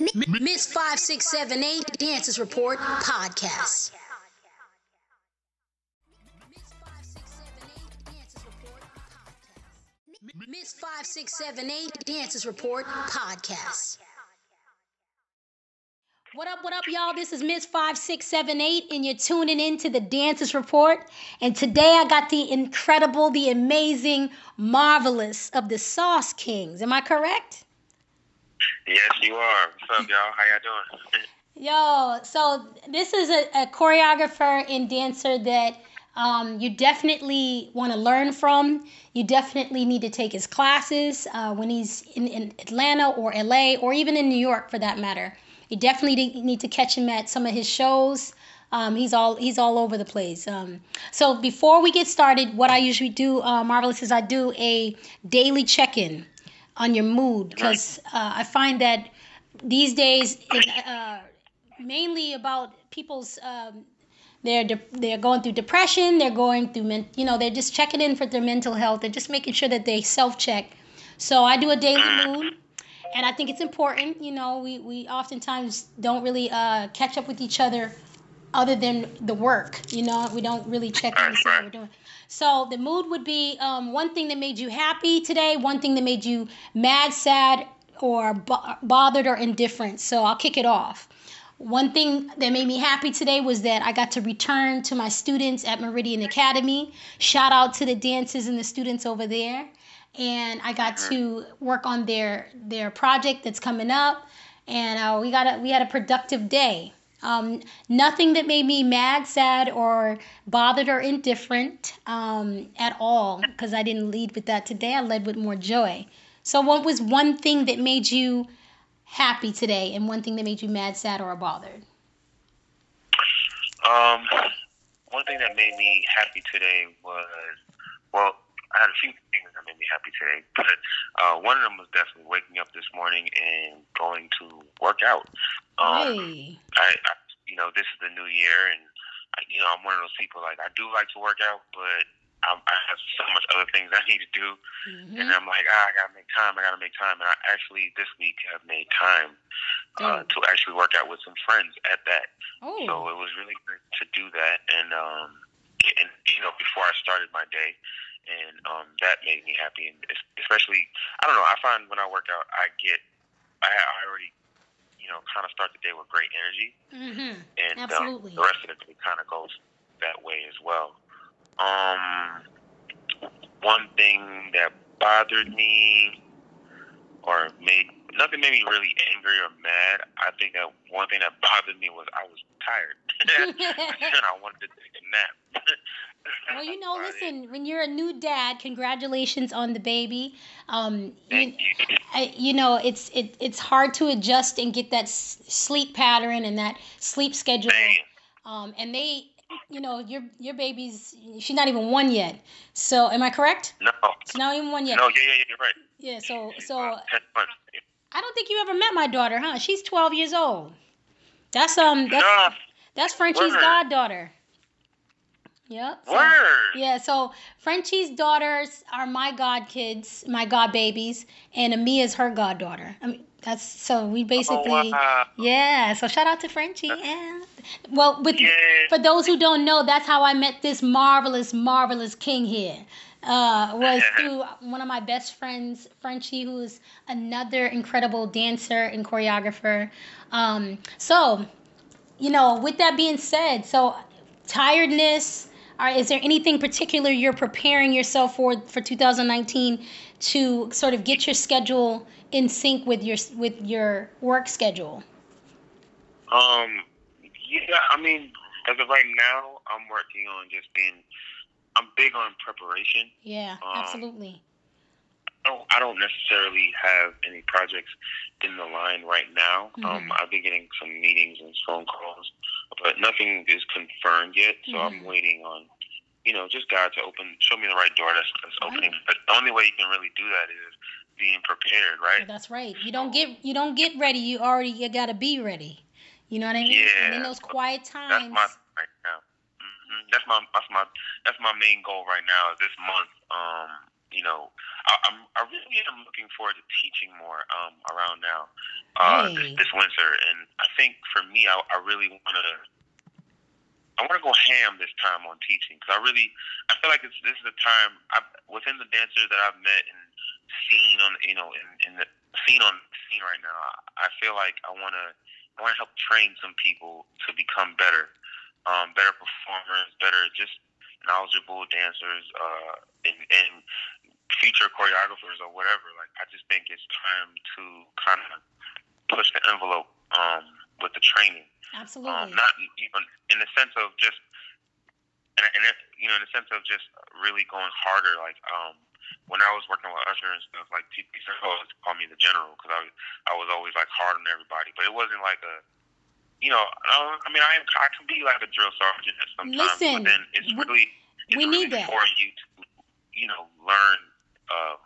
Miss 5678 Dances Report Podcast. Miss 5678 Dances Report Podcast. What up, what up, y'all? This is Miss 5678, and you're tuning in to the Dancers Report. And today I got the incredible, the amazing, marvelous of the Sauce Kings. Am I correct? Yes, you are. What's up, y'all? How y'all doing? Yo, so this is a, a choreographer and dancer that um, you definitely want to learn from. You definitely need to take his classes uh, when he's in, in Atlanta or LA or even in New York for that matter. You definitely need to catch him at some of his shows. Um, he's all he's all over the place. Um, so before we get started, what I usually do, uh, marvelous, is I do a daily check-in on your mood because uh, I find that these days, it, uh, mainly about people's um, they're de- they're going through depression, they're going through men- you know they're just checking in for their mental health. They're just making sure that they self check. So I do a daily mood. And I think it's important, you know, we, we oftentimes don't really uh, catch up with each other other than the work, you know, we don't really check in and see what we're doing. So the mood would be um, one thing that made you happy today, one thing that made you mad, sad, or bo- bothered or indifferent. So I'll kick it off. One thing that made me happy today was that I got to return to my students at Meridian Academy. Shout out to the dancers and the students over there. And I got to work on their their project that's coming up, and uh, we got a, we had a productive day. Um, nothing that made me mad, sad, or bothered or indifferent um, at all because I didn't lead with that today. I led with more joy. So, what was one thing that made you happy today and one thing that made you mad, sad, or bothered? Um, one thing that made me happy today was, well, I had a few things that made me happy today, but uh, one of them was definitely waking up this morning and going to work out. Um, hey. I, I, you know, this is the new year, and I, you know, I'm one of those people like I do like to work out, but I, I have so much other things I need to do, Mhm. and I'm like, ah, I gotta make time. I gotta make time, and I actually this week have made time uh, to actually work out with some friends at that. Oh. So it was really great to do that, and um, and you know, before I started my day, and um, that made me happy, and especially, I don't know, I find when I work out, I get, I, I already, you know, kind of start the day with great energy, Mm-hmm. and um, the rest of the day kind of goes that way as well. Um, one thing that bothered me, or made nothing made me really angry or mad. I think that one thing that bothered me was I was tired. and I wanted to take a nap. Well, you know, That's about it. listen, when you're a new dad, congratulations on the baby. Um, you. I, you know, it's it, it's hard to adjust and get that s- sleep pattern and that sleep schedule. Um, and they, you know, your your baby's she's not even one yet. So, am I correct? no. She's not even one yet. No, yeah, yeah, yeah, you're right. Yeah. So, so about 10 months. I don't think you ever met my daughter, huh? She's 12 years old. That's um, that's No, that's Frenchie's Word. goddaughter. Yep. so- word. Yeah, so Frenchie's daughters are my god kids, my god babies, and Amia's her goddaughter. I mean, that's so we basically, oh, wow. yeah. So shout out to Frenchie. Yeah. Well, with Yeah. for those who don't know, that's how I met this marvelous, marvelous king here. Uh, was through one of my best friends, Frenchie, who is another incredible dancer and choreographer. Um, so, you know, with that being said, so tiredness. Are, is there anything particular you're preparing yourself for for 2019 to sort of get your schedule in sync with your with your work schedule? Um, yeah, I mean, as of right now, I'm working on just being. I'm big on preparation. Yeah, Um, absolutely. I don't, I don't necessarily have any projects in the line right now. Um, Mhm. I've been getting some meetings and phone calls, but nothing is confirmed yet. So Mhm. I'm waiting on, you know, just God to open, show me the right door that's, that's Right. opening. But the only way you can really do that is being prepared, right? That's right. You don't get you don't get ready. You already you gotta be ready. You know what I mean? And in those quiet times. My right now. That's my that's my that's my main goal right now. This month, um, you know, I, I'm I really am looking forward to teaching more um, around now uh, Hey. this, this winter, and I think for me, I, I really want to. I want to go ham this time on teaching because I really, I feel like it's, this is a time I, within the dancers that I've met and seen on, you know, in, in the seen on scene right now. I feel like I want to, I want to help train some people to become better, um, better performers, better just knowledgeable dancers, uh, and, and future choreographers or whatever. Like I just think it's time to kind of push the envelope um, with the training. Absolutely. Um, not even in the sense of just, and, and it, you know, in the sense of just really going harder. Like um, when I was working with Usher and stuff, like people used to always call me the general because I, I was always like hard on everybody. But it wasn't like a, you know, I, I mean, I am I can be like a drill sergeant at sometimes, Listen, but then it's really it's we really need that. for you to, you know, learn. Um,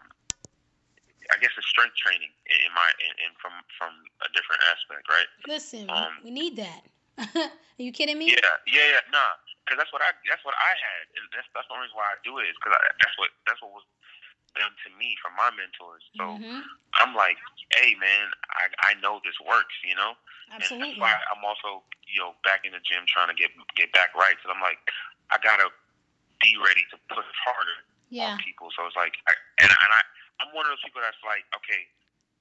I guess it's strength training in my in, in from from a different aspect, right? Listen, um, we need that. Are you kidding me? Yeah, yeah, yeah, nah. Because that's what I that's what I had, and that's that's the only reason why I do it is because that's what that's what was done to me from my mentors. So Mhm. I'm like, hey, man, I I know this works, you know. And Absolutely. that's why I'm also you know back in the gym trying to get get back right. So I'm like, I gotta be ready to push harder Yeah. on people. So it's like, I, and and I I'm one of those people that's like, okay.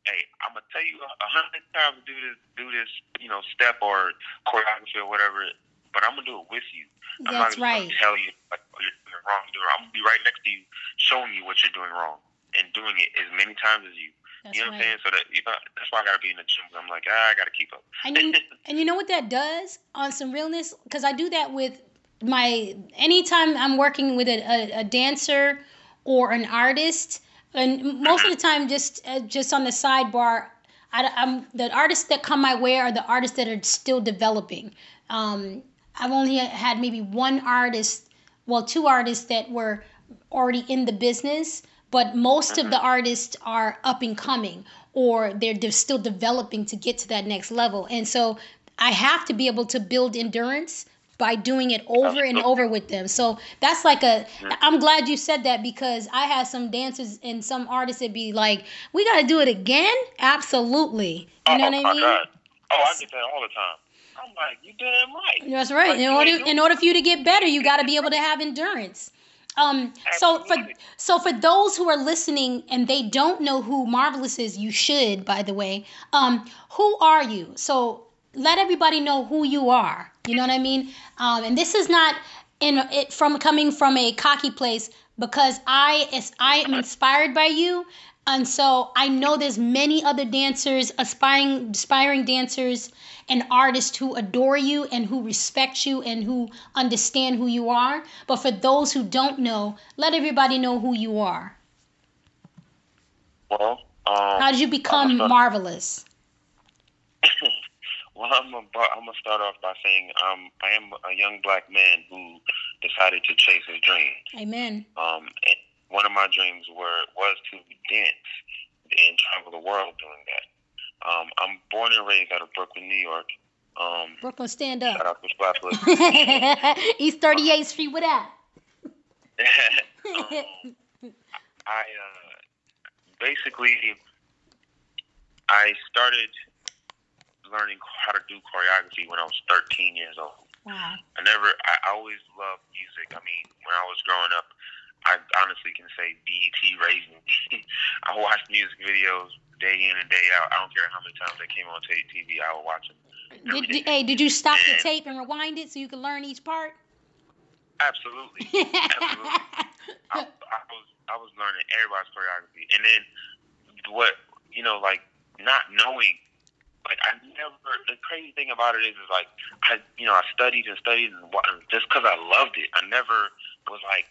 Hey, I'm gonna tell you a hundred times to do this, do this, you know, step or choreography or whatever. But I'm gonna do it with you. I'm That's not right. gonna tell you like oh, you're doing it wrong. You're doing it. I'm gonna be right next to you, showing you what you're doing wrong and doing it as many times as you. That's you know right. what I'm saying? So that you know, that's why I gotta be in the gym. I'm like, ah, I gotta keep up. And you, and you know what that does on some realness? Because I do that with my anytime I'm working with a, a, a dancer or an artist, and most of the time just uh, just on the sidebar. I, am the artists that come my way are the artists that are still developing. Um, I've only had maybe one artist, well, two artists that were already in the business, but most of the mm-hmm. artists are up and coming or they're, they're still developing to get to that next level. And so I have to be able to build endurance by doing it over and over with them. So that's like a mm-hmm. I'm glad you said that because I had some dancers and some artists that be like, "We got to do it again?" Absolutely. You know oh, what I mean? God. Oh, I get that all the time. I'm like, you damn right. That's right. Like, In order in order for you to get better, you got to be able to have endurance. Um, so for so for those who are listening and they don't know who Marvelous is, you should, by the way. Um, who are you? So let everybody know who you are. You know what I mean? Um, and this is not in it from coming from a cocky place because I is I am inspired by you. And so I know there's many other dancers, aspiring aspiring dancers and artists who adore you and who respect you and who understand who you are. But for those who don't know, let everybody know who you are. Well, um, How did you become I'm marvelous? well, I'm gonna I'm gonna start off by saying um, I am a young black man who decided to chase his dream. Amen. Um, and one of my dreams were was to dance and travel the world doing that. Um, I'm born and raised out of Brooklyn, New York. Um, Brooklyn, stand shout up. out to Flatbush. East 38th Street, what up? um, I uh, basically I started learning how to do choreography when I was 13 years old. wow. I never, I always loved music. I mean, when I was growing up, I honestly can say BET raised me. I watched music videos day in and day out. I don't care how many times they came on TV, I would watch them. Did, did- hey, did you stop the tape and rewind it so you could learn each part? Absolutely. I, I was I was learning everybody's choreography, and then what you know, like not knowing, like I never. The crazy thing about it is, is like I you know I studied and studied and just because I loved it, I never was like,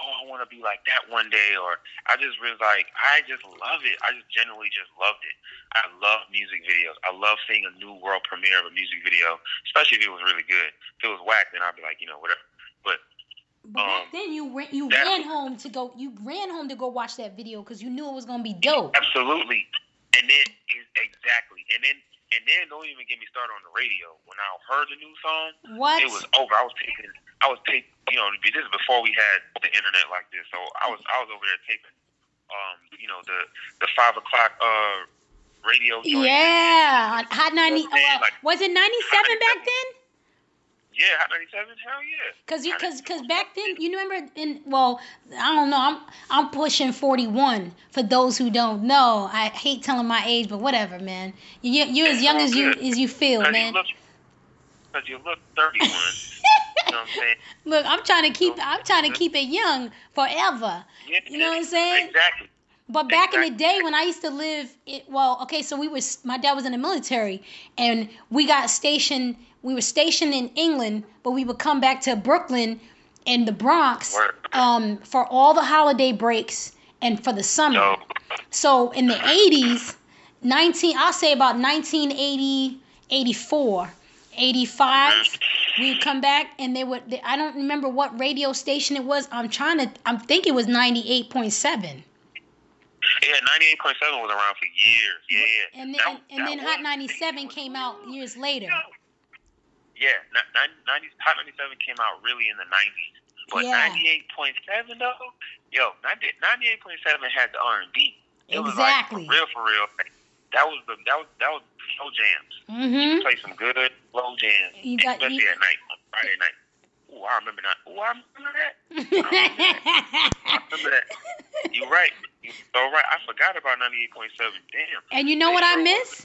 oh, I want to be like that one day, or I just was like, I just love it. I just genuinely just loved it. I love music videos. I love seeing a new world premiere of a music video, especially if it was really good. If it was whack, then I'd be like, you know, whatever. But But back Um, then you ran, you ran home to go you ran home to go watch that video because you knew it was gonna be dope. Absolutely. And then exactly. And then And then don't even get me started on the radio. When I heard the new song, What? it was over. I was taking, I was taking, you know, this is before we had the internet like this. So I was, I was over there taking, um, you know, the the five o'clock uh radio. yeah, Hot 90. You know what I'm saying? uh, Like- was it 97 back then? Yeah, Hot 97. Hell yeah. Cause you, cause, cause back then, you remember in well, I don't know. I'm, I'm pushing 41. For those who don't know, I hate telling my age, but whatever, man. You, you're as young as you as you feel, Cause man. you look, cause you look 31. you know what I'm saying? Look, I'm trying to keep, I'm trying to keep it young forever. Yeah, You know what I'm saying? Exactly. But back in the day when I used to live, it, well, okay, so we was my dad was in the military, and we got stationed. We were stationed in England, but we would come back to Brooklyn in the Bronx um, for all the holiday breaks and for the summer. So in the 80s, 19, I'll say about 1980, 84, 85, we'd come back and they would, they, I don't remember what radio station it was. I'm trying to, I'm think it was 98.7. yeah, 98.7 was around for years. Yeah, yeah. And then, That- and, and that then Hot 97 came out years later. Yeah, ni- ni- 90, Hot 97 came out really in the 90s. But Yeah. 98.7 though, yo, 90, 98.7 had the R&B. It was Exactly. like, for real, for real. Like, that was the that was that was slow jams. Mm-hmm. Play some good slow jams, You got- especially you- at night on Friday night. Ooh, I remember that. Ooh, I remember that. I remember that. You're right. You're so right. I forgot about 98.7. Damn. and you know They what I miss?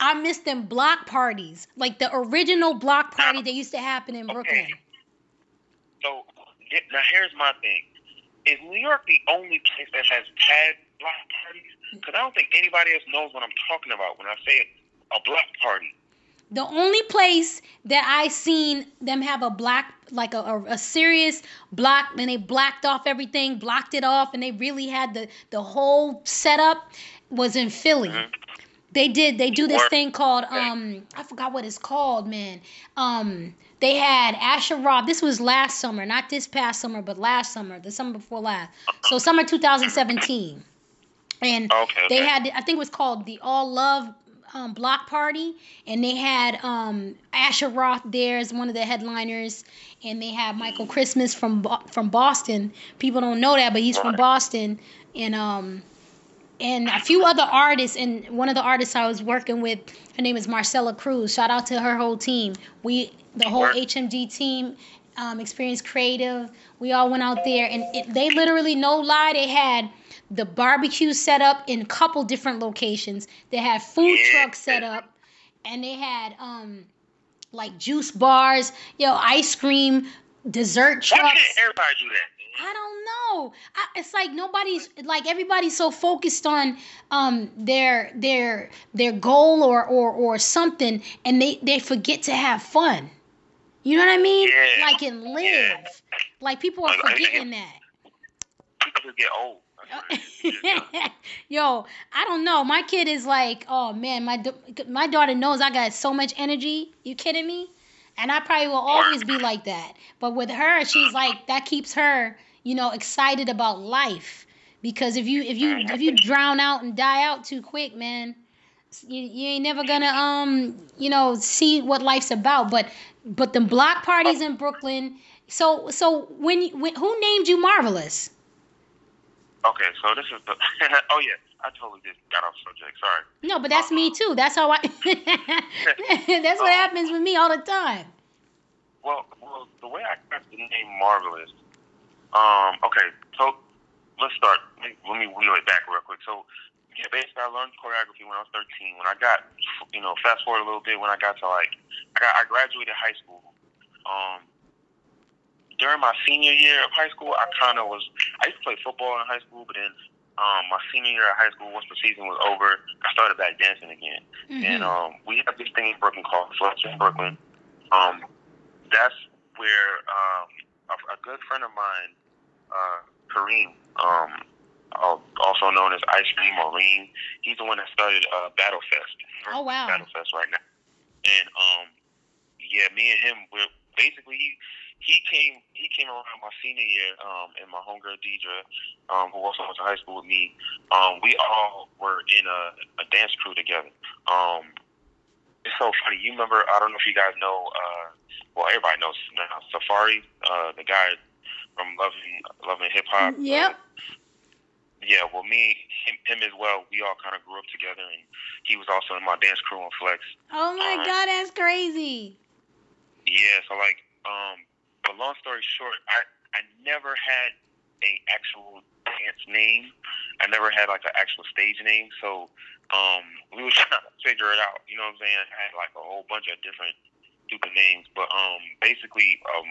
I miss them block parties, like the original block party that used to happen in Okay. Brooklyn. So now here's my thing: Is New York the only place that has had block parties? Because I don't think anybody else knows what I'm talking about when I say a block party. The only place that I seen them have a black, like a, a, a serious block, and they blacked off everything, blocked it off, and they really had the the whole setup was in Philly. Mhm. They did. They do this thing called um I forgot what it's called, man. Um they had Asher Roth. This was last summer, not this past summer, but last summer, the summer before last. So summer 2017. And Okay. they had I think it was called the All Love um, block party and they had um Asher Roth there as one of the headliners and they had Michael Christmas from Bo- from Boston. People don't know that, but he's from Boston and um and a few other artists and one of the artists I was working with her name is Marcella Cruz. Shout out to her whole team. We the whole. HMG team um, Experience Creative we all went out there and it, they literally no lie they had the barbecue set up in a couple different locations. They had food trucks set up and they had um like juice bars yo ice cream dessert Why trucks. can't everybody do that? I don't know. I, it's like nobody's like everybody's so focused on um their their their goal or or or something, and they they forget to have fun. You know what I mean? Yeah. Like and live. Yeah. Like people are forgetting that. People get old. That's what it is. Yo, I don't know. My kid is like, oh man, my my daughter knows I got so much energy. You kidding me? And I probably will always be like that. But with her, she's like that keeps her, you know, excited about life. Because if you if you if you drown out and die out too quick, man, you, you ain't never gonna um you know see what life's about. But but the block parties in Brooklyn. So so when, when who named you marvelous? Okay, so this is the. oh yeah, I totally just got off subject. Sorry. No, but that's me too. That's how I. that's what happens with me all the time. Well, well, the way I got the name Marvelous. Um. Okay, so let's start. Let me, let me wheel it back real quick. So, yeah, basically, I learned choreography when I was 13. When I got, you know, fast forward a little bit, when I got to like, I got, I graduated high school. Um. During my senior year of high school, I kind of was. I used to play football in high school, but then um, my senior year of high school, once the season was over, I started back dancing again. And Mhm. um, we have this thing in Brooklyn called Flex in Brooklyn. Um, that's where um, a, a good friend of mine, uh, Kareem, um, also known as Ice Cream Reem, he's the one that started uh, Battle Fest. Oh, wow. Battle Fest right now. And um, yeah, me and him, we're basically he he came he came around my senior year, um, and my homegirl Deidre, um, who also went to high school with me. Um, we all were in a, a dance crew together. Um, it's so funny. You remember? I don't know if you guys know. Uh, well, everybody knows now. Safari, uh, the guy from Loving Loving Hip Hop. Yep. yeah, well, me, him, him as well. We all kind of grew up together, and he was also in my dance crew on Flex. Oh my Um, God, that's crazy. Yeah, so like, um, but long story short, I I never had a actual dance name. I never had like an actual stage name. So, um, we was trying to figure it out. You know what I'm saying? I had like a whole bunch of different stupid names, but um, basically, um,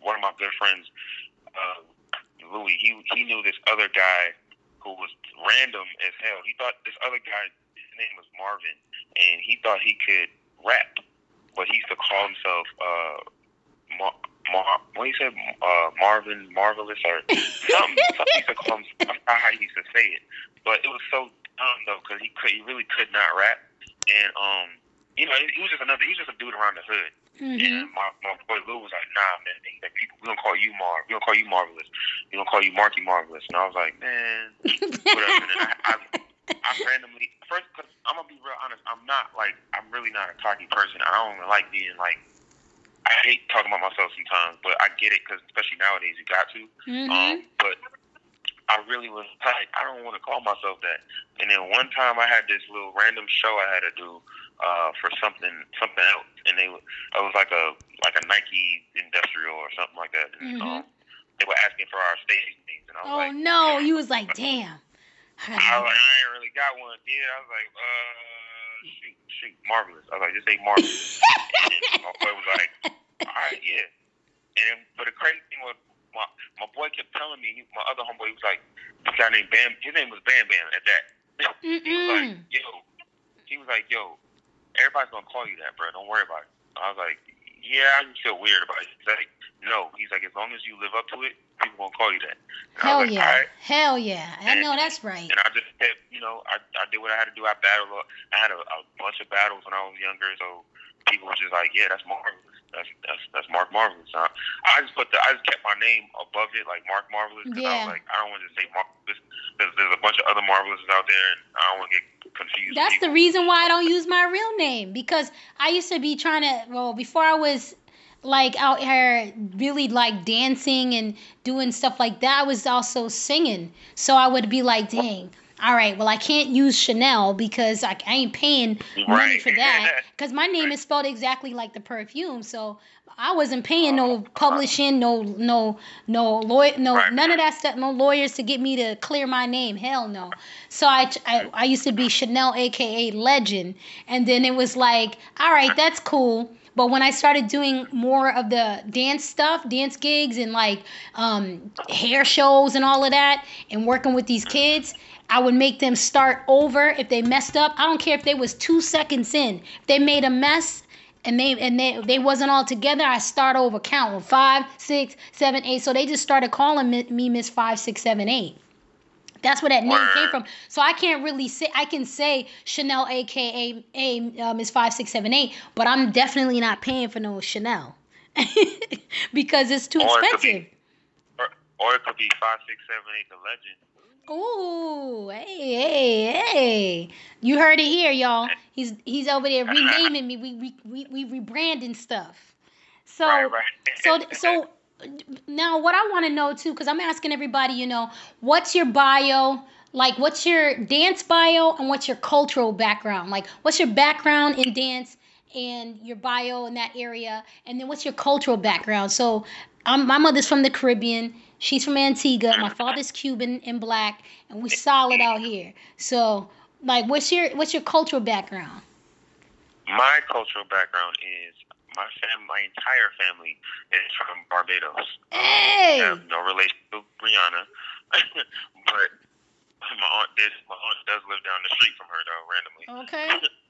one of my good friends, uh, Louis, he he knew this other guy who was random as hell. He thought this other guy, his name was Marvin, and he thought he could rap, but he used to call himself uh, Mar, Mar what he said, uh, Marvin Marvelous or something. something he used to call him. I forgot how he used to say it, but it was so dumb though because he could, he really could not rap, and um, you know, he was just another, he was just a dude around the hood. hmm And my, my boy Lou was like, nah, man, he's like, we gonna call you Mar, we gonna call you Marvelous, we gonna call you Marky Marvelous, and I was like, man, whatever. And I, I, I randomly first, cause I'm gonna be real honest, I'm not like, I'm really not a cocky person. I don't like being like, I hate talking about myself sometimes, but I get it, cause especially nowadays you got to. hmm Um, but I really was like, I don't want to call myself that. And then one time I had this little random show I had to do uh, for something something else, and they it was like a like a Nike industrial or something like that. And, Mhm. um, they were asking for our stage names, and I was Oh like, no, you was like, damn. I I was like, I ain't really got one, kid. I was like, uh, shoot, shoot, marvelous. I was like, just say marvelous. and my boy was like, all right, yeah. And then, but the crazy thing was, my my boy kept telling me, my other homeboy, he was like, this guy named Bam. His name was Bam Bam at that. He was like, yo, he was like, yo, everybody's gonna call you that, bro. Don't worry about it. I was like, yeah, I just feel weird about it. He's like, no. He's like, as long as you live up to it, people gonna call you that. And Hell like, yeah. right. Hell yeah. I know that's right. And I just kept, you know, I, I did what I had to do. I battled. I had a, a bunch of battles when I was younger, so people were just like, yeah, that's marvelous. That's that's that's Mark Marvelous. I, I just put the I just kept my name above it, like Mark Marvelous, because I Yeah. was like, I don't want to say Marvelous because there's a bunch of other Marvelouses out there, and I don't want to get confused. That's the reason why I don't use my real name because I used to be trying to well before I was like out here really like dancing and doing stuff like that I was also singing so I would be like dang all right well I can't use Chanel because I, I ain't paying money Right. for that because my name is spelled exactly like the perfume so I wasn't paying no publishing no no no lawyer no Right. none of that stuff no lawyers to get me to clear my name hell no so I, I I used to be Chanel aka Legend and then it was like all right that's cool but when I started doing more of the dance stuff, dance gigs and like um, hair shows and all of that, and working with these kids, I would make them start over if they messed up. I don't care if they was two seconds in. If they made a mess and they and they, they wasn't all together, I start over counting five, six, seven, eight. So they just started calling me, me Miss Five, Six, Seven, Eight. That's where that name came from. So I can't really say I can say Chanel, aka a uh, Miss Five Six Seven Eight, but I'm definitely not paying for no Chanel because it's too Or it expensive. be- Or, or it could be five, six, seven, eight, the legend. Ooh, hey, hey, hey! You heard it here, y'all. He's he's over there renaming me. We we we, we rebranding stuff. So right, right. so so now what I want to know too, because I'm asking everybody, you know, what's your bio? Like, what's your dance bio and what's your cultural background? Like, what's your background in dance and your bio in that area? And then what's your cultural background? So, um, my mother's from the Caribbean. She's from Antigua. My father's Cuban and black, and we solid out here. So, like, what's your what's your cultural background? my cultural background is my fam, my entire family is from Barbados. Hey! I have no relation to Rihanna, but my aunt did. My aunt does live down the street from her though, randomly. Okay.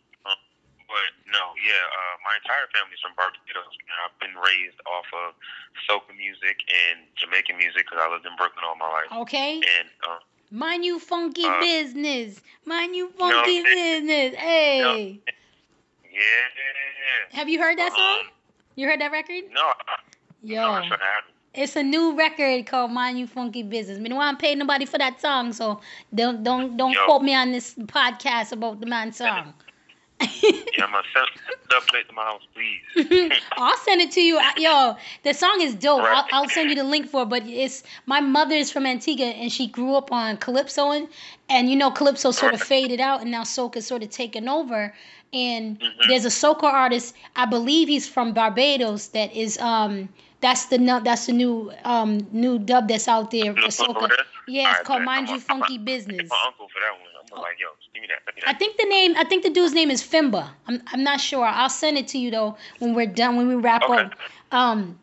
But no, yeah, uh, my entire family's from Barbados. I've been raised off of soca music and Jamaican music because I lived in Brooklyn all my life. Okay. And uh, Mind you funky Uh, business. Mind you know, funky business. Hey. yeah, Have you heard that song? Um, You heard that record? no, no, Yo. Have. It's a new record called Mind You Funky Business. I mean, I don't pay nobody for that song, so don't don't don't Yo. quote me on this podcast about the man song. yeah, I'm gonna send the update to my house, please. I'll send it to you. Yo, the song is dope. Right. I'll, I'll, send you the link for it. But it's my mother is from Antigua and she grew up on calypso and, and you know calypso sort of faded out and now soca sort of taken over. And mm-hmm. there's a soca artist, I believe he's from Barbados, that is um that's the that's the new um new dub that's out there. Yeah, it's called Mind You Funky Business. My uncle for that one. I'm like, yo, give me that. I think the name, I think the dude's name is Fimba. I'm, I'm not sure. I'll send it to you though when we're done, when we wrap okay. up. Um,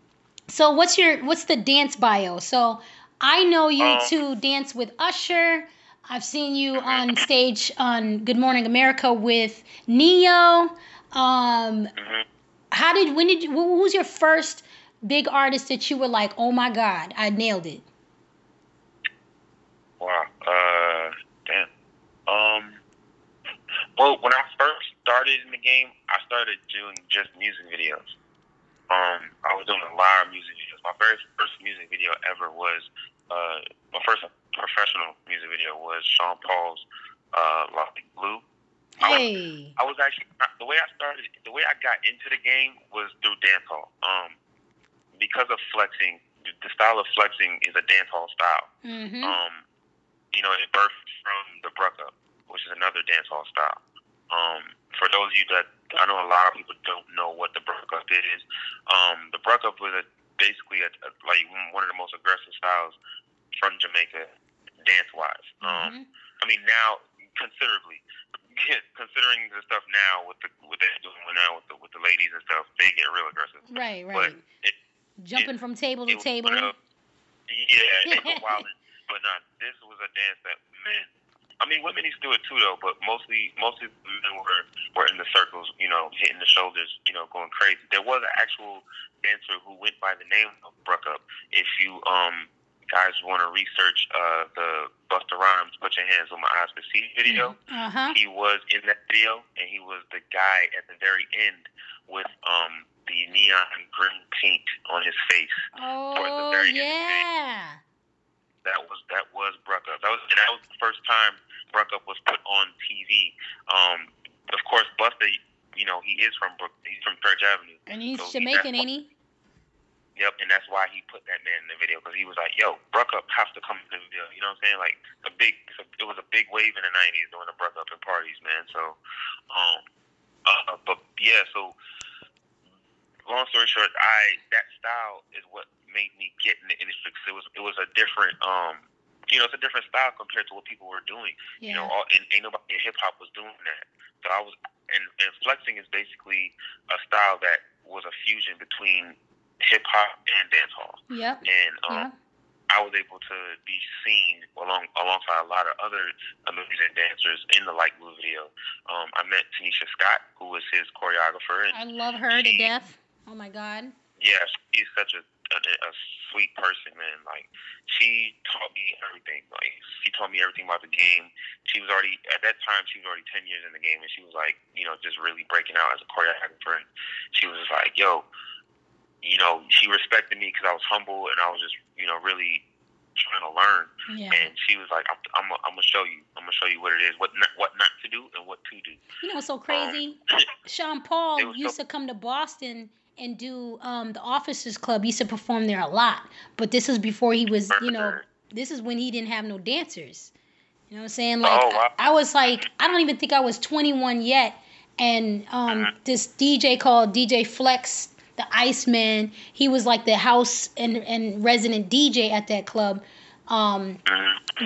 so what's your, what's the dance bio? So I know you um, to dance with Usher. I've seen you on stage on Good Morning America with Ne-Yo. Um, mm-hmm. how did, when did you, who was your first big artist that you were like, oh my God, I nailed it? Wow. Uh, damn. Um, well, when I first started in the game, I started doing just music videos. Um, I was doing a lot of music videos. My very first music video ever was uh, my first professional music video was Sean Paul's uh, Like Glue. Hey. I was, I was actually the way I started, the way I got into the game was through dancehall. Um, because of flexing, the style of flexing is a dancehall style. Mm-hmm. Um, you know, it birthed from the Bruck Up, which is another dancehall style. Um, for those of you that I know, a lot of people don't know what the Bruck Up is. Um, the Bruck Up was a, basically a, a, like one of the most aggressive styles from Jamaica, dance wise. Um, mm-hmm. I mean, now considerably, considering the stuff now with the what they're doing now with the with the ladies and stuff, they get real aggressive. Right, right. But it, Jumping it, from table to table. yeah, it was wild. But not this was a dance that men. I mean, women used to do it too, though. But mostly, mostly men were were in the circles, you know, hitting the shoulders, you know, going crazy. There was an actual dancer who went by the name of Bruck Up. If you um guys want to research uh, the Busta Rhymes "Put Your Hands on My Eyes to See" video, uh-huh. he was in that video, and he was the guy at the very end with um the neon green paint on his face. Oh, yeah that was that was Bruck Up. That was and that was the first time Bruck Up was put on TV. Um, of course, Busta, you know, he is from Brook, he's from Church Avenue, and he's so Jamaican, ain't he? Yep, and that's why he put that man in the video because he was like, "Yo, Bruck Up has to come in the video." You know what I'm saying? Like a big, it was a big wave in the '90s doing the Bruck Up in parties, man. So, um, uh, but yeah, so long story short, I that style is what made me get in the industry because it was it was a different um you know it's a different style compared to what people were doing. Yeah. You know, all, and ain't nobody in hip hop was doing that. So I was and, and flexing is basically a style that was a fusion between hip hop and dancehall. Yep. And um, yep. I was able to be seen along alongside a lot of other amazing dancers in the Like Glue video. Um, I met Tanisha Scott, who was his choreographer. And I love her she, to death. Oh my God. Yeah, she's such a a, a sweet person, man. Like she taught me everything. Like she taught me everything about the game. She was already at that time. She was already ten years in the game, and she was like, you know, just really breaking out as a choreographer. And she was just like, yo, you know, she respected me because I was humble and I was just, you know, really trying to learn. Yeah. And she was like, I'm, I'm, I'm gonna show you. I'm gonna show you what it is, what not, what not to do, and what to do. You know, so crazy. Um, Sean Paul used so- to come to Boston and do um, the Officers Club. He used to perform there a lot, but this was before he was, you know, this is when he didn't have no dancers. You know what I'm saying? Like oh, wow. I, I, was like, I don't even think I was 21 yet, and um, mm-hmm. this DJ called DJ Flex, the Iceman, he was like the house and and resident DJ at that club. Um,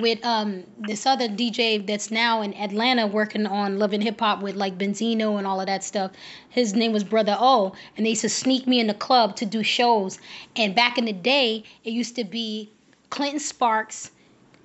with um this other DJ that's now in Atlanta working on Love and Hip Hop with like Benzino and all of that stuff. His name was Brother O, and they used to sneak me in the club to do shows. And back in the day, it used to be Clinton Sparks.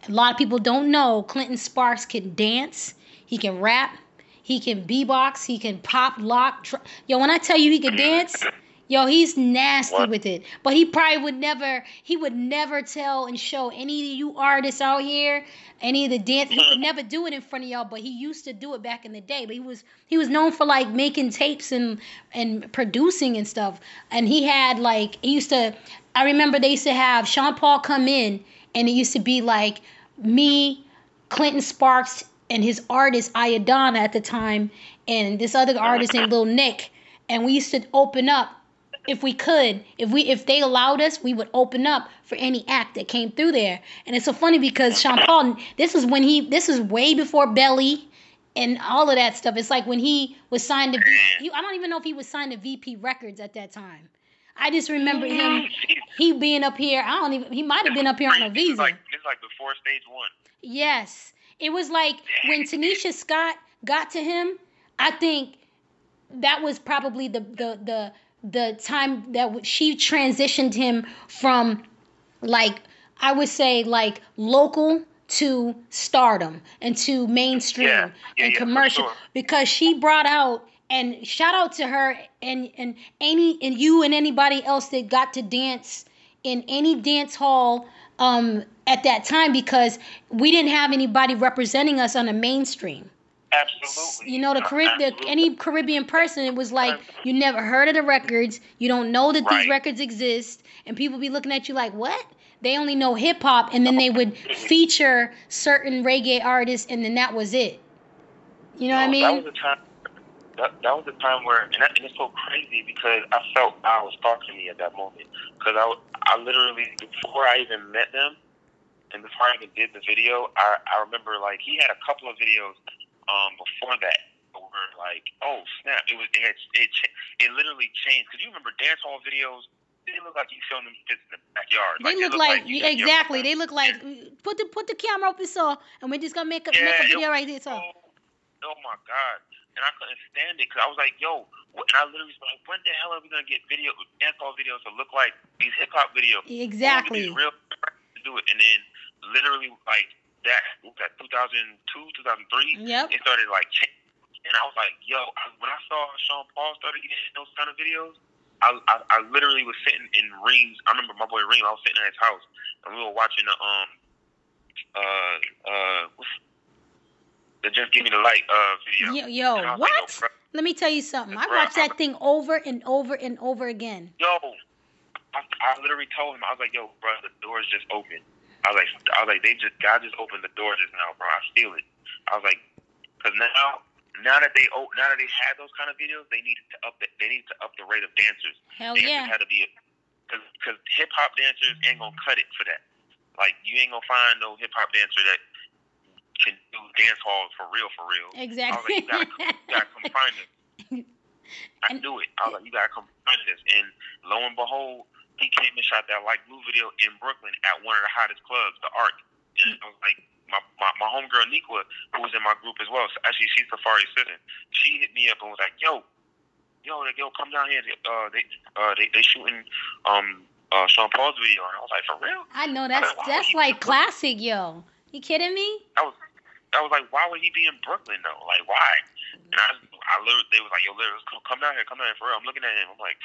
A lot of people don't know Clinton Sparks can dance, he can rap, he can beatbox, he can pop, lock. Tr- Yo, when I tell you he can dance. Yo, he's nasty what? with it. But he probably would never, he would never tell and show any of you artists out here, any of the dance. He would never do it in front of y'all, but he used to do it back in the day. But he was he was known for like making tapes and and producing and stuff. And he had like he used to. I remember they used to have Sean Paul come in, and it used to be like me, Clinton Sparks, and his artist Ayadana at the time, and this other artist named Lil Nick, and we used to open up if we could, if we if they allowed us, we would open up for any act that came through there. And it's so funny because Sean Paul, this is when he this is way before Belly and all of that stuff. It's like when he was signed to he, I don't even know if he was signed to VP Records at that time. I just remember mm-hmm. him he being up here. I don't even he might have been up here on a visa. It's like it's like before stage one. Yes. It was like when Tanisha Scott got to him, I think that was probably the the the the time that she transitioned him from like I would say like local to stardom and to mainstream Yeah, yeah, and yeah, commercial sure. because she brought out and shout out to her and and any and you and anybody else that got to dance in any dance hall um at that time because we didn't have anybody representing us on the mainstream. Absolutely. You know, the, Carib- the any Caribbean person, it was like you never heard of the records, you don't know that these records exist, and people be looking at you like, what? They only know hip hop, and then they would feature certain reggae artists, and then that was it. You know what I mean? That was a time. That, that was a time where, and, that, and it's so crazy because I felt I was talking to me at that moment. Because I, I literally, before I even met them, and before I even did the video, I, I remember like he had a couple of videos um, before that were like, oh snap! It was it had, it it literally changed. Because you remember dance hall videos, they look like you filmed them in the backyard. they look look like, yeah, exactly. They look like put the put the camera up so, and we're just gonna make a Yeah, make a video right there. So so- oh my god! And I couldn't stand it because I was like, yo, what, and I literally was like, when the hell are we gonna get video dance hall videos to look like these hip hop videos? When we get exactly. real to do it, and then literally like that, was that 2002, 2003, Yep. it started like changing. And I was like, yo, I, when I saw Sean Paul started getting those kind of videos, I, I I literally was sitting in Reem's. I remember my boy Reem. I was sitting at his house, and we were watching the um uh uh what's the Just Give Me the Light uh video. Yo, yo, And I was what? Like, yo, Let me tell you something. I watched that thing over and over and over again. yo, I, I literally told him, I was like, yo, bro, the door's just open. I was like, I was like, they just, God just opened the door just now, bro. I feel it. I was like, because now, now that they, oh, now that they had those kind of videos, they needed to up, the, they needed to up the rate of dancers. Hell dancers yeah. had to be, because hip hop dancers ain't gonna cut it for that. Like you ain't gonna find no hip hop dancer that can do dance halls for real, for real. Exactly. you gotta, you gotta come find this. I And- knew it. I was like, you gotta come find this. And lo and behold, he came and shot that Like Glue video in Brooklyn at one of the hottest clubs, the Arc. And I was like, my my, my homegirl Nikwa, who was in my group as well. So actually, she's Safari Citizen. She hit me up and was like, yo, yo, like, yo, come down here. Uh, they uh they they shooting um uh Sean Paul's video, and I was like, for real? I know that's Why would that's like classic, yo. You kidding me? I was, I was like, why would he be in Brooklyn though? Like, why? And I, I literally, they was like, yo, literally, come- come down here, come down here for real. I'm looking at him. I'm like,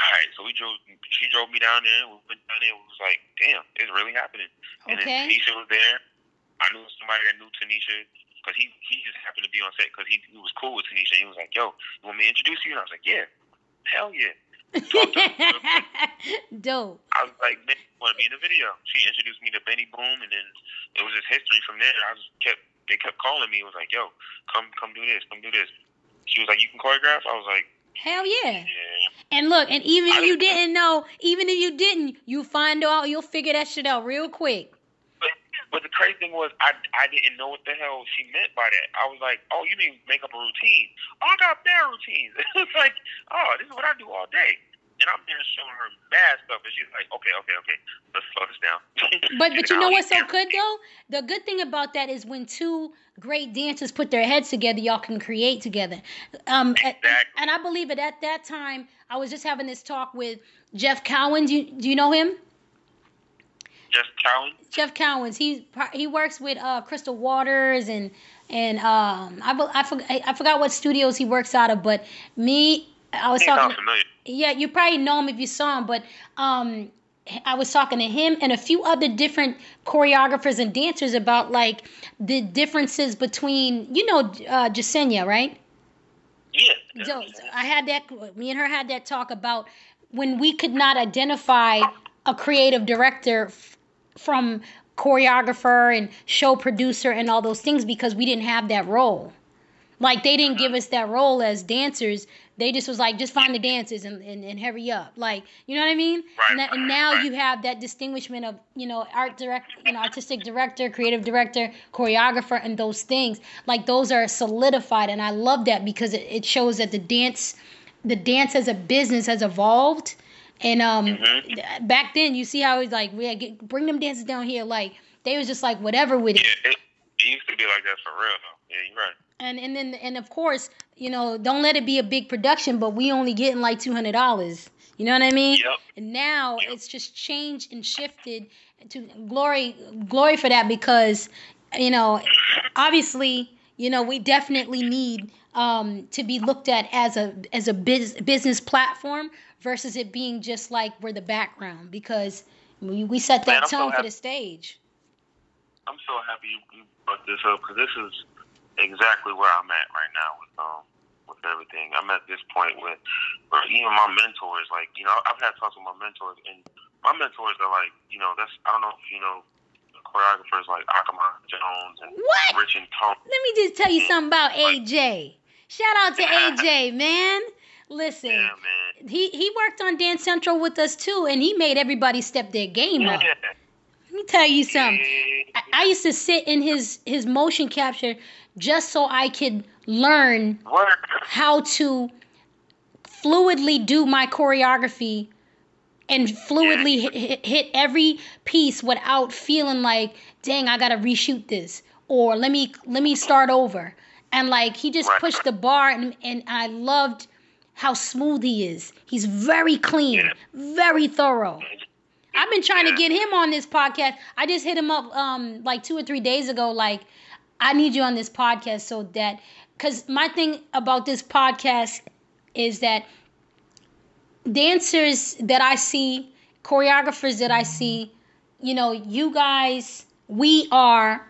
all right. So we drove, she drove me down there. We went down there. It was like, damn, it's really happening. And then Okay. Tanisha was there. I knew somebody that knew Tanisha because he he just happened to be on set because he, he was cool with Tanisha. He was like, yo, you want me to introduce you? And I was like, yeah, hell yeah. Dope. I was like, man, want to be in the video? She introduced me to Benny Boom, and then it was just history from there. I just kept, they kept calling me. It was like, yo, come, come do this, come do this. She was like, you can choreograph. I was like, Hell yeah. yeah. And look, and even if you didn't- know, even if you didn't, you find out, you'll figure that shit out real quick. But, but the crazy thing was, I, I didn't know what the hell she meant by that. I was like, oh, you mean make up a routine? Oh, I got their routines. it's like, oh, this is what I do all day. And I'm there showing her mad stuff, and she's like, okay, okay, okay, let's slow this down. But but you know what's so good though? The good thing about that is when two great dancers put their heads together, y'all can create together. Um, Exactly. and I believe it at that time. I was just having this talk with Jeff Cowan. Do you, do you know him? Jeff Cowan? Jeff Cowens. He he works with uh, Crystal Waters and and um I I, forgot, I forgot what studios he works out of, but me I was He talking. Yeah, you probably know him if you saw him, but um I was talking to him and a few other different choreographers and dancers about like the differences between you know uh, Jasenia, right? Yeah. yeah. So I had that. Me and her had that talk about when we could not identify a creative director f- from choreographer and show producer and all those things because we didn't have that role. Like they didn't give us that role as dancers. They just was like, just find the dances and, and, and hurry up. Like, you know what I mean? Right, and, that, and now right. you have that distinguishment of, you know, art direct, you know, artistic director, creative director, choreographer, and those things. Like those are solidified, and I love that because it, it shows that the dance, the dance as a business has evolved. And um, Mhm. th- back then, you see how it's like, we get, bring them dances down here. Like they was just like whatever with it. Yeah, it, it used to be like that for real though. Yeah, you're right. And and then and of course, you know, don't let it be a big production, but we only getting like two hundred dollars. You know what I mean? Yep. And now Yep. it's just changed and shifted to glory glory for that because you know, obviously, you know, we definitely need um, to be looked at as a as a biz, business platform versus it being just like we're the background because we, we set that so tone for happy- the stage. I'm so happy you, you brought this up because this is exactly where I'm at right now with um with everything. I'm at this point with, where even my mentors, like you know, I've had talks with my mentors, and my mentors are like, you know, that's I don't know if you know choreographers like Aakomon Jones and What? Rich and Tone. Let me just tell you something about AJ. Shout out to AJ, man. Listen, Yeah, man. he he worked on Dance Central with us too, and he made everybody step their game up. Let me tell you something. I, I used to sit in his his motion capture just so I could learn how to fluidly do my choreography and fluidly hit, hit, hit every piece without feeling like dang i gotta reshoot this or let me let me start over. And like he just pushed the bar and, and i loved how smooth he is. He's very clean very thorough I've been trying to get him on this podcast. I just hit him up um like two or three days ago. Like, I need you on this podcast so that because my thing about this podcast is that dancers that I see, choreographers that I see, you know, you guys, we are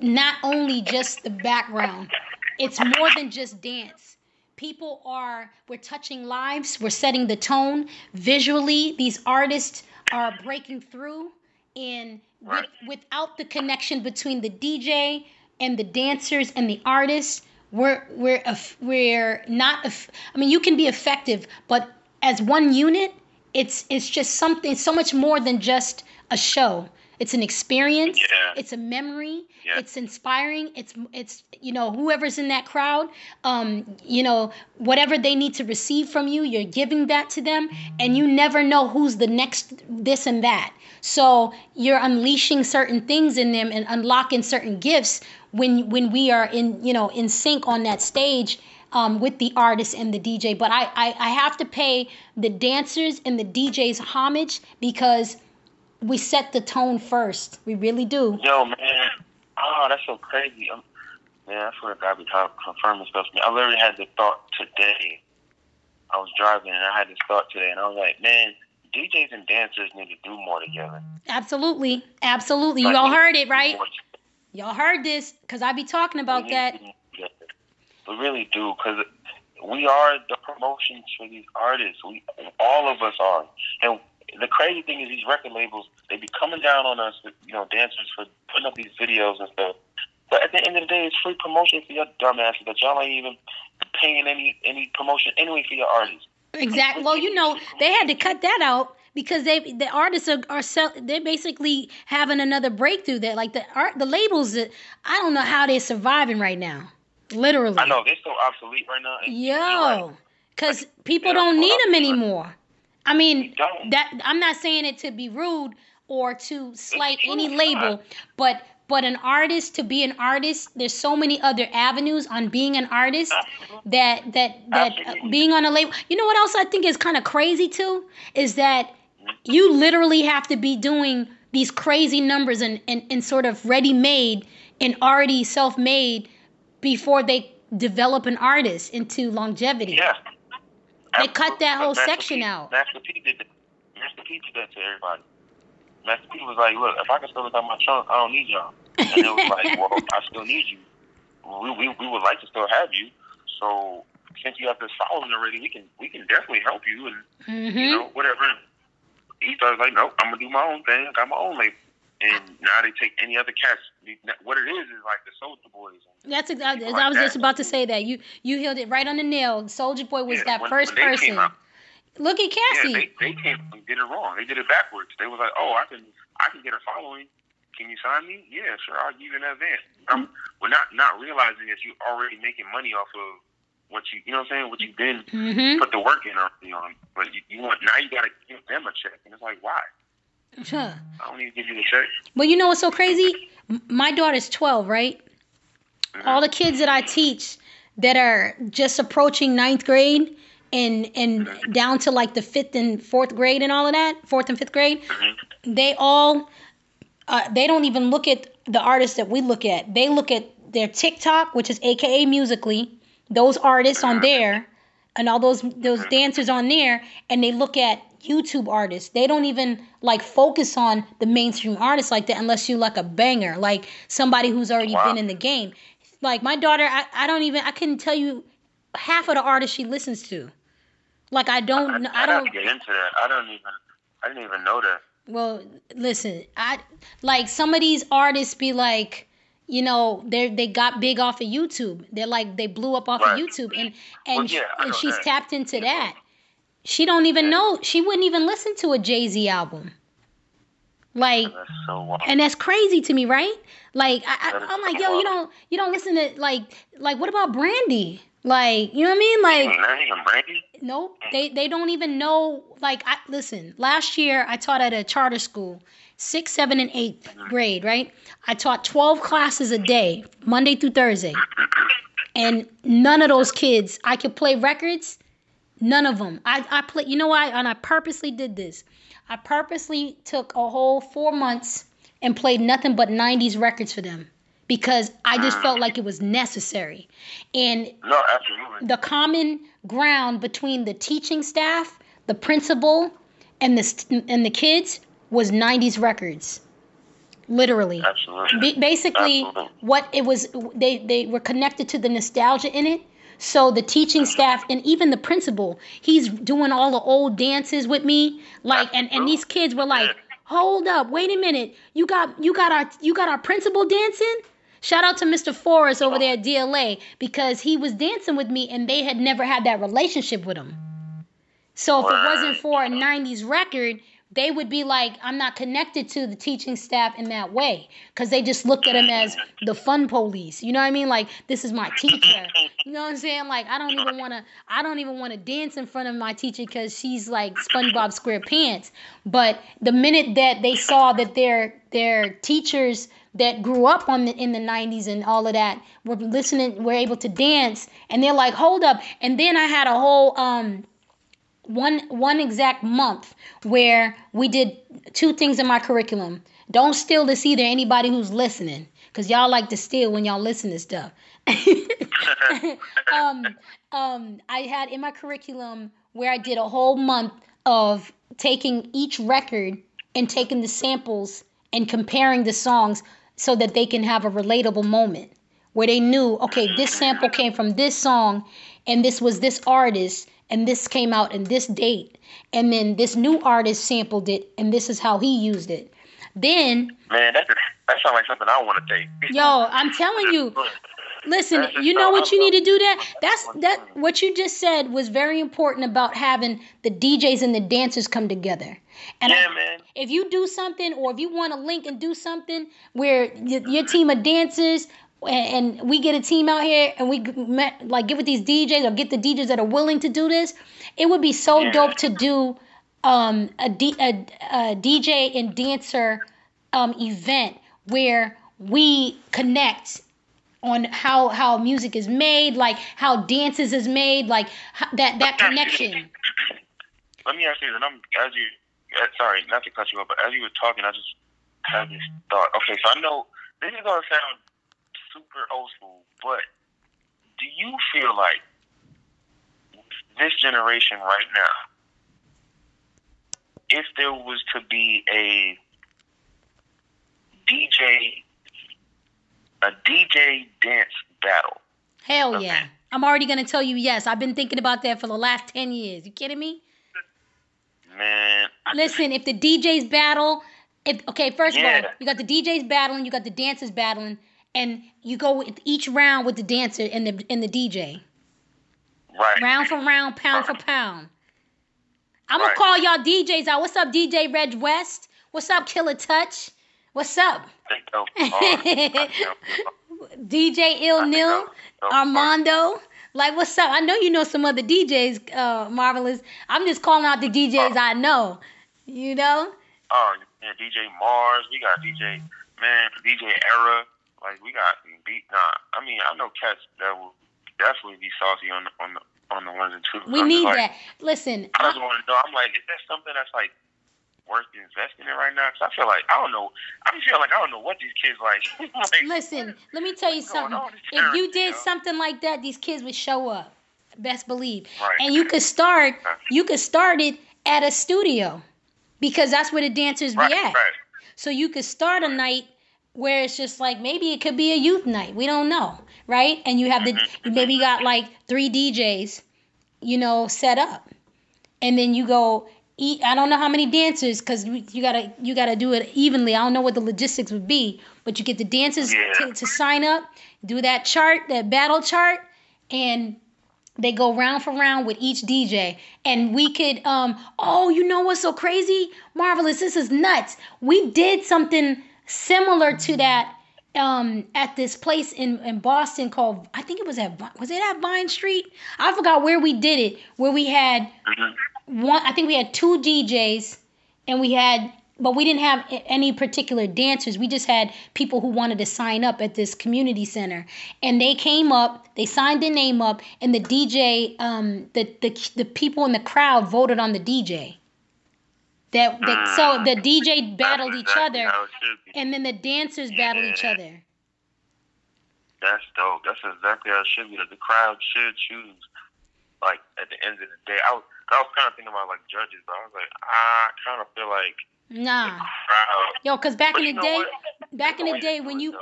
not only just the background. It's more than just dance. People are we're touching lives, we're setting the tone visually. These artists are breaking through and with, without the connection between the DJ and the dancers and the artists, we're we're we're not I mean, you can be effective, but as one unit, it's it's just something so much more than just a show. It's an experience. Yeah. It's a memory. Yeah. It's inspiring. It's it's you know whoever's in that crowd, um, you know whatever they need to receive from you, you're giving that to them, and you never know who's the next this and that. So you're unleashing certain things in them and unlocking certain gifts when when we are in you know in sync on that stage um, with the artist and the DJ. But I, I I have to pay the dancers and the DJs homage because we set the tone first. We really do. Yo, man. Oh, that's so crazy. Um, man, I swear to God, be con- confirming stuff. I literally had the thought today. I was driving and I had this thought today, and I was like, man, DJs and dancers need to do more together. Absolutely, absolutely. Y'all heard it, right? Y'all heard this because I be talking about We that. need to do more together. We really do, because we are the promotions for these artists. We, all of us are. And the crazy thing is, these record labels they be coming down on us, you know, dancers for putting up these videos and stuff. But at the end of the day, it's free promotion for your dumbasses that y'all ain't even paying any any promotion anyway for your artists. Exactly. Well, you know, they had to cut that out because they the artists are, are sell, they're basically having another breakthrough. That like the art the labels I don't know how they're surviving right now. Literally. I know they're so obsolete right now. and you're right. Yo, because people don't need them anymore. I mean, that I'm not saying it to be rude or to slight any label, but but an artist to be an artist, there's so many other avenues on being an artist that that that Absolutely. being on a label. You know what else I think is kind of crazy too is that you literally have to be doing these crazy numbers and and, and sort of ready made and already self made before they develop an artist into longevity. Yeah. They cut that whole section P- out. Master P did that. Master P did that to everybody. Master P was like, "Look, if I can still look at my trunk, I don't need y'all." And it was like, "Well, I still need you. We, we we would like to still have you. So since you have this following already, we can we can definitely help you and hmm you know whatever." He started like, "Nope, I'm gonna do my own thing. I got my own label." And now they take any other cats what it is is like the Soulja Boys. That's exactly. Like I was that. just about to say that you you hit it right on the nail. Soulja Boy was yeah, that when, first when person. Out, Look at Cassie. Yeah, they, they came and did it wrong. They did it backwards. They was like, oh, I can I can get a following. Can you sign me? Yeah, sure. I'll give you an advance. Um, we're not not realizing that you're already making money off of what you you know what I'm saying what you've been mm-hmm. put the work in on. But you, you want now you got to give them a check, and it's like why? Huh. I don't need to give you the check. But you know what's so crazy? My daughter's 12, right? Mm-hmm. All the kids that I teach that are just approaching ninth grade and and mm-hmm. down to like the fifth and fourth grade and all of that, fourth and fifth grade, mm-hmm. they all uh, they don't even look at the artists that we look at. They look at their TikTok, which is AKA Musical.ly, those artists on there, and all those those dancers on there, and they look at YouTube artists. They don't even like focus on the mainstream artists like that unless you like a banger, like somebody who's already wow. been in the game. Like my daughter, I, I don't even I couldn't tell you half of the artists she listens to. Like I don't I, I, I don't get into that. I don't even I didn't even know that. Well, listen, I like some of these artists be like, you know, they they got big off of YouTube. They're like they blew up off right. of YouTube, and and, well, yeah, and she's that. tapped into that. She don't even know. She wouldn't even listen to a Jay Z album. Like, that's so and that's crazy to me, right? Like, I, I, am like, yo, you don't, you don't listen to like, like, what about Brandy? Like, you know what I mean? Like, not even Brandy. Nope. They they don't even know. Like, I listen. Last year, I taught at a charter school, sixth, seventh, and 8th mm-hmm. grade. Right. I taught twelve classes a day, Monday through Thursday, and none of those kids. I could play records. None of them. I I play. You know why? And I purposely did this. I purposely took a whole four months and played nothing but 90s records for them because I just felt like it was necessary. And no, absolutely. the common ground between the teaching staff, the principal, and the and the kids was 90s records. Literally. Absolutely. basically absolutely. what it was they they were connected to the nostalgia in it so the teaching staff and even the principal, he's doing all the old dances with me. Like and, and these kids were like, Hold up, wait a minute. You got you got our you got our principal dancing? Shout out to Mr. Forrest over there at DLA because he was dancing with me and they had never had that relationship with him. So if it wasn't for a 90s record, they would be like, I'm not connected to the teaching staff in that way because they just looked at him as the fun police. You know what I mean? Like, this is my teacher. You know what I'm saying? Like, I don't even want to, I don't even want to dance in front of my teacher because she's like SpongeBob SquarePants. But the minute that they saw that their their teachers that grew up on the, in the 90s and all of that were listening, were able to dance, and they're like, hold up. And then I had a whole um one one exact month where we did two things in my curriculum. Don't steal this either, anybody who's listening, because y'all like to steal when y'all listen to stuff. um, um, I had in my curriculum where I did a whole month of taking each record and taking the samples and comparing the songs so that they can have a relatable moment where they knew, okay, this sample came from this song and this was this artist and this came out in this date and then this new artist sampled it and this is how he used it. Then man that that sounds like something i want to take. Yo i'm telling you. Listen you know what you need to do that? That's that what you just said was very important about having the djs and the dancers come together. And yeah, I, man. if you do something or if you want to link and do something where your team of dancers and, we get a team out here and we met, like get with these DJs or get the DJs that are willing to do this, it would be so yeah. dope to do um, a, D, a, a DJ and dancer um, event where we connect on how how music is made, like how dances is made, like how, that that connection. Let me ask you, and I'm as you, uh, sorry, not to cut you off, but as you were talking, I just had this thought. Okay, so I know this is gonna sound super old school, but do you feel like this generation right now, if there was to be a DJ, a DJ dance battle? Hell yeah. I'm already going to tell you yes. I've been thinking about that for the last 10 years. You kidding me? Man. Listen, if the DJs battle, If, okay, first of all, you got the DJs battling, you got the dancers battling, and you go with each round with the dancer and the and the DJ, Right. round for round, pound for pound. I'm gonna call y'all DJs out. What's up, DJ Reg West? What's up, Killer Touch? What's up. DJ Ill Nil? that was- that was hard. Armando. Like, what's up? I know you know some other DJs, uh, Marvelous. I'm just calling out the DJs I know. You know? Oh, yeah, DJ Mars. We got DJ man, DJ Era. Like we got beat. Nah, I mean I know cats that will definitely be saucy on the, on the on the ones and twos. We I'm need like, that. Listen, I just want to know. I'm like, is that something that's like worth investing in right now? Because I feel like I don't know. I feel like I don't know what these kids like. like listen, let me tell you something. If you did know? something like that, these kids would show up. Best believe. Right. And you could start you could start it at a studio. Because that's where the dancers right, be at. right. So you could start a night where it's just like maybe it could be a youth night. We don't know, right? And you have the Mm-hmm. maybe you got like three DJs, you know, set up, and then you go eat. I don't know how many dancers because you gotta you gotta do it evenly. I don't know what the logistics would be, but you get the dancers Yeah. to, to sign up, do that chart, that battle chart, and they go round for round with each DJ. And we could, um, oh, you know what's so crazy? Marvelous, this is nuts. We did something similar to that um, at this place in, in Boston called, I think it was at, was it at Vine Street? I forgot where we did it, where we had Mhm. one, I think we had two DJs and we had, but we didn't have any particular dancers. We just had people who wanted to sign up at this community center, and they came up, they signed their name up, and the DJ, um, the the the people in the crowd voted on the DJ. That, that so ah, the DJ battled That's each other, how it should be. and then the dancers battled each other. That's dope. That's exactly how it should be. That the crowd should choose. Like at the end of the day, I was I was kind of thinking about like judges, but I was like, I kind of feel like the Nah, crowd. yo, cause back But in the day, what? back in the day when you.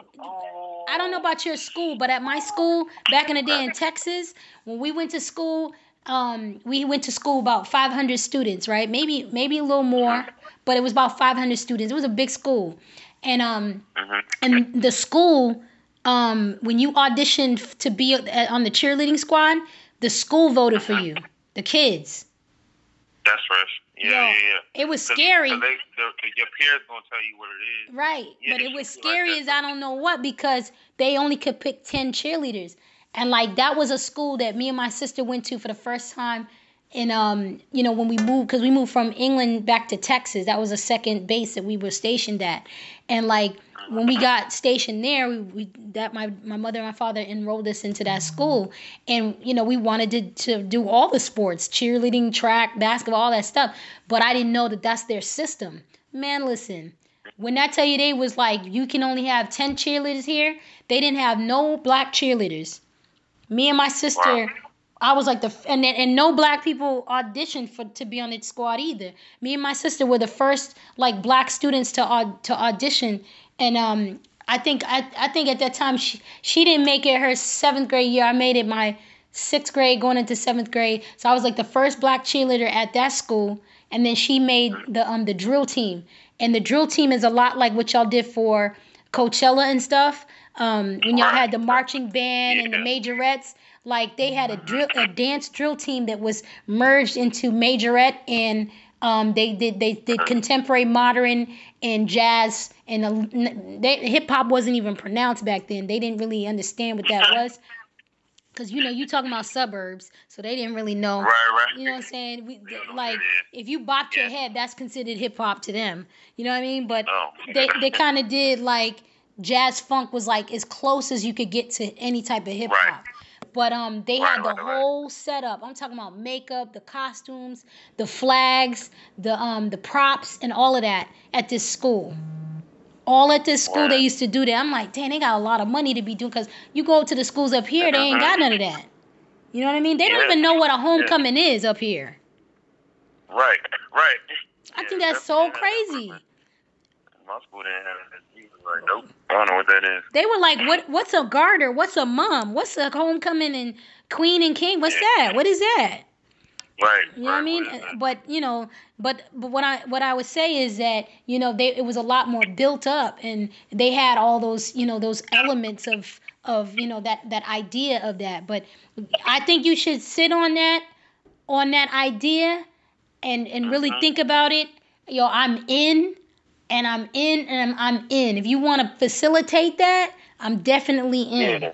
I don't know about your school, but at my school, back in the day in Texas, when we went to school, um, we went to school about 500 students, right? Maybe maybe a little more, but it was about 500 students. It was a big school, and um, Mhm. and the school, um, when you auditioned to be on the cheerleading squad, the school voted for you, the kids. That's fresh. Yeah, yeah, yeah. It was 'Cause- scary. 'cause they, the, the, your peers gonna tell you what it is. Right. Yeah, but it was be like scary as I don't know what because they only could pick 10 cheerleaders. And like that was a school that me and my sister went to for the first time in um you know when we moved cuz we moved from England back to Texas. That was a second base that we were stationed at. And like when we got stationed there, we, we that my my mother and my father enrolled us into that school and you know we wanted to, to do all the sports, cheerleading, track, basketball, all that stuff, but I didn't know that that's their system. Man, listen. When I tell you they was like, you can only have 10 cheerleaders here, they didn't have no black cheerleaders. Me and my sister, Wow. I was like the, and, and no black people auditioned for to be on the squad either. Me and my sister were the first like black students to to audition. And um, I think I, I think at that time she, she didn't make it her seventh grade year. I made it my sixth grade going into seventh grade. So I was like the first black cheerleader at that school. And then she made the um the drill team. And the drill team is a lot like what y'all did for Coachella and stuff. Um, when y'all had the marching band and the majorettes, like they had a drill a dance drill team that was merged into majorette and um, they did they did contemporary modern and jazz and hip hop wasn't even pronounced back then. They didn't really understand what that was. Cause you know you talking about suburbs, so they didn't really know. Right, right. You know what I'm saying? We, like if you bopped your head, that's considered hip hop to them. You know what I mean? But Oh. they they kind of did like jazz funk was like as close as you could get to any type of hip hop. But um, they had the right, right. whole setup. I'm talking about makeup, the costumes, the flags, the um, the props, and all of that at this school. All at this school, they used to do that. I'm like, dang, they got a lot of money to be doing. Cause you go to the schools up here, they ain't got none of that. You know what I mean? They don't even know what a homecoming is up here. Right, right. I Yeah, think that's so definitely had that crazy. My school didn't have that. Like, nope. I don't know what that is. They were like, "What? What's a garter? What's a mom? What's a homecoming and queen and king? What's Yeah. that? What is that?" Right. You know what I mean? But you know, but but what I what I would say is that you know they it was a lot more built up, and they had all those you know those elements of of you know that that idea of that. But I think you should sit on that on that idea and and really Mhm. think about it. Yo, I'm in, and I'm in, and I'm, I'm in. If you want to facilitate that, I'm definitely in. Yeah.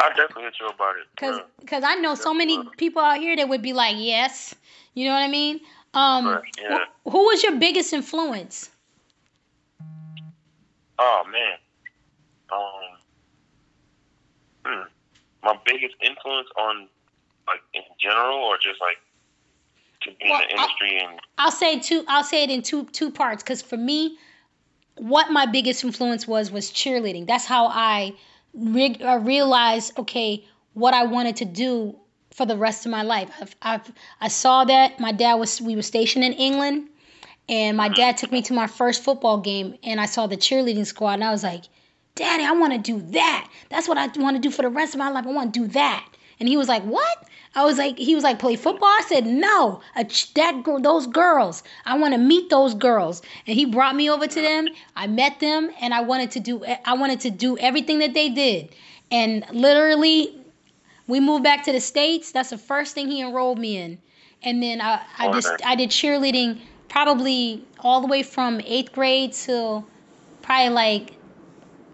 I'll definitely hit you about it. Cause, bro. cause I know so many people out here that would be like, yes, you know what I mean. Um, Right, yeah. wh- who was your biggest influence? Oh man. Um. Hmm. My biggest influence on, like in general, or just like to be Well, in the industry and I'll say two. I'll say it in two two parts. Cause for me, what my biggest influence was was cheerleading. That's how I re- uh, realized, okay, what I wanted to do for the rest of my life. I've, I've I saw that my dad was we were stationed in England, and my dad took me to my first football game, and I saw the cheerleading squad, and I was like, Daddy, I want to do that. That's what I want to do for the rest of my life. I want to do that. And he was like, What? I was like, he was like, play football. I said, no, ch- that girl, those girls. I want to meet those girls. And he brought me over to them. I met them, and I wanted to do, I wanted to do everything that they did. And literally, we moved back to the states. That's the first thing he enrolled me in. And then I, I just, I did cheerleading probably all the way from eighth grade till probably like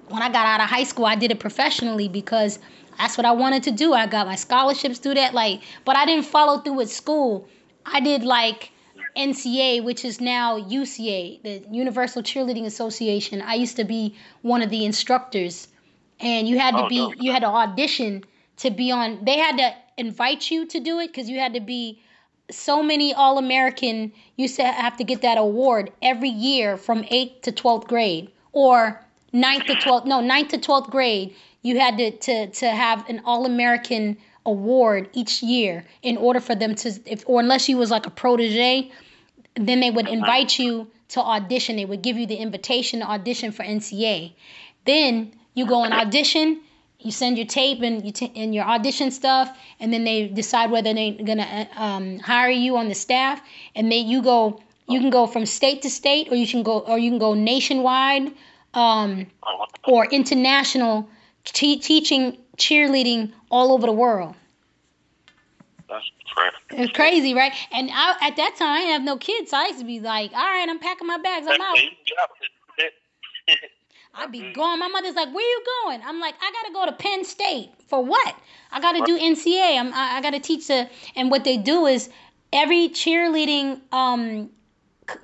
when I got out of high school, I did it professionally because that's what I wanted to do. I got my scholarships through that, like, but I didn't follow through with school. I did like NCA, which is now UCA, the Universal Cheerleading Association. I used to be one of the instructors, and you had to Oh, be, dope. you had to audition to be on. They had to invite you to do it because you had to be so many All American. You used to have to get that award every year from eighth to twelfth grade, or ninth to twelfth. No, ninth to twelfth grade. You had to to to have an All American award each year in order for them to, if or unless you was like a protege, then they would invite you to audition. They would give you the invitation to audition for NCA. Then you go and audition. You send your tape and you t- and your audition stuff, and then they decide whether they're gonna uh, um, hire you on the staff. And then you go, you can go from state to state, or you can go, or you can go nationwide, um, Oh, or international, te- teaching cheerleading all over the world. that's crazy. It's crazy, right? And I, at that time, I didn't have no kids, so I used to be like, "All right, I'm packing my bags, I'm out." I'd be going. My mother's like, "Where you going?" I'm like, "I gotta go to Penn State for what? I gotta do NCA. I'm, I, I gotta teach the." And what they do is every cheerleading, um,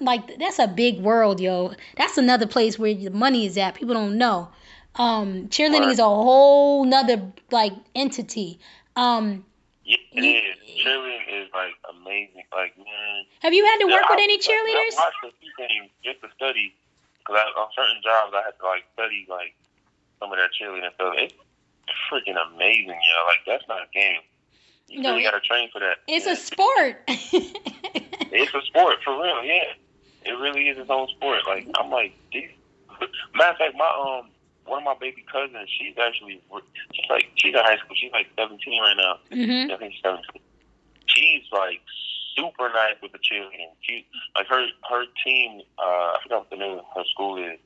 like that's a big world, yo. That's another place where the money is at. People don't know. Um, cheerleading Right. is a whole nother like entity. Um, Yeah, it You- is. Cheerleading is like amazing. Like man, have you had to work Yeah, with any I- cheerleaders? I watched a few things just to study, because on certain jobs I had to like study like some of that cheerleading stuff. It's freaking amazing, yo. Like that's not a game. You No, really gotta train for that. It's Yeah. a sport. It's a sport for real, yeah. It really is its own sport. Like I'm like. Matter of fact, my um, one of my baby cousins, she's actually, she's like, she's in high school. She's like 17 right now. hmm I think she's 17. She's like super nice with the cheerleading. She like her her team. Uh, I forgot what the name of her school is.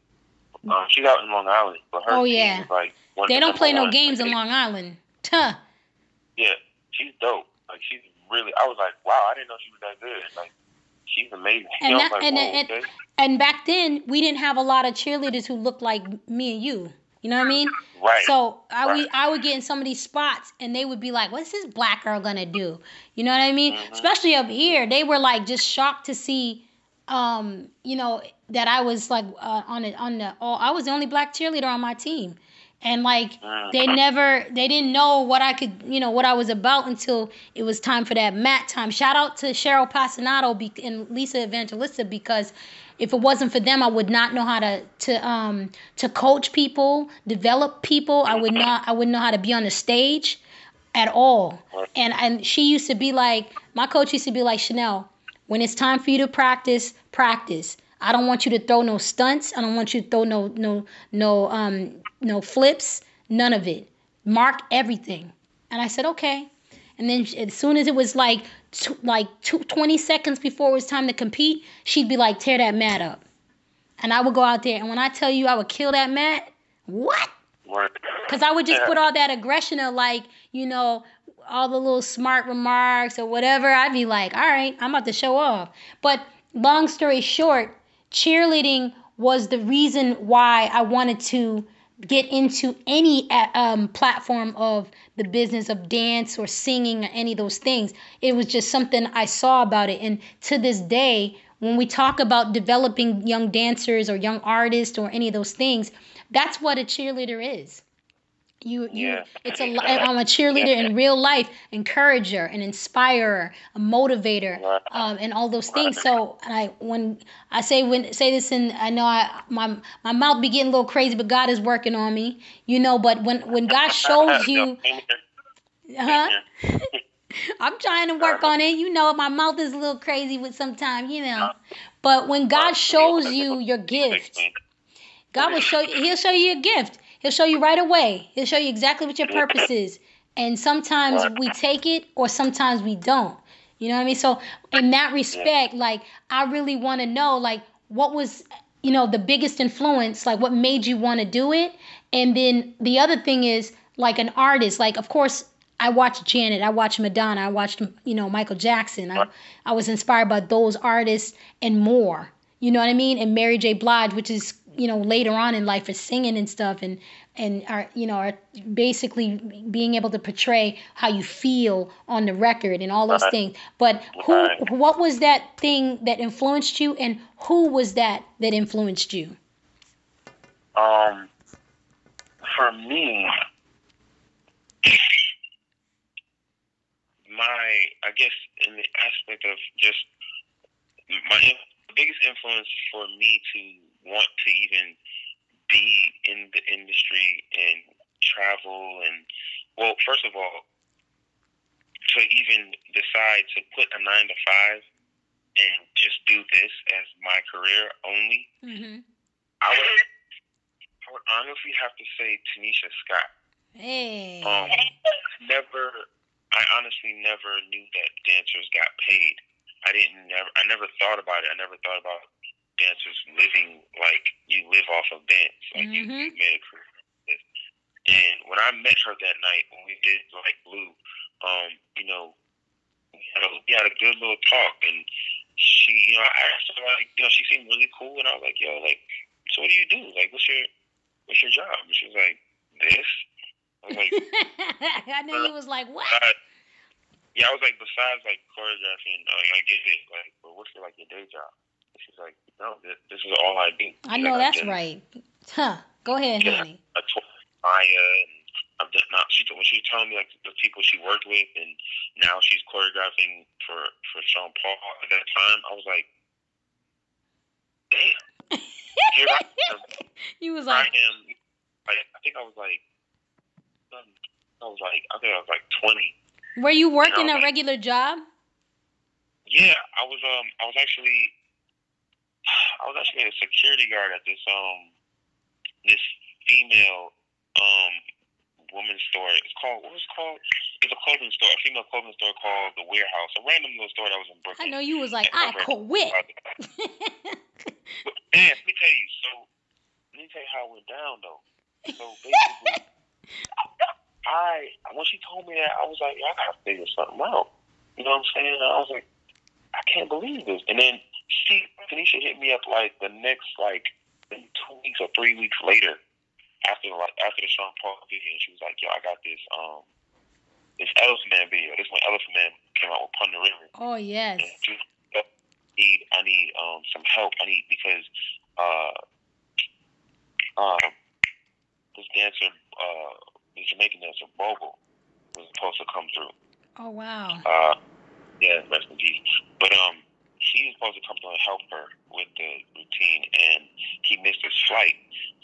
Um, she's out in Long Island, but her Oh, team yeah. is like one They the don't play no one. games in Long Island. Tuh. Yeah, she's dope. Like she's really. I was like, wow, I didn't know she was that good. Like she's amazing. And that- like, and- and-. And back then, we didn't have a lot of cheerleaders who looked like me and you. You know what I mean? right. So I right. would I would get in some of these spots, and they would be like, "What's this black girl gonna do?" You know what I mean? Mhm. Especially up here, they were like just shocked to see, um, you know, that I was like uh, on the on the. Oh, I was the only black cheerleader on my team, and like Mm. they never they didn't know what I could you know what I was about until it was time for that mat time. Shout out to Cheryl Passanato be, and Lisa Evangelista because if it wasn't for them, I would not know how to to um to coach people, develop people. I would not I wouldn't know how to be on the stage at all. And and she used to be like my coach used to be like Chanel. When it's time for you to practice, practice. I don't want you to throw no stunts. I don't want you to throw no no no um no flips. None of it. Mark everything. And I said okay. And then as soon as it was like t- like two, 20 seconds before it was time to compete, she'd be like, tear that mat up. And I would go out there, and when I tell you I would kill that mat, what? Because I would just put all that aggression of like, you know, all the little smart remarks or whatever. I'd be like, all right, I'm about to show off. But long story short, cheerleading was the reason why I wanted to get into any uh, um, platform of the business of dance or singing or any of those things. It was just something I saw about it. And to this day, when we talk about developing young dancers or young artists or any of those things, that's what a cheerleader is. You, you, Yeah. it's a, I'm um, a cheerleader in real life, encourager, an inspirer, a motivator, um, and all those things. So I, when I say when say this, and I know I my my mouth be getting a little crazy, but God is working on me, you know. But when when God shows you, huh? I'm trying to work on it. You know, my mouth is a little crazy with sometimes, you know. But when God shows you your gift, God will show you, He'll show you your gift. He'll show you right away. He'll show you exactly what your purpose is. And sometimes we take it or sometimes we don't. You know what I mean? So in that respect, like I really want to know like what was you know the biggest influence, like what made you want to do it? And then the other thing is like an artist, like of course I watched Janet, I watched Madonna, I watched you know Michael Jackson. I I was inspired by those artists and more. You know what I mean? And Mary J. Blige, which is you know later on in life is singing and stuff and and are you know are basically being able to portray how you feel on the record and all those Right. things. But who Right. what was that thing that influenced you and who was that that influenced you? Um, for me, my I guess in the aspect of just my the biggest influence for me to want to even be in the industry and travel and well, first of all, to even decide to put a nine to five and just do this as my career only, Mm-hmm. I would I would honestly have to say Tanisha Scott. Hey. Um, never. I honestly never knew that dancers got paid. I didn't never. I never thought about it. I never thought about dancers living like you live off of dance. Like you, Mhm. you made a career. And when I met her that night when we did like Blue, um, you know, we had, a, we had a good little talk, and she, you know, I asked her like, you know, she seemed really cool, and I was like, yo, like, so what do you do? Like, what's your, what's your job? And she was like, this. I was like, I know you was like, what? besides, yeah, I was like, besides like choreographing, like I get it, like, but what's your like your day job? She's like, no, this, is all I do. I know like, that's right. Huh. Go ahead, Yeah. honey. A tour Maya, and I've done not. She when she was telling me like the people she worked with, and now she's choreographing for for Sean Paul. At that time, I was like, damn, here I am. You was Here I like, am. Like, I think I was like, um, I was like, I think I was like twenty. were you working a like- regular job? Yeah, I was um I was actually I was actually a security guard at this um this female um woman's store. It's called what was it called? It's a clothing store, a female clothing store called the Warehouse, a random little store that was in Brooklyn. I know you was like, I quit. But, man, let me tell you. So let me tell you how it went down though. So basically, I when she told me that, I was like, I gotta figure something out. You know what I'm saying? I was like, I can't believe this. And then she, Tanisha hit me up like the next like two weeks or three weeks later after like after the Sean Paul video, and she was like, Yo, I got this um this Elephant Man video. This when Elephant Man came out with Pon de River. Oh yes. And she was I need I need um some help. I need because uh um this dancer uh this Jamaican dancer Bogle was supposed to come through. Oh wow. Uh, yeah, rest in peace. But um, he was supposed to come through and help her with the routine, and he missed his flight.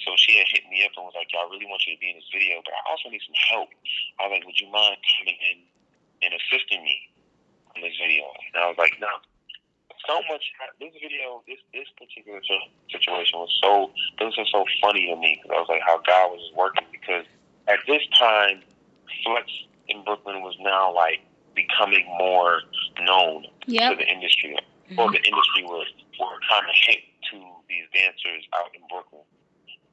So she had hit me up and was like, "Yo, I really want you to be in this video, but I also need some help." I was like, "Would you mind coming in and assisting me on this video?" And I was like, "No." So much. This video, this this particular situation was so. It was so funny to me because I was like, how God was working because at this time, Flex in Brooklyn was now like becoming more known Yep. to the industry. Well, the industry was were kind of hip to these dancers out in Brooklyn.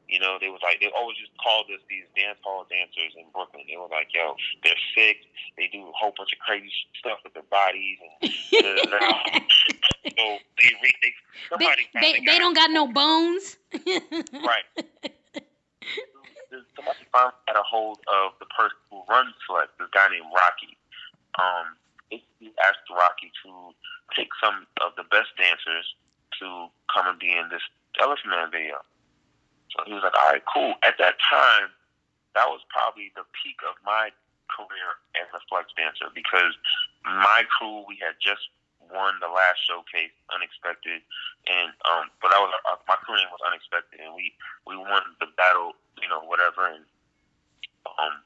You know, they was like they always just called us these dance hall dancers in Brooklyn. They were like, "Yo, they're sick. They do a whole bunch of crazy stuff with their bodies." And so they, re- they they, somebody they, finally they don't got no bones. right. Somebody finally got a hold of the person who runs Flex, this guy named Rocky. Um, he asked Rocky to pick some of the best dancers to come and be in this Elephant Man video. So he was like, all right, cool. At that time, that was probably the peak of my career as a flex dancer because my crew, we had just won the last showcase, Unexpected, and um, but I was uh, my crew name was Unexpected, and we we won the battle, you know, whatever, and um,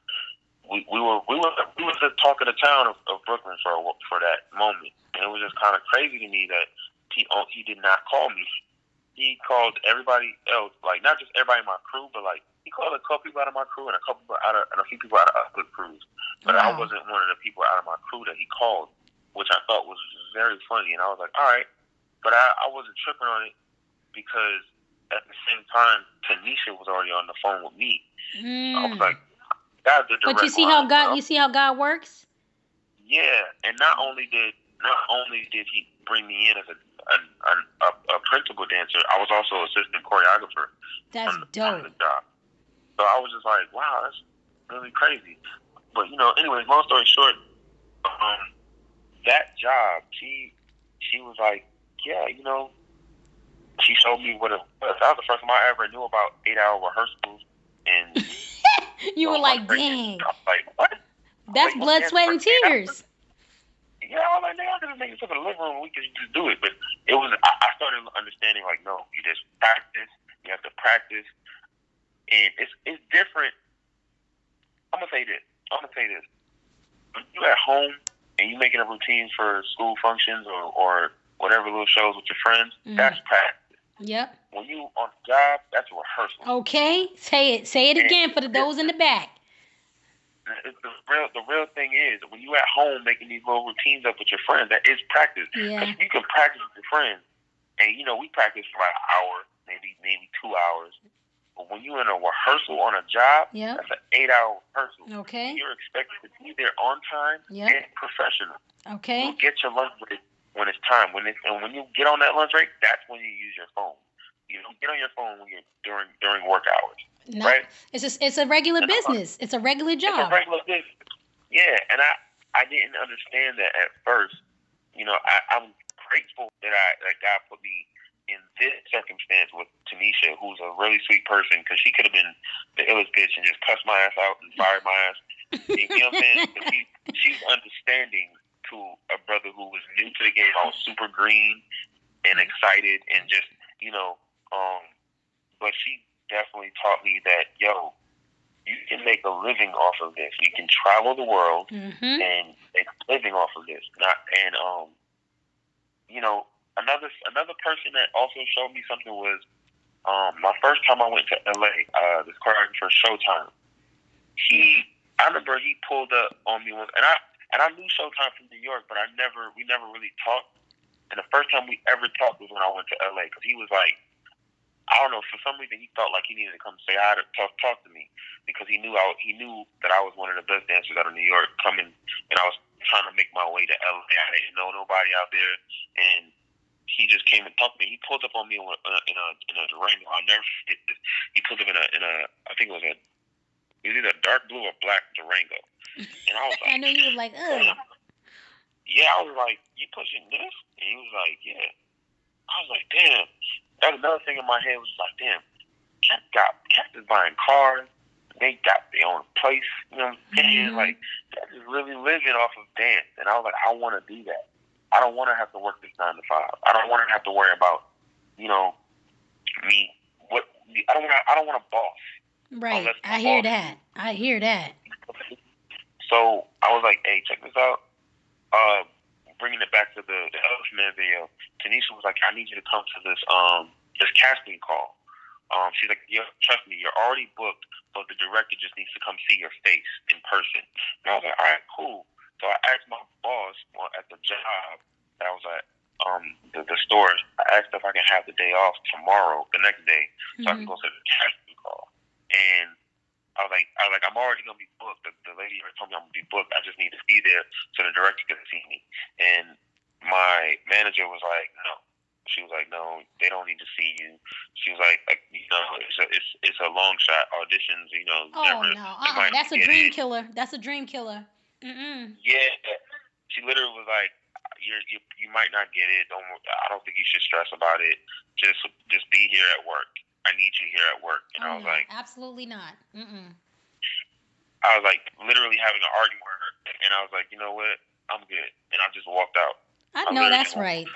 we we were we were we were the talk of the town of, of Brooklyn for a, for that moment, and it was just kind of crazy to me that he oh, he did not call me. He called everybody else, like not just everybody in my crew, but like he called a couple people out of my crew and a couple people out of and a few people out of other crews. But I wasn't one of the people out of my crew that he called, which I thought was very funny. And I was like, all right, but I, I wasn't tripping on it because at the same time, Tanisha was already on the phone with me. I was Mm. That's the direct But you see how God bro. you see how God works? Yeah, and not only did not only did he bring me in as a a, a, a principal dancer, I was also assistant choreographer That's the, on dope. the job. So I was just like, wow, that's really crazy. But you know, anyways, long story short, um, that job, she she was like, yeah, you know, she showed me what it was. That was the first time I ever knew about eight hour rehearsals and You were like, dang, I was like, what? that's Like, blood, sweat, and for eight hours? tears. Yeah, I was like, nigga, I could just make yourself in the living room. We could just do it. But it was, I, I started understanding, like, no, you just practice. You have to practice. And it's it's different. I'm going to say this. I'm going to say this. When you at home and you making a routine for school functions or, or whatever little shows with your friends, Mhm. that's practice. Yep. When you on the job, that's rehearsal. Okay. Say it. Say it again for the those in the back. The real the real thing is when you at home making these little routines up with your friends, that is practice. Yeah. You can practice with your friends, and you know we practice for like an hour, maybe maybe two hours. But when you're in a rehearsal on a job, Yep. that's an eight-hour rehearsal. Okay. You're expected to be there on time Yep. and professional. Okay. You get your lunch break when it's time. When it's and when you get on that lunch break, that's when you use your phone. You don't get on your phone when you're during during work hours. No, Right. it's just it's a regular business. It's a regular It's a job. regular business. Yeah, and I I didn't understand that at first. You know, I, I'm grateful that I that God put me in this circumstance with Tanisha, who's a really sweet person, because she could have been the illest bitch and just cussed my ass out and fired my ass. You know what I'm saying? She, she's understanding to a brother who was new to the game. I was super green and excited and just you know, um, but she definitely taught me that yo, you can make a living off of this. You can travel the world Mm-hmm. and make a living off of this. Not and um, you know, another another person that also showed me something was um my first time I went to LA. Uh, this choreographer for Showtime. He, I remember he pulled up on me once, and I and I knew Showtime from New York, but I never we never really talked. And the first time we ever talked was when I went to LA because he was like. I don't know. For some reason, he felt like he needed to come say hi to talk, talk to me because he knew I he knew that I was one of the best dancers out of New York coming, and I was trying to make my way to LA. I didn't know nobody out there, and he just came and talked to me. He pulled up on me in a in a, in a Durango. I'll never forget this. He pulled up in a in a I think it was a it was either a dark blue or black Durango, and I was like, I know you was like, ugh. yeah, I was like, you pushing this? And he was like, yeah. I was like, damn. That another thing in my head was like, damn, Cat got Cat is buying cars. They got their own place. You know what I'm saying? Mhm. Like, Cat is really living off of dance. And I was like, I want to do that. I don't want to have to work this nine to five. I don't want to have to worry about, you know, me. What I don't want. I don't want a boss. Right. I hear on. that. I hear that. So I was like, hey, check this out. Uh, bringing it back to the, the Elephant video, Tanisha was like, I need you to come to this um this casting call. Um, she's like, yeah, trust me, you're already booked, but the director just needs to come see your face in person. And I was like, all right, cool. So I asked my boss at the job that was at um the, the store. I asked if I can have the day off tomorrow, the next day, so mm-hmm. I can mm-hmm. go to the casting call. And I was like, I was like, I'm already gonna be booked. The, the lady told me I'm gonna be booked. I just need to be there so the director can see me. And my manager was like, no. She was like, no, they don't need to see you. She was like, like you know, it's a it's it's a long shot auditions. You know, oh never, no, uh-uh. that's a dream it. killer. That's a dream killer. Mm-mm. Yeah, she literally was like, you're, you you might not get it. Don't I don't think you should stress about it. Just just be here at work. I need you here at work. And oh, I was oh, no, like, absolutely not. Mm-mm. I was like literally having an argument with her, and I was like, you know what, I'm good, and I just walked out. I know that's right.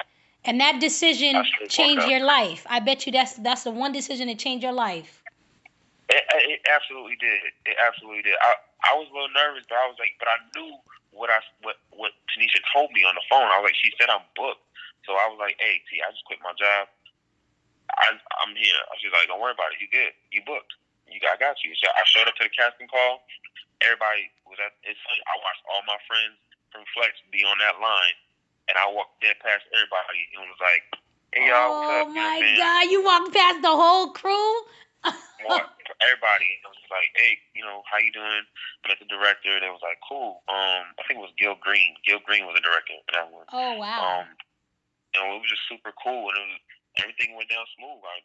And that decision changed your life. I bet you that's that's the one decision that changed your life. It, it absolutely did. It absolutely did. I I was a little nervous, but I was like, but I knew what I what what Tanisha told me on the phone. I was like, she said I'm booked, so I was like, hey T, I just quit my job. I, I'm here. She's like, don't worry about it. You good. You booked. You got, I got you. So I showed up to the casting call. Everybody was at. It's funny. I watched all my friends from Flex be on that line, and I walked dead past everybody and was like, "Hey y'all, oh, what's up?" Oh my you know god, you walked past the whole crew. everybody. It was like, hey, you know, how you doing? Met the director. They was like, cool. Um, I think it was Gil Green. Gil Green was the director for that one. Oh wow. Um, and it was just super cool, and it was everything went down smooth. I,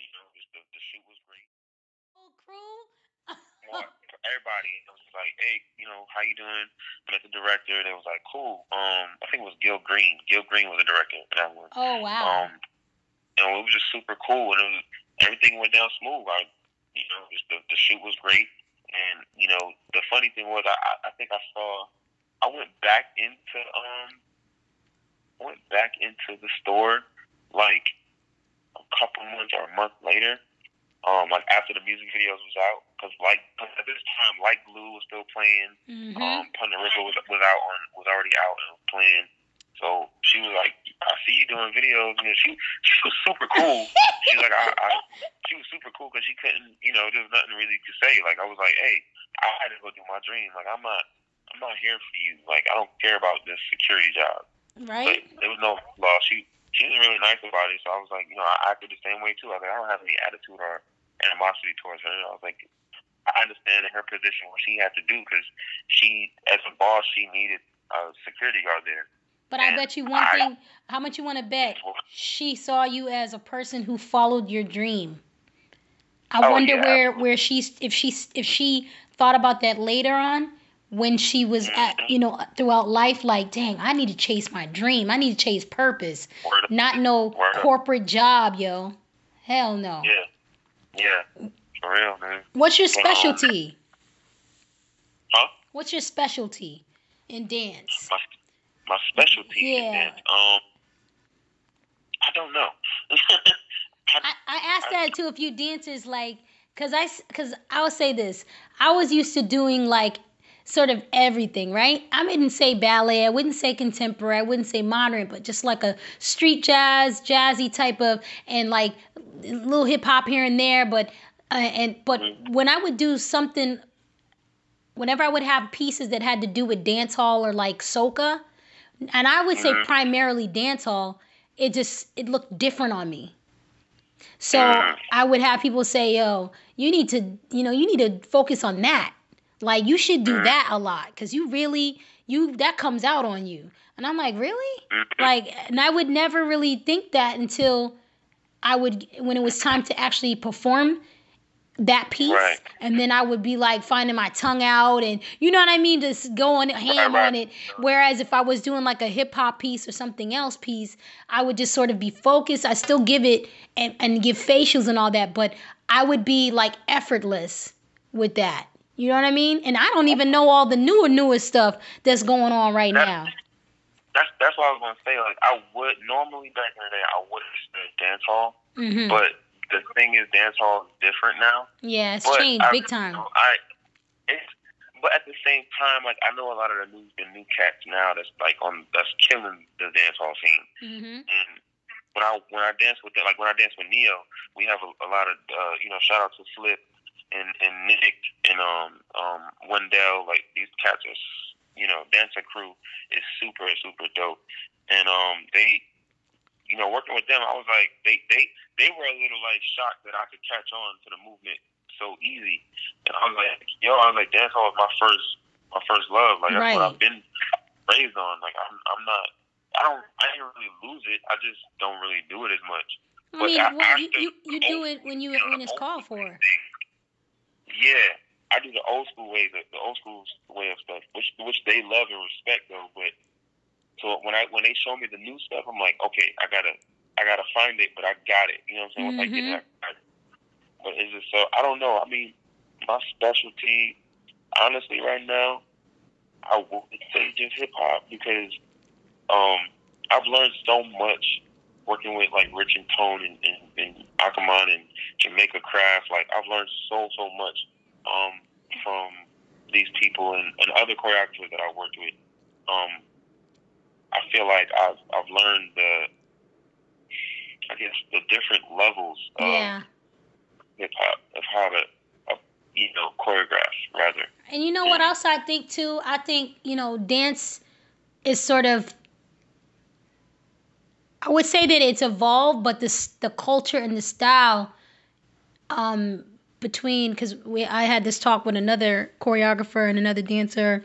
you know, just the, the shoot was great. Oh, crew. everybody it was like, hey, you know, how you doing? Met the director. They was like, cool. Um, I think it was Gil Green. Gil Green was the director that one. Oh wow. Um, and it was just super cool, and it was everything went down smooth. I, you know, just the the shoot was great, and you know, the funny thing was, I I think I saw, I went back into um, went back into the store like couple months or a month later, um, like after the music videos was out, because like cause at this time, Like Glue was still playing. Mm-hmm. Um, Pon de River was, was out on was already out and was playing. So she was like, "I see you doing videos," and she she was super cool. she was like, I, I she was super cool because she couldn't, you know, there was nothing really to say. Like I was like, "Hey, I had to go do my dream. Like I'm not." I'm not here for you. Like I don't care about this security job. Right. But there was no law. She she was really nice about it. So I was like, you know, I acted the same way too. I was like, I don't have any attitude or animosity towards her. I was like, I understand in her position what she had to do because she, as a boss, she needed a security guard there. But and I bet you one I, thing. How much you want to bet? She saw you as a person who followed your dream. I oh, wonder yeah, where absolutely. where she's if she if she thought about that later on when she was at you know throughout life like dang i need to chase my dream. I need to chase purpose. Word not no corporate job yo. Hell no. Yeah. Yeah. For real man. What's your specialty? Huh? What's your specialty in dance? My, my specialty yeah. in dance um i don't know. I, I asked that to a few dancers like because i because i'll say this. I was used to doing like sort of everything, right? I wouldn't say ballet, I wouldn't say contemporary, I wouldn't say modern, but just like a street jazz, jazzy type of, and like a little hip hop here and there. But uh, and but when I would do something, whenever I would have pieces that had to do with dance hall or like soca, and I would say mm-hmm. primarily dance hall, it just it looked different on me. So mm-hmm. I would have people say, "Yo, you need to, you know, you need to focus on that." Like you should do that a lot because you really you that comes out on you. And I'm like, really? Mm-hmm. Like, and I would never really think that until I would when it was time to actually perform that piece right. and then I would be like finding my tongue out and you know what I mean just going ham right, right. on it whereas if I was doing like a hip hop piece or something else piece I would just sort of be focused I still give it and, and give facials and all that but I would be like effortless with that you know what I mean? And I don't even know all the newer, newer stuff that's going on right that's, now. That's that's what I was gonna say. Like I would normally back in the day, I would have said dance hall, mm-hmm. but the thing is, dance hall is different now. Yeah, it's but changed I, big time. You know, I it's but at the same time, like I know a lot of the new the new cats now that's like on that's killing the dance hall scene. Mm-hmm. And when I when I dance with them, like when I dance with Neo, we have a, a lot of uh, you know shout out to Flip and and Nick and um um Wendell, like these cats are you know dancer crew is super super dope, and um they you know, working with them, I was like, they they they were a little like shocked that I could catch on to the movement so easy, and I was like, yo, I was like, dance hall is my first my first love. Like that's Right. what I've been raised on. Like I'm I'm not. I don't. I didn't really lose it. I just don't really do it as much. I But mean, well, you, you, you do it when you when it's called for. thing. Yeah, I do the old school way, the, the old school way of stuff, which which they love and respect though. But so when I when they show me the new stuff, I'm like, okay, I gotta I gotta find it, but I got it. You know what I'm saying? Once I get it, I got it. But it's just so I don't know. I mean, my specialty, honestly, right now, I would say just hip hop because um, I've learned so much working with like Rich and Tone and, and, and Aakomon and Jamaica Craft. Like I've learned so so much um, from these people and, and other choreographers that I worked with. Um, I feel like I've I've learned the I guess the different levels of Yeah. hip hop of how to you know choreograph rather. And you know what else I think too? I think, you know, dance is sort of I would say that it's evolved, but the the culture and the style um between cuz we I had this talk with another choreographer and another dancer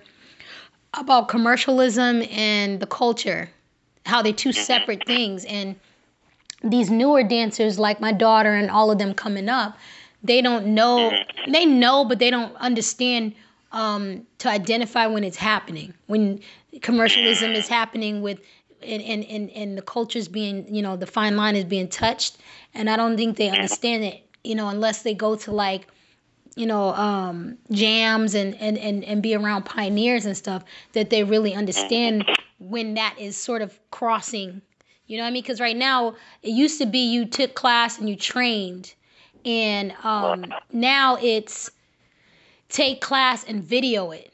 about commercialism and the culture, how they're two separate things. And these newer dancers like my daughter and all of them coming up, they don't know they know but they don't understand um, to identify when it's happening. When commercialism is happening with and, and, and, and the culture's being you know the fine line is being touched. And i don't think they understand it you know unless they go to like you know um, jams and, and, and, and be around pioneers and stuff that they really understand when that is sort of crossing. You know what i mean? Because right now it used to be you took class and you trained. And um, now it's take class and video it.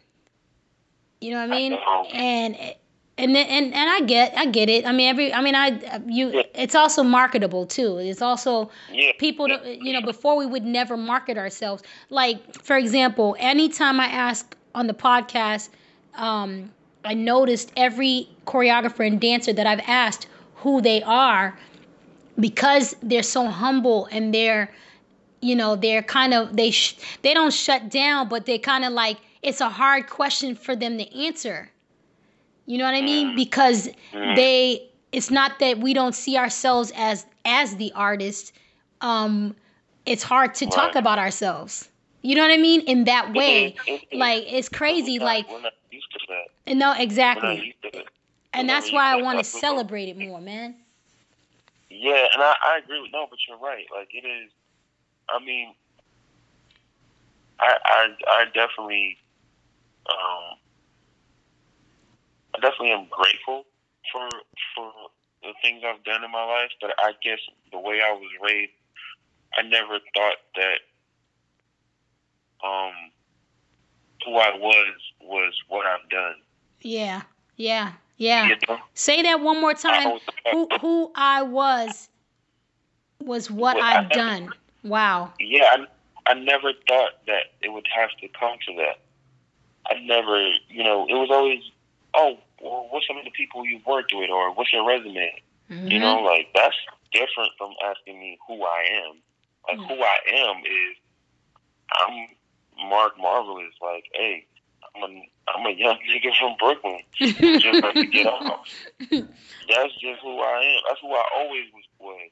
You know what I mean? And and then- and and I get I get it. I mean every I mean I you it's also marketable too. It's also Yeah. people don't- you know before we would never market ourselves. Like for example, anytime I ask on the podcast um I noticed every choreographer and dancer that I've asked who they are because they're so humble and they're you know they're kind of they sh- they don't shut down but they kind of like it's a hard question for them to answer you know what i mean because they it's not that we don't see ourselves as as the artist um it's hard to talk about ourselves you know what i mean in that way Mhm. Mhm. like it's crazy We're not- like we're not used to that. no We're not exactly used to it. and we're that's why i want to celebrate it more man Yeah, and I, I agree with no, but you're right. Like it is. I mean, I I, I definitely, um, I definitely am grateful for for the things I've done in my life. But I guess the way I was raised, I never thought that um who I was was what I've done. yeah yeah yeah You know? say that one more time was- who who I was was what Well, I I've never- done. Wow. yeah, I, I never thought that it would have to come to that. I never, you know, it was always, oh, well, what's some of the people you've worked with, or what's your resume? Mhm. You know, like that's different from asking me who I am. Like Mm. who I am is, I'm Mark Marvelous. Like, hey, I'm a, I'm a young nigga from Brooklyn, just like to get off. That's just who I am. That's who I always was. was.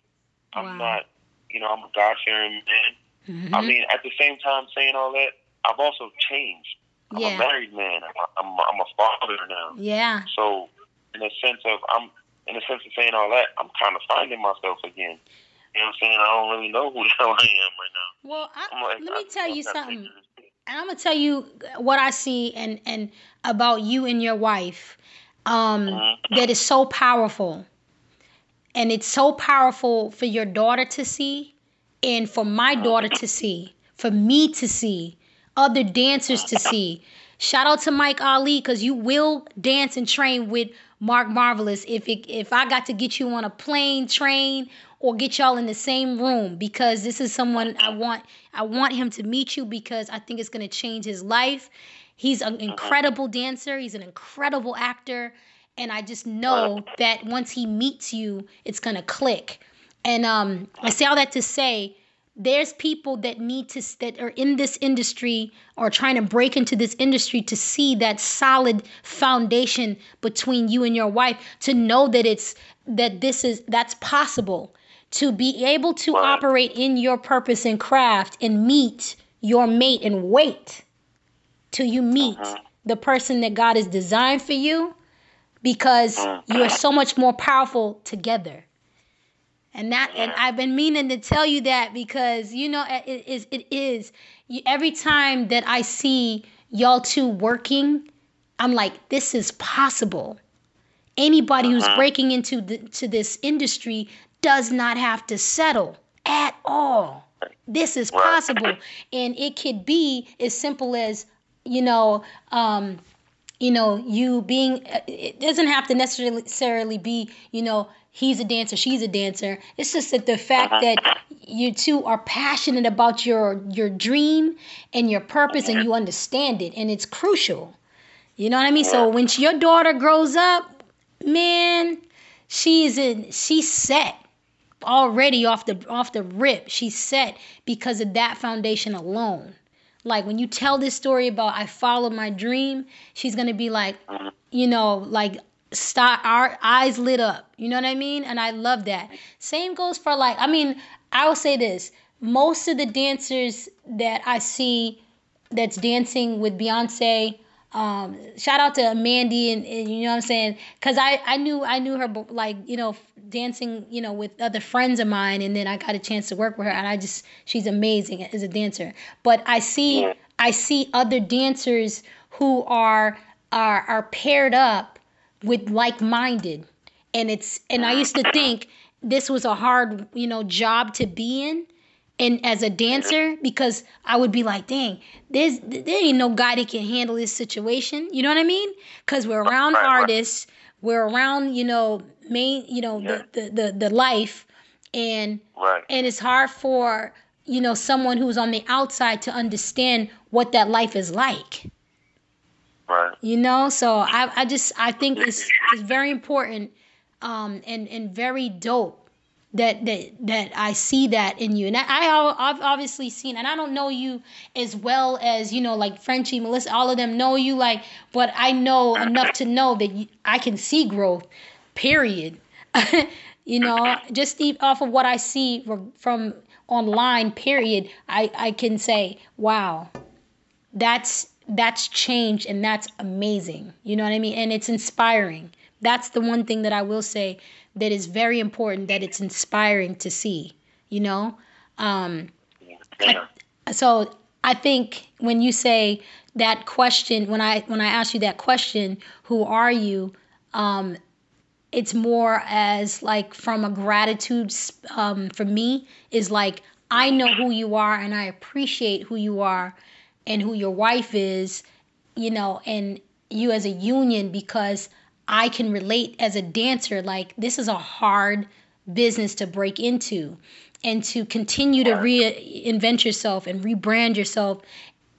I'm Wow. not, you know, I'm a God fearing man. Mhm. I mean, at the same time, saying all that, I've also changed. I'm a married man. I'm, I'm, I'm a father now. Yeah. So, in a sense of I'm, in a sense of saying all that, I'm kind of finding myself again. You know what I'm saying? I don't really know who the hell I am right now. Well, I, I'm like, let me I- tell I you something. and I'm gonna tell you what I see and and about you and your wife. Um, Mhm. that is so powerful, and it's so powerful for your daughter to see, and for my daughter to see, for me to see, other dancers to see. Shout out to Mike Ali because you will dance and train with Mark Marvelous if it, if I got to get you on a plane, train, or get y'all in the same room because this is someone I want I want him to meet you because I think it's gonna change his life. He's an incredible dancer. He's an incredible actor. And I just know that once he meets you, it's gonna click. And um, I say all that to say, there's people that need to that are in this industry or trying to break into this industry to see that solid foundation between you and your wife to know that it's that this is that's possible to be able to operate in your purpose and craft and meet your mate and wait till you meet uh-huh. the person that God has designed for you because uh-huh. you are so much more powerful together. And that and I've been meaning to tell you that because you know it is it is every time that I see y'all two working, I'm like this is possible. Anybody who's uh-huh. breaking into the, to this industry does not have to settle at all. This is possible, and it could be as simple as you know, um, you know, you being. It doesn't have to necessarily be, you know, he's a dancer, she's a dancer. It's just that the fact uh-huh. that you two are passionate about your your dream and your purpose, and you understand it, and it's crucial. You know what I mean? So when your daughter grows up, man, she's in, she's set already off the off the rip. She's set because of that foundation alone. Like when you tell this story about I followed my dream, she's gonna be like, you know, like start our eyes lit up. You know what I mean? And I love that. Same goes for like, I mean, I will say this. Most of the dancers that I see that's dancing with Beyonce um, shout out to Mandy and, and, you know what I'm saying? Because I, I knew I knew her like you know dancing you know with other friends of mine and then I got a chance to work with her and I just she's amazing as a dancer. But I see I see other dancers who are are are paired up with like-minded. And it's and I used to think this was a hard you know job to be in and as a dancer because I would be like, dang, there's there ain't no guy that can handle this situation. You know what I mean? Because we're around right, artists, we're around you know main you know yeah. the, the, the the life, and right. and it's hard for you know someone who's on the outside to understand what that life is like. Right. You know, so I I just I think it's it's very important, um, and and very dope that that that I see that in you, and I, I've obviously seen, and I don't know you as well as you know, like Frenchie, Melissa, all of them know you, like, but I know enough to know that you, I can see growth. Period. you know, just off of what I see from online. Period. I I can say, wow, that's that's change, and that's amazing. You know what I mean? And it's inspiring. That's the one thing that I will say that is very important that it's inspiring to see you know um. I, so i think when you say that question when i when i ask you that question who are you um, it's more as like from a gratitude um, for me is like i know who you are and i appreciate who you are and who your wife is you know and you as a union because I can relate as a dancer. Like, this is a hard business to break into and to continue to reinvent yourself and rebrand yourself.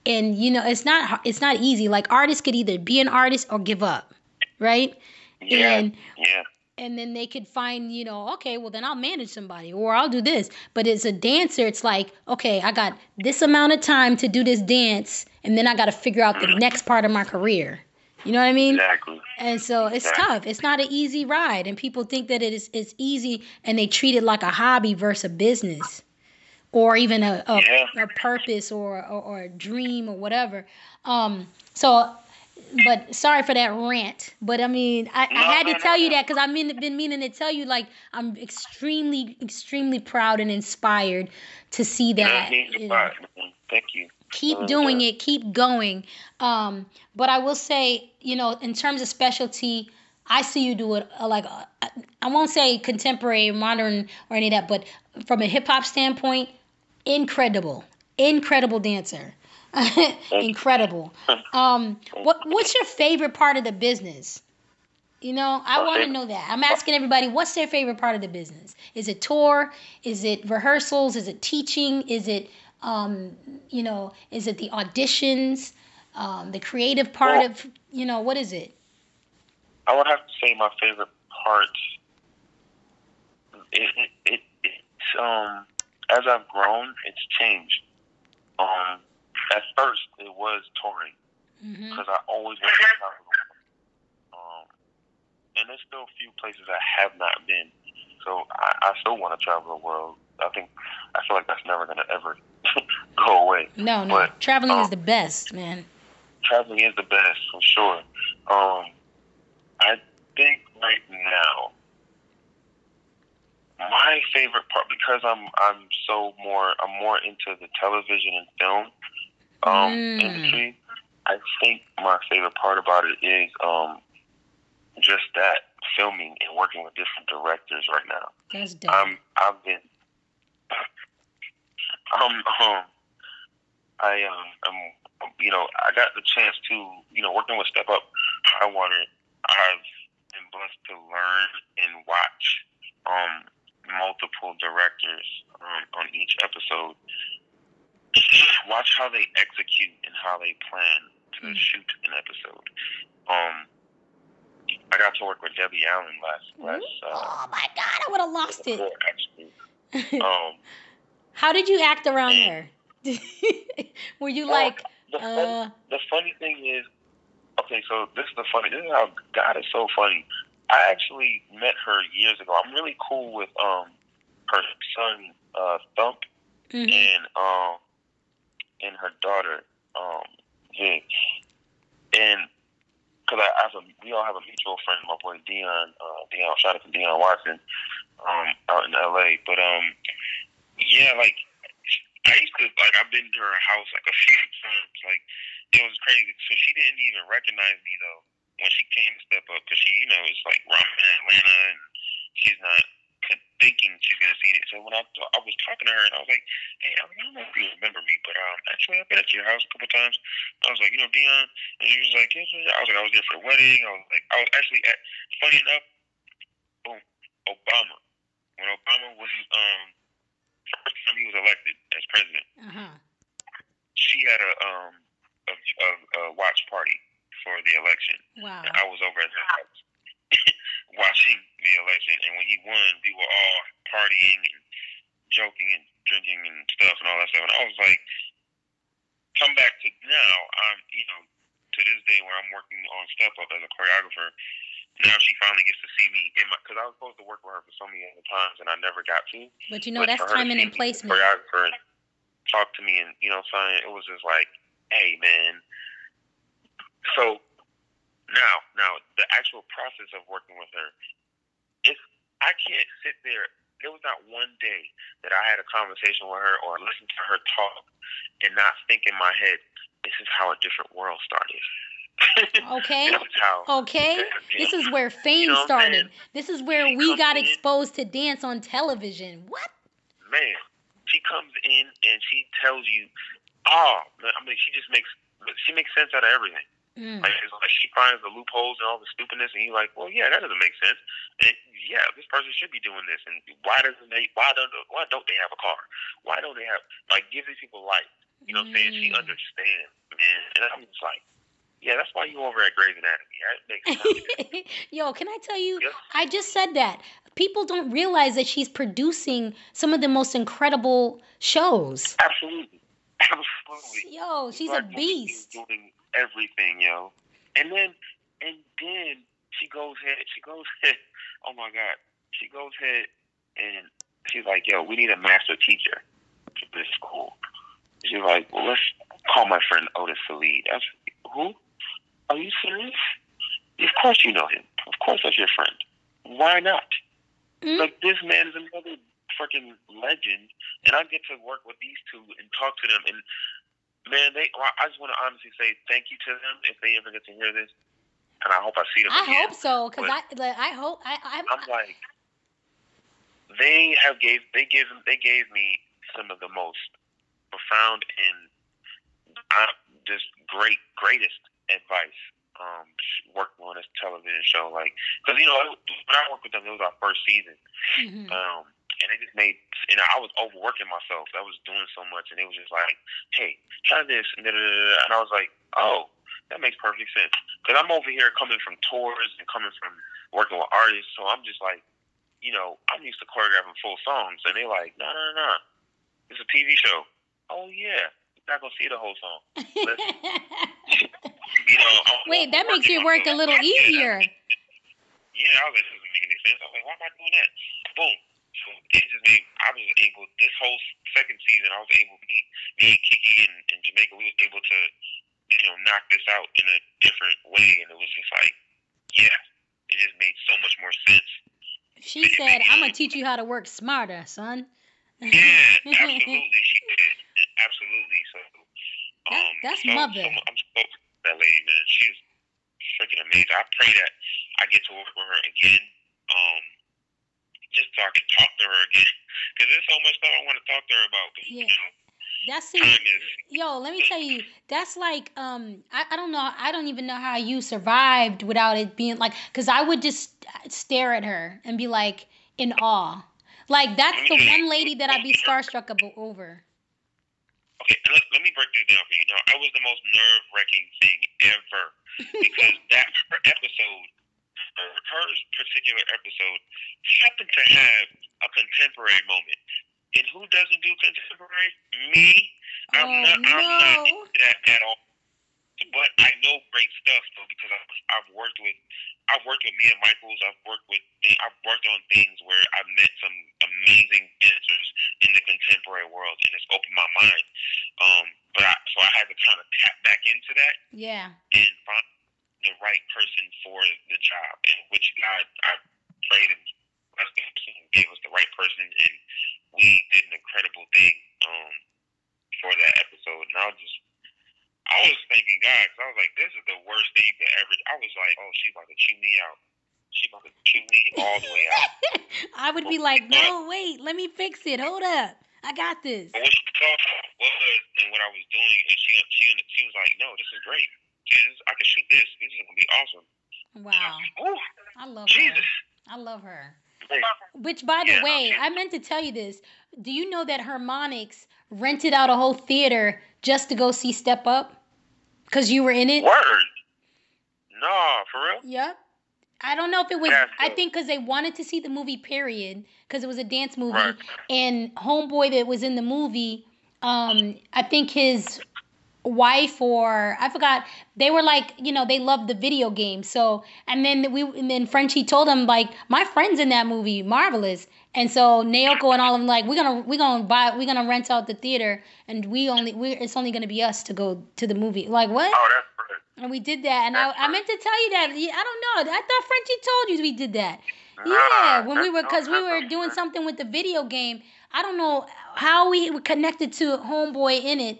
And, you know, it's not, it's not easy. Like, artists could either be an artist or give up, right? Yeah. And, yeah and then they could find you know okay well then i'll manage somebody or i'll do this but as a dancer it's like okay i got this amount of time to do this dance and then i got to figure out the next part of my career you know what I mean? Exactly. And so it's exactly. tough. It's not an easy ride, and people think that it is it's easy, and they treat it like a hobby versus a business, or even a a, yeah. a purpose or, or, or a dream or whatever. Um. So, but sorry for that rant. But I mean, I, no, I had to no, tell no, you that because I've been, been meaning to tell you. Like I'm extremely, extremely proud and inspired to see that. Thank you keep doing it keep going um, but i will say you know in terms of specialty i see you do it uh, like uh, i won't say contemporary modern or any of that but from a hip-hop standpoint incredible incredible dancer incredible um, what what's your favorite part of the business you know, I want to know that. I'm asking everybody, what's their favorite part of the business? Is it tour? Is it rehearsals? Is it teaching? Is it um, you know, is it the auditions? um, the creative part Well- of you know what is it? I would have to say my favorite part. It, it, it it's um as I've grown, it's changed. Um, at first it was touring because I always wanted to travel. Um, and there's still a few places I have not been, so I, I still want to travel the world. I think I feel like that's never gonna ever go away. No, no, But, traveling is um, the best, man. traveling is the best for sure. Um, I think right now, my favorite part because I'm I'm so more I'm more into the television and film um, Mm. industry. I think my favorite part about it is um, just that filming and working with different directors right now. That's dope. I'm I've been um um I um I'm you know I got the chance to you know working with Step Up High Water I've been blessed to learn and watch um multiple directors um, on each episode watch how they execute and how they plan to Mm. shoot an episode um I got to work with Debbie Allen last last uh, oh my God, I would have lost it. actually um How did you act around Mm. her? Were you Well, like, the, fun, uh, the funny thing is, okay, so this is the funny. This is how God is so funny. I actually met her years ago. I'm really cool with um her son uh Thump mhm. and um and her daughter um Vic, and because I, I have a we all have a mutual friend, my boy Dion. Uh, Dion, shout out to Dion Watson, um, out in L.A. But um, yeah, like I used to like I've been to her house like a few times. Like it was crazy. So she didn't even recognize me though when she came to step up because she, you know, it's like ramen in Atlanta and she's not thinking she's gonna see it. So when I I was talking to her and I was like, hey, I don't know if you remember me, but um, actually I've been at your house a couple times. I was like, you know, Dion, and she was like, yes, yes. I was like, I was there for a wedding. I was like, I was actually at. Funny enough, boom, Obama. When Obama was um he was elected as president, uh-huh. she had a um a, a, a watch party for the election. Wow. And I was over at her house watching the election, and when he won, we were all partying and joking and drinking and stuff and all that stuff. And I was like, come back to now, I'm you know to this day where I'm working on Step Up as a choreographer. Now she finally gets to see me in my because I was supposed to work with her for so many other times and I never got to. But you know, But that's for her to timing and me, placement. Choreographer and talk to me and you know what I'm saying it was just like, hey man. So now, now the actual process of working with her, it's I can't sit there. There was not one day that I had a conversation with her or listened to her talk and not think in my head, this is how a different world started. Okay. Okay. This is where fame know what I'm started. This is where She we got in- exposed to dance on television. What? man, she comes in and she tells you, oh, I mean, she just makes she makes sense out of everything. Mm. Like, like she finds the loopholes and all the stupidness, and you're like, well, yeah, that doesn't make sense. And yeah, this person should be doing this, and why doesn't they? Why don't why don't they have a car? Why don't they have like give these people life? You know what I'm saying? She Mm. understands, man, and I'm just like, yeah, that's why you over at Grey's Anatomy. That makes sense. Yo, can I tell you? Yep. I just said that. People don't realize that she's producing some of the most incredible shows. Absolutely, absolutely. Yo, she's a woman is beast. Doing everything, yo. And then, and then she goes ahead. She goes ahead. Oh my God, she goes ahead and she's like, "Yo, we need a master teacher for this school." She's like, "Well, let's call my friend Otis Sallid." Said, "Who? Are you serious? Of course you know him. Of course that's your friend. Why not?" Mm? Like this man is another freaking legend, and I get to work with these two and talk to them. And man, they I just want to honestly say thank you to them if they ever get to hear this, and I hope I see them I again. hope so, cause I, like, I hope I, I, I'm like, they have gave they gave they gave me some of the most profound and uh, just great greatest advice. Um, working on this television show, like, because you know when I worked with them, it was our first season. Mhm. Um, and it just made you know I was overworking myself. I was doing so much, and it was just like, hey, try this, and da da da. And I was like, oh, that makes perfect sense because I'm over here coming from tours and coming from working with artists, so I'm just like, you know, I'm used to choreographing full songs, and they're like, no, no, no, it's a TV show. Oh yeah, not gonna see the whole song. you know, Wait, that makes your work a little easier. Yeah, I was like, this doesn't make any sense. I was like, why am I doing that? Boom. So it just made I was able this whole second season I was able me me and Kiki and, and Jamaica we was able to you know knock this out in a different way and it was just like yeah it just made so much more sense. She said, "I'm gonna teach you how to work smarter, son." Yeah, absolutely, she did. Absolutely. So, um, That- that's so, mother. So, I'm so that lady, man. She's freaking amazing. I pray that I get to work with her again, um, just so I can talk to her again. Because there's so much stuff I want to talk to her about. 'cause, Yeah. You know, That's it. Yo, let me tell you, that's like um I, I don't know I don't even know how you survived without it being like cuz I would just stare at her and be like in awe. Like that's the one lady that I'd be starstruck over. Okay, let, let me break this down for you. Now, it was the most nerve wracking thing ever because that her episode, her, her particular episode, happened to have a contemporary moment. And who doesn't do contemporary? Me. I'm Oh, not. I'm not into that at all. But I know great stuff though because I've, I've worked with I've worked with Mia Michaels. I've worked with I've worked on things where I've met some amazing dancers in the contemporary world, and it's opened my mind. Um, but I, so I had to kind of tap back into that Yeah. and find the right person for the job, and which God I prayed and blessed and gave us the right person, and we did an incredible thing um, for that episode. And I was just, I was thanking God because I was like, this is the worst thing to ever. I was like, oh, she about to chew me out. She about to chew me all the way out. I would be like, "No, wait, let me fix it. Hold up. I got this." But what she thought was, and what I was doing, and she she she was like, no, this is great. This, I can shoot this. This is gonna be awesome. Wow. Ooh, I love her. Jesus. I love her. Which, by the Yeah, way. I meant to tell you this. Do you know that Harmonix rented out a whole theater just to go see Step Up? Because you were in it? Word. No, for real. Yep. I don't know if it was, That's I think because they wanted to see the movie, period, because it was a dance movie. Right. And Homeboy that was in the movie, um, I think his wife or I forgot they were like you know they loved the video game so and then we and then Frenchie told him like my friends in that movie marvelous and so Naoko and all of them like we're gonna we're gonna buy we're gonna rent out the theater and we only we it's only gonna be us to go to the movie like what Oh, that's perfect. and we did that and I, That's I meant to tell you that I don't know I thought Frenchie told you we did that yeah when we were because we were doing something with the video game I don't know how we were connected to Homeboy in it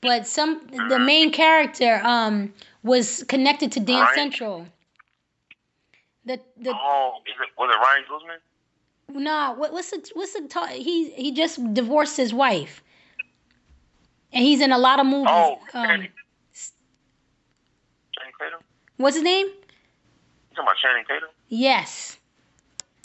but some the main character um was connected to Dance? Central. The the Oh, is it, was it Ryan Guzman? Nah what, what's the what's the ta- he he just divorced his wife, and he's in a lot of movies. Oh, um, Channing, Channing Tatum. what's his name? You talking about Channing Tatum? Yes.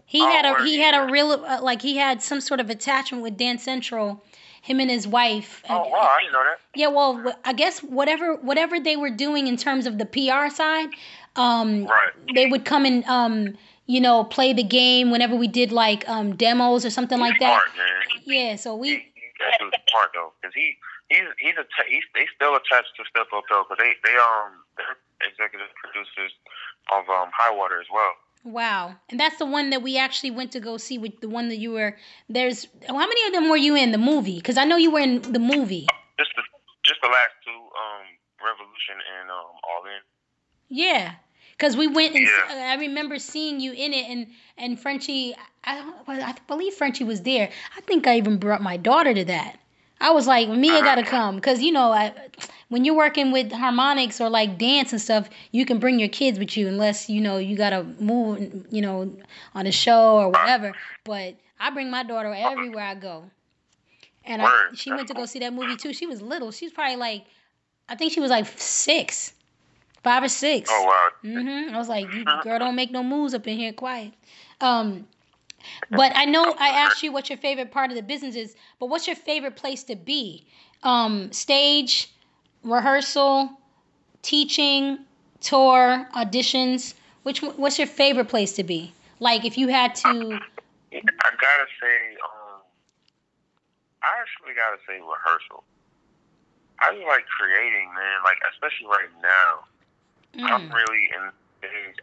He Oh, had a he yeah. had a real uh, like he had some sort of attachment with Dance Central, him and his wife. Oh And- wow, I didn't know that. Yeah, well, I guess whatever whatever they were doing in terms of the PR side, um, Right. they would come and um, you know, play the game whenever we did like um demos or something like that. Smart man. Yeah, so we he, that dude's smart though, because he he's he's a he's they still attached to Step Up though, because they they um they're executive producers of um High Water as well. wow, and that's the one that we actually went to go see with the one that you were. There's how many of them were you in the movie? Because I know you were in the movie. Just the just the last two um Revolution and um All In. Yeah, because we went and Yeah. I remember seeing you in it, and and Frenchie, I don't, I believe Frenchie was there. I think I even brought my daughter to that. I was like, Mia gotta come, cause you know, I, when you're working with Harmonix or like dance and stuff, you can bring your kids with you, unless you know you gotta move, you know, on a show or whatever. But I bring my daughter everywhere I go, and I, she went to go see that movie too. She was little. She's probably like, I think she was like six, five or six. Oh wow. hmm I was like, you, Uh-huh. girl, don't make no moves up in here, quiet. Um, But I know I asked you what your favorite part of the business is, but what's your favorite place to be? Um, stage, rehearsal, teaching, tour, auditions. Which what's your favorite place to be? Like if you had to. I gotta say, um, I actually gotta say rehearsal. I just like creating, man. Like especially right now, mm. I'm really in.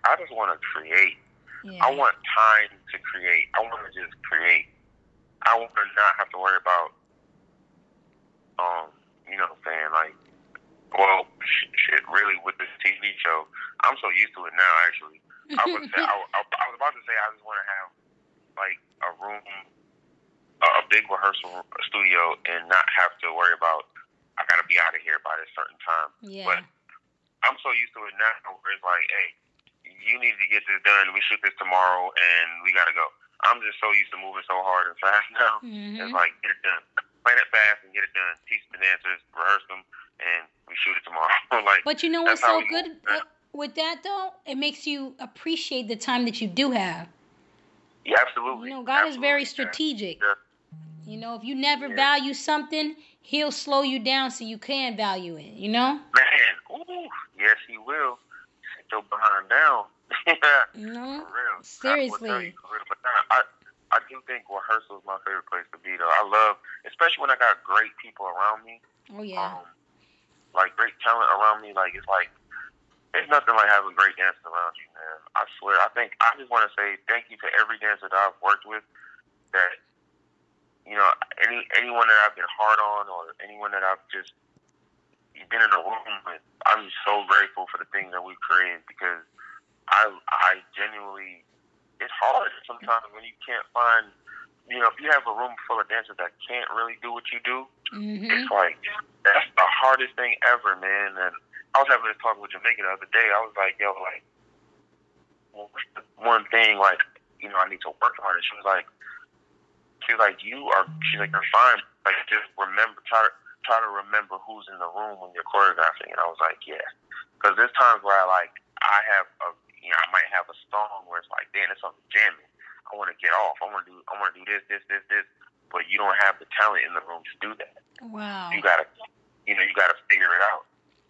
I just want to create. Yeah. I want time to create. I want to just create. I want to not have to worry about, um, you know, what I'm saying like, well, shit. Really, with this TV show, I'm so used to it now. Actually, I would say I, I, I was about to say I just want to have like a room, a big rehearsal studio, and not have to worry about I got to be out of here by this certain time. Yeah. But I'm so used to it now where it's like, hey, you need to get this done. We shoot this tomorrow, and we got to go. I'm just so used to moving so hard and fast now. Mm-hmm. It's like get it done, plan it fast and get it done. Teach the dancers, rehearse them, and we shoot it tomorrow. like, but you know what's so good with that though? It makes you appreciate the time that you do have. Yeah, absolutely. You know, God absolutely. is very strategic. Yeah. You know, if you never yeah. value something, He'll slow you down so you can value it. You know. Man, ooh, yes, He will. Sit your behind down. no, for real. Seriously. I, you, But I, I do think rehearsal is my favorite place to be, though. I love, especially when I got great people around me. Oh yeah. Um, like great talent around me. Like it's like it's nothing like having great dancers around you, man. I swear. I think I just want to say thank you to every dancer that I've worked with. That you know, any anyone that I've been hard on, or anyone that I've just been in a room with, I'm so grateful for the things that we've created because I I genuinely it's hard sometimes when you can't find you know if you have a room full of dancers that can't really do what you do mm-hmm. it's like that's the hardest thing ever man. And I was having this talk with Jamaica the other day. I was like yo like one thing like you know I need to work on? It she was like she's like you are she's like you're fine like just remember try to try to remember who's in the room when you're choreographing and I was like yeah because there's times where I like I have a you know, I might have a song where it's like, damn, it's something jamming. I want to get off. I want to do. I want to do this, this, this, this. But you don't have the talent in the room to do that. Wow. You gotta, you know, you gotta figure it out.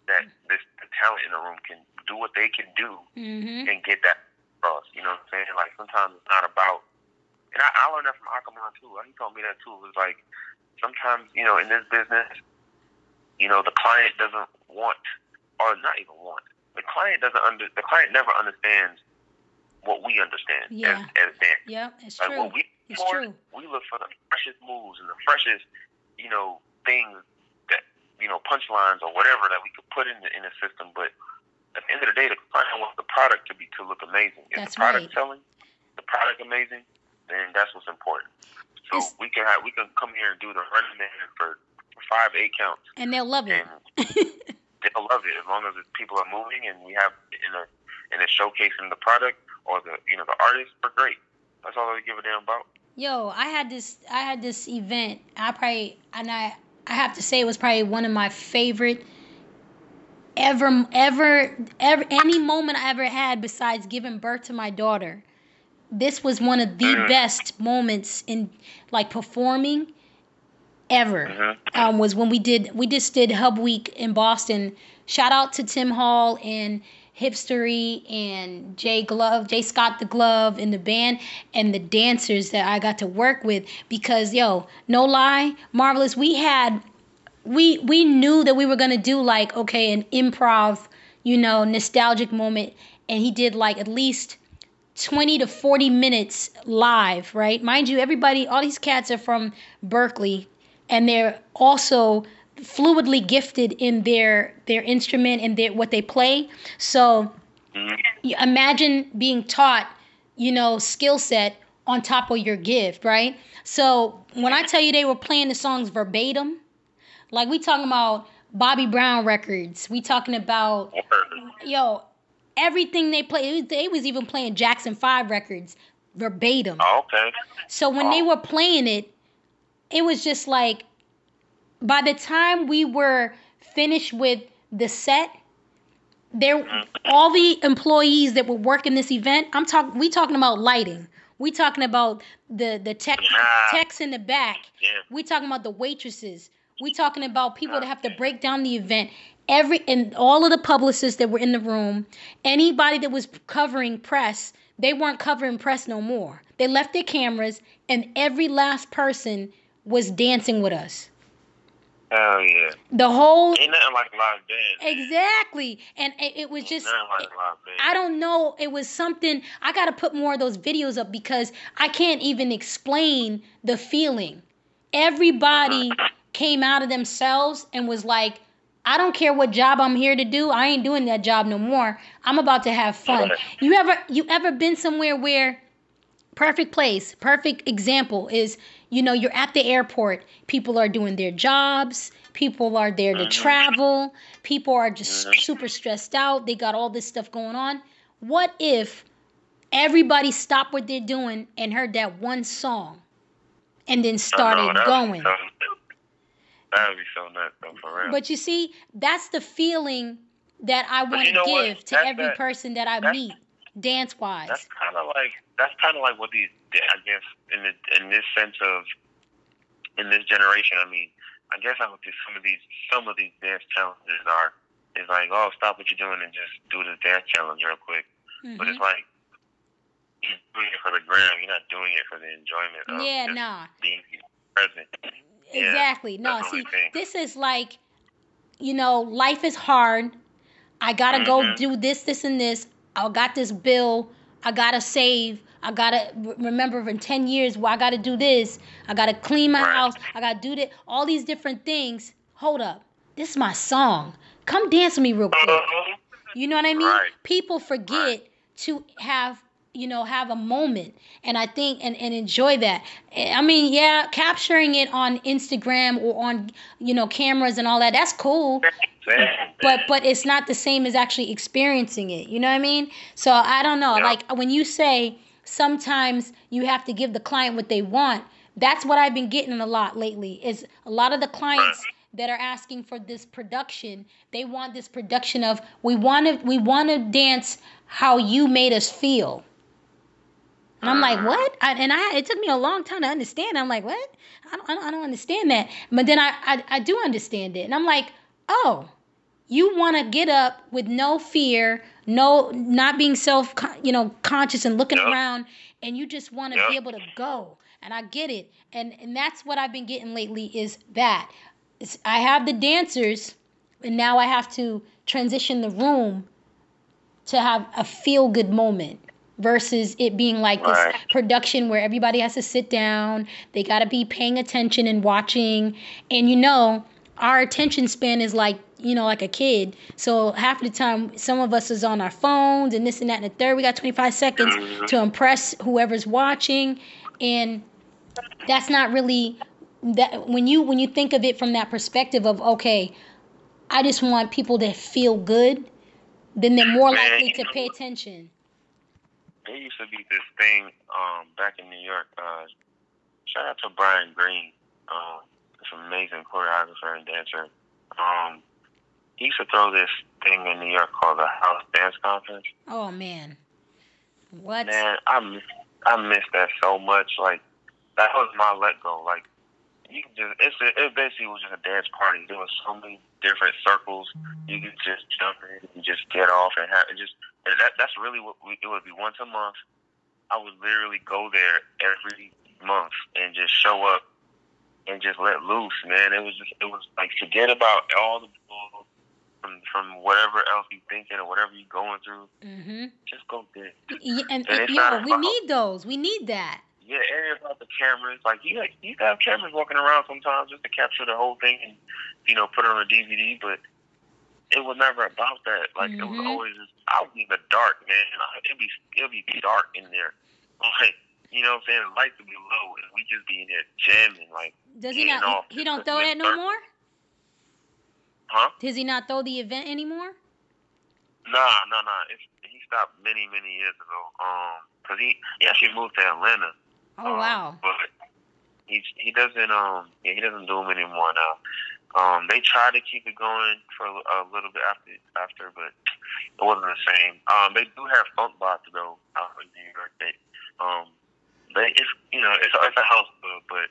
That this the talent in the room can do what they can do mm-hmm. and get that across. You know what I'm saying? Like sometimes it's not about. And I, I learned that from Aakomon too. He told me that too. It was like sometimes, you know, in this business, you know, the client doesn't want, or not even want, the client doesn't under the client never understands what we understand yeah. as, as dancers. Yeah, it's like true. We it's for, true. We look for the freshest moves and the freshest, you know, things that you know, punchlines or whatever that we could put in the in the system. But at the end of the day, the client wants the product to be to look amazing. If that's the product right. selling, the product amazing, then that's what's important. So It's- we can have we can come here and do the running man for five eight counts, And they'll love it. they'll love it as long as the people are moving and we have in a in a showcasing the product or the you know the artist. We're great. That's all they give a damn about. Yo, I had this I had this event. I probably and I I have to say it was probably one of my favorite ever ever ever any moment I ever had besides giving birth to my daughter. This was one of the Mhm. best moments in like performing ever. Mhm. Um, was when we did we just did Hub Week in Boston. Shout out to Tim Hall and Hipstery and Jay Glove, Jay Scott the Glove and the band and the dancers that I got to work with because yo, no lie, marvelous. We had we we knew that we were gonna do like okay an improv, you know, nostalgic moment, and he did like at least 20 to 40 minutes live, right? Mind you, everybody, all these cats are from Berklee, and they're also fluidly gifted in their their instrument and their what they play. So Mhm. imagine being taught, you know, skill set on top of your gift, right? So when I tell you they were playing the songs verbatim, like we talking about Bobby Brown records, we talking about yo everything they play. They was even playing Jackson Five records verbatim. Oh, okay. So when they were playing it, it was just like by the time we were finished with the set, there mm-hmm. all the employees that were working this event, I'm talking we talking about lighting. We talking about the the tech techs in the back. Yeah. We talking about the waitresses. We talking about people that have to break down the event. Every and all of the publicists that were in the room, anybody that was covering press, they weren't covering press no more. They left their cameras, and every last person was dancing with us. Hell yeah. The whole Ain't nothing like live band. exactly, and it, it was just. nothing like. I don't know. It was something. I got to put more of those videos up because I can't even explain the feeling. Everybody came out of themselves and was like, I don't care what job I'm here to do. I ain't doing that job no more. I'm about to have fun. Right. You ever you ever been somewhere where perfect place, perfect example is, you know, you're at the airport, people are doing their jobs, people are there to Mhm. travel, people are just Mhm. super stressed out, they got all this stuff going on. What if everybody stopped what they're doing and heard that one song and then started going? So- That'd be so nuts though, for real. But you see, that's the feeling that I want you to know what? give to every that- person that I meet, dance wise. That's kind of like that's kind of like what these I guess in the, in this sense of in this generation. I mean, I guess I would say some of these some of these dance challenges are is like oh stop what you're doing and just do the dance challenge real quick. But it's Mhm. like you're doing it for the gram. You're not doing it for the enjoyment of Yeah, nah. being present. Yeah, Exactly. No, see, this is like, you know, life is hard. I gotta go Mhm. do this, this, and this. I got this bill. I gotta save. I gotta remember in 10 years, well, I gotta do this. I gotta clean my Right. house. I gotta do that. All these different things. Hold up. This is my song. Come dance with me real quick. Uh-huh. You know what I mean? Right. People forget to have you know have a moment. And i think and, and enjoy that. Eh, I mean yeah capturing it on instagram or on you know cameras and all that that's cool. But but it's not the same as actually experiencing it. You know what i mean? So i don't know. Yeah. like when you say sometimes you have to give the client what they want that's what i've been getting a lot lately is a lot of the clients that are asking for this production they want this production of we want to we want to dance how you made us feel and i'm like uh. what? I, and i it took me a long time to understand. I'm like what? I don't, I don't, I don't understand that. But then I, I i do understand it. And i'm like oh you want to get up with no fear no not being self you know conscious and looking Yep. around and you just want to be able to go. And i get it. And and that's what i've been getting lately is that. It's, i have the dancers and now i have to transition the room to have a feel good moment versus it being like this production where everybody has to sit down they got to be paying attention and watching. And you know our attention span is like you know like a kid. So half the time some of us is on our phones and this and that and the third. We got 25 seconds Mhm. to impress whoever's watching. And that's not really that when you when you think of it from that perspective of okay i just want people to feel good then they're more likely to pay attention There used to be this thing um, back in New York. Uh, shout out to Brian Green. Um, this amazing choreographer and dancer. Um, he used to throw this thing in New York called the House Dance Conference. oh man what Man, I miss, I miss that so much. Like that was my let go. Like you could just it's a, it basically was just a dance party. There was so many different circles. You could just jump in and just get off and have it just and that that's really what we, it would be once a month. I would literally go there every month and just show up and just let loose, man. It was just it was like forget about all the bull from from whatever else you thinking or whatever you going through. mm-hmm. Just go there. and, and, And it's yo we need those we need that Yeah, and about the cameras. Like you, like, you have cameras walking around sometimes just to capture the whole thing and you know put it on a DVD. But it was never about that. Like it was Mhm. always just I was in the dark, man. It'd be it'd be dark in there. Like you know what I'm saying? The lights would be low and we just be in there jamming. Like does he not no, he, he don't throw that no dark. more huh? does he not throw the event anymore Nah, nah, nah. It's, he stopped many many years ago. Um, cause he he actually moved to Atlanta. Oh Um, wow But he he doesn't um yeah, he doesn't do them anymore now. Um, they tried to keep it going for a, little bit after after, but it wasn't the same. Um, they do have funk bots though out in New York. They um but it's you know it's it's a house club, but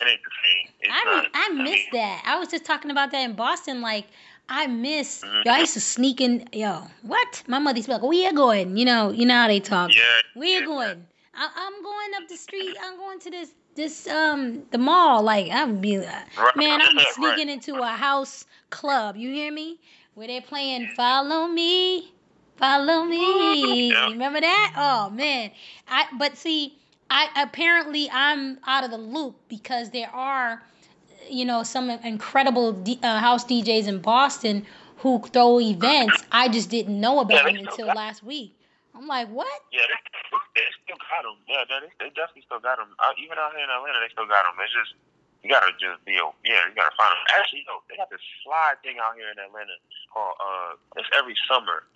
it ain't the same. It's I not, I miss mean, that. I was just talking about that in Boston. Like I miss. Mhm. Yo, I used to sneak in. Yo, what? My mother used to be like, "Where you going?" You know, you know how they talk. Yeah. Where you yeah, going? I, I'm going up the street. I'm going to this this um the mall. Like I would be Right. man, I'm Right. sneaking into a house club. You hear me? Where they playing "Follow Me, Follow Me." Yeah. Remember that? Oh man, I but see, I apparently I'm out of the loop because there are, you know, some incredible D, uh, house DJs in Boston who throw events. I just didn't know about Yeah, them until last week. I'm like, what? Yeah, they, they still got them. Yeah, they, they definitely still got them. Uh, even out here in Atlanta, they still got them. It's just you gotta just be a yeah, you gotta find them. Actually, yo, they got this slide thing out here in Atlanta called uh, it's every summer.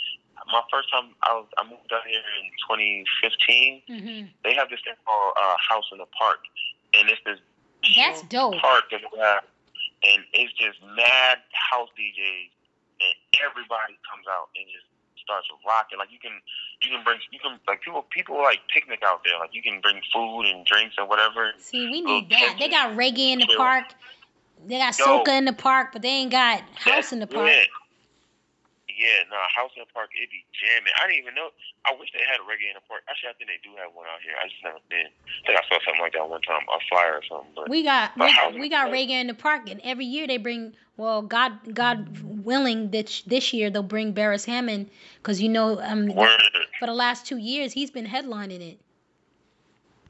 My first time I was I moved out here in 2015. hmm They have this thing called uh, House in the Park, and it's this That's dope. park that they have, and it's just mad house DJs, and everybody comes out and just starts rocking. Like you can, you can bring, you can like people, people like picnic out there. Like you can bring food and drinks and whatever. See, we need that. They got reggae in the park. They got Yo. soca in the park, but they ain't got house in the park. Yeah, no, house in the park, it be jamming. I didn't even know. I wish they had a reggae in the park. Actually, I think they do have one out here. I just never been. I think I saw something like that one time, a flyer or something. But We got we, we got park. reggae in the park, and every year they bring. Well, God God willing, that this year they'll bring Beres Hammond because you know um word, for the last two years he's been headlining it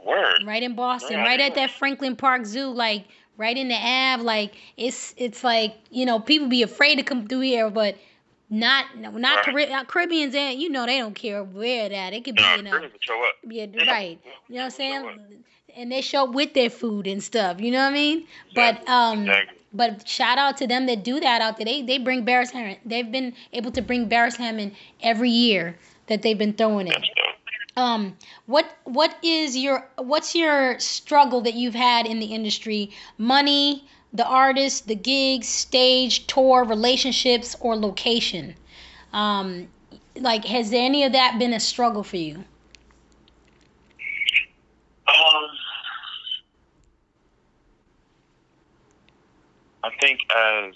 word. right in Boston, I right at that Franklin Park Zoo, like right in the Ave. Like it's it's like you know people be afraid to come through here, but not not Right. Carib- Caribbeans and you know they don't care where that it could be you know show up. yeah Yeah. right. You know what I'm saying? and they show up with their food and stuff you know what I mean? But um Exactly. but shout out to them that do that out there. They they bring Beres Hammond they've been able to bring Beres Hammond every year that they've been throwing it. Um what what is your what's your struggle that you've had in the industry? Money the artist the gigs stage tour relationships or location. Um like has any of that been a struggle for you? Um, I think as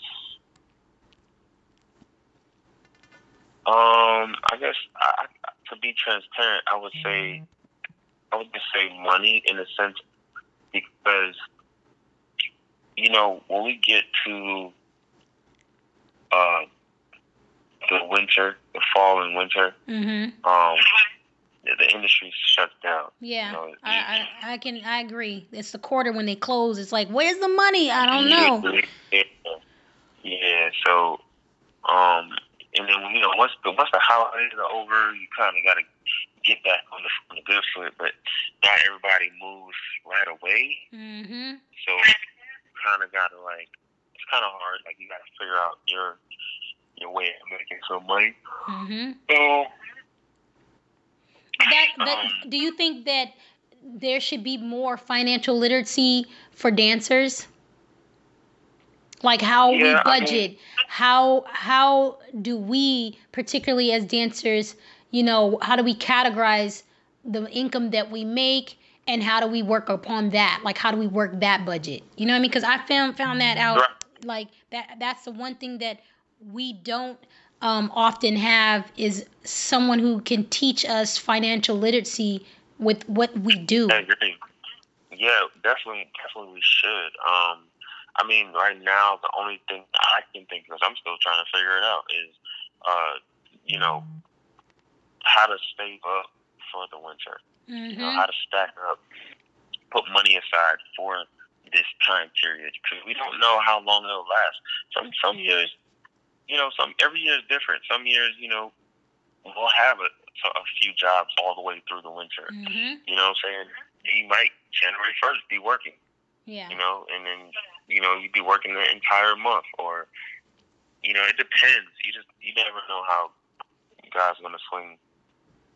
um, I guess I, to be transparent, I would say I would just say money in a sense because you know when we get to uh the winter, the fall and winter, mm-hmm um, the, the industry shuts down. yeah No, I, I i can i agree it's the quarter when they close it's like where's the money i don't know Yeah, yeah. So, um, and then you know once the once the holidays are over, you kind of got to get back on the on the good foot. But not everybody moves right away, mm-hmm so you kind of got to like it's kind of hard. Like you got to figure out your your way of making some money. mm-hmm So that, that Um, do you think that there should be more financial literacy for dancers like how we Yeah, I mean- budget how how do we particularly as dancers you know how do we categorize the income that we make and how do we work upon that like how do we work that budget you know what i mean because i found found that out Right. like that that's the one thing that we don't um, often have is someone who can teach us financial literacy with what we do. Yeah, definitely, definitely we should. Um, I mean, right now the only thing I can think because I'm still trying to figure it out, is, uh, you know, how to save up for the winter. You know, how to stack up, put money aside for this time period because we don't know how long it'll last. Some some years, you know, some every year is different. Some years, you know, we'll have a, a few jobs all the way through the winter. hmm You know what I'm saying? He might January first be working, Yeah. you know, and then you know, you'd be working the entire month or you know, it depends. You just you never know how God's gonna swing,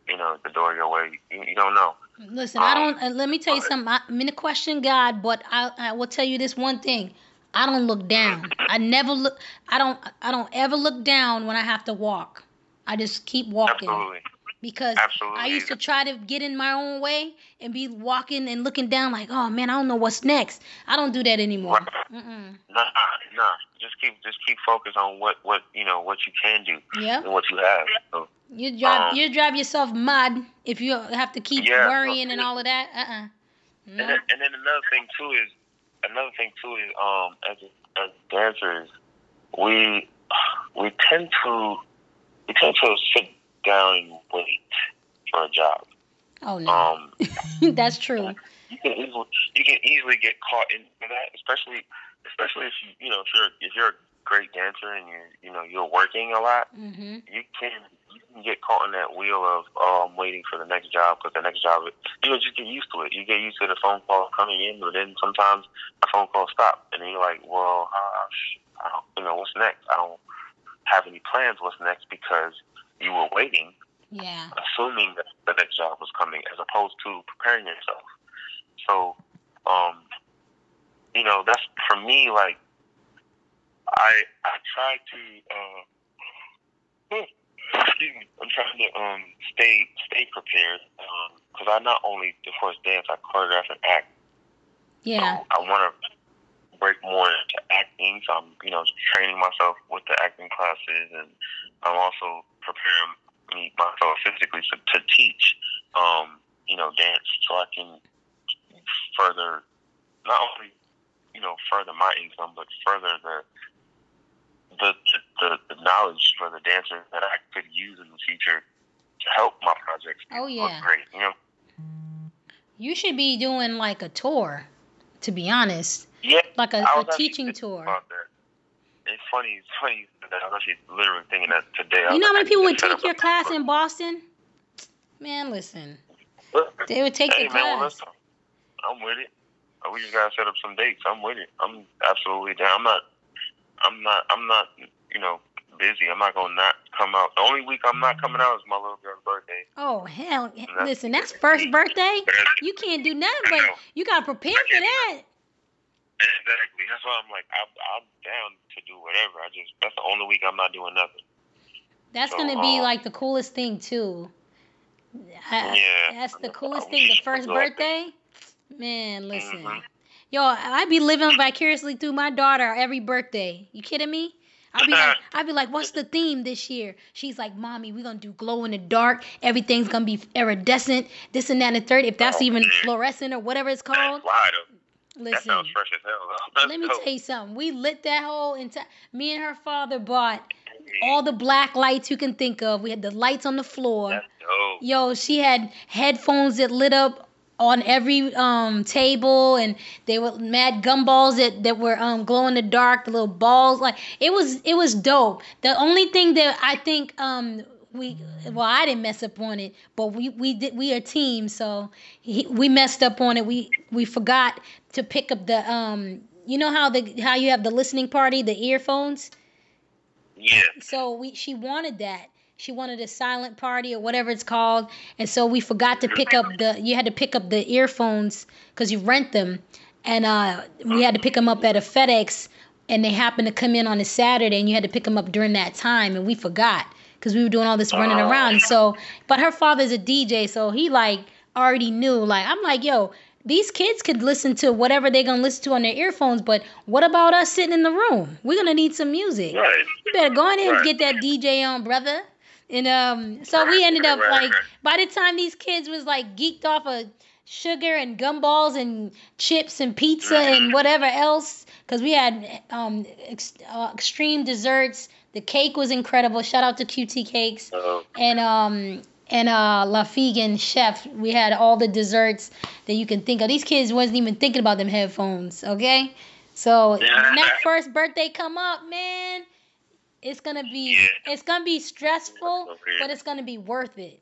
you know, the door your way. You, you don't know. Listen, I Um, don't. Uh, let me tell you something. I, I'm gonna question God, but I, I will tell you this one thing. I don't look down. I never look. I don't. I don't ever look down when I have to walk. I just keep walking. Absolutely. because Absolutely. I used to try to get in my own way and be walking and looking down like, oh man, I don't know what's next. I don't do that anymore. Right. Mm-mm. Nah, nah. Just keep just keep focused on what what you know what you can do Yep. and what you have. So, You drive Um, you drive yourself mad if you have to keep Yeah, worrying and all of that. Uh uh and No. and then another thing too is another thing too is um as as dancers we we tend to we tend to sit down and wait for a job. Oh no. Um, That's true. you can easily you can easily get caught into that, especially especially if you you know if you're if you're a great dancer and you're you know you're working a lot, mm-hmm. you can you can get caught in that wheel of oh I'm waiting for the next job because the next job you know just get used to it. You get used to the phone call coming in, but then sometimes the phone call stop and then you're like, well, uh, I don't, you know what's next? I don't have any plans. What's next? Because you were waiting Yeah. assuming that the next job was coming as opposed to preparing yourself. So, um, you know, that's for me. Like, I I try to, uh, excuse me, I'm trying to um stay stay prepared because I not only of course dance, I choreograph and act. Yeah. So I want to break more into acting. So I'm, you know, training myself with the acting classes, and I'm also preparing me myself physically to, to teach, um, you know, dance, so I can further, not only, you know, further my income, but further the. The, the, the knowledge for the dancers that I could use in the future to help my projects Oh, yeah. great. You know, You should be doing like a tour, to be honest. yeah, Like a, actually teaching tour. It's funny. It's funny that. I was actually literally thinking that today. You know how many people would take your a- class in Boston? Man, listen. They would take Hey the man, class. listen, I'm with it. We just gotta set up some dates. I'm with it. I'm absolutely down. I'm not. I'm not. I'm not. You know, busy. I'm not gonna not come out. The only week I'm not coming out is my little girl's birthday. Oh hell! that's- Listen, that's first birthday. You can't do nothing, but you gotta prepare for that. Exactly. That's why I'm like, I'm, I'm down to do whatever. I just that's the only week I'm not doing nothing. That's So, gonna be um, like the coolest thing too. I- Yeah. That's the coolest thing. The first could do it. birthday. Man, listen. Mhm. Yo, I'd be living vicariously through my daughter every birthday. You kidding me? I'd be like, I'd be like, what's the theme this year? She's like, mommy, we're gonna do glow in the dark. Everything's gonna be iridescent. This and that and the third. If that's Oh, even man. fluorescent or whatever it's called. Listen, fresh as hell let me tell you something. We lit that whole entire. Me and her father bought all the black lights you can think of. We had the lights on the floor. Yo, she had headphones that lit up on every um table and they were mad gumballs that, that were um glow in the dark, the little balls. Like it was it was dope. The only thing that I think um we well I didn't mess up on it, but we we did we are team, so he, we messed up on it. We we forgot to pick up the um you know how the how you have the listening party, the earphones? Yeah. So we she wanted that. She wanted a silent party or whatever it's called, and so we forgot to pick up the. You had to pick up the earphones because you rent them, and uh, we had to pick them up at a FedEx, and they happened to come in on a Saturday, and you had to pick them up during that time, and we forgot because we were doing all this running around. So, but her father's a DJ, so he like already knew. Like I'm like, yo, these kids could listen to whatever they're gonna listen to on their earphones, but what about us sitting in the room? We're gonna need some music. Right. You better go in there and Right. get that DJ on, brother. And um, so we ended up like by the time these kids was like geeked off of sugar and gumballs and chips and pizza and whatever else, because we had um ex- uh, extreme desserts. The cake was incredible. Shout out to QT Cakes So, and um and uh La Figan Chef. We had all the desserts that you can think of. These kids wasn't even thinking about them headphones. Okay, so that first birthday come up, man, it's gonna be Yeah. it's gonna be stressful, but it's gonna be worth it.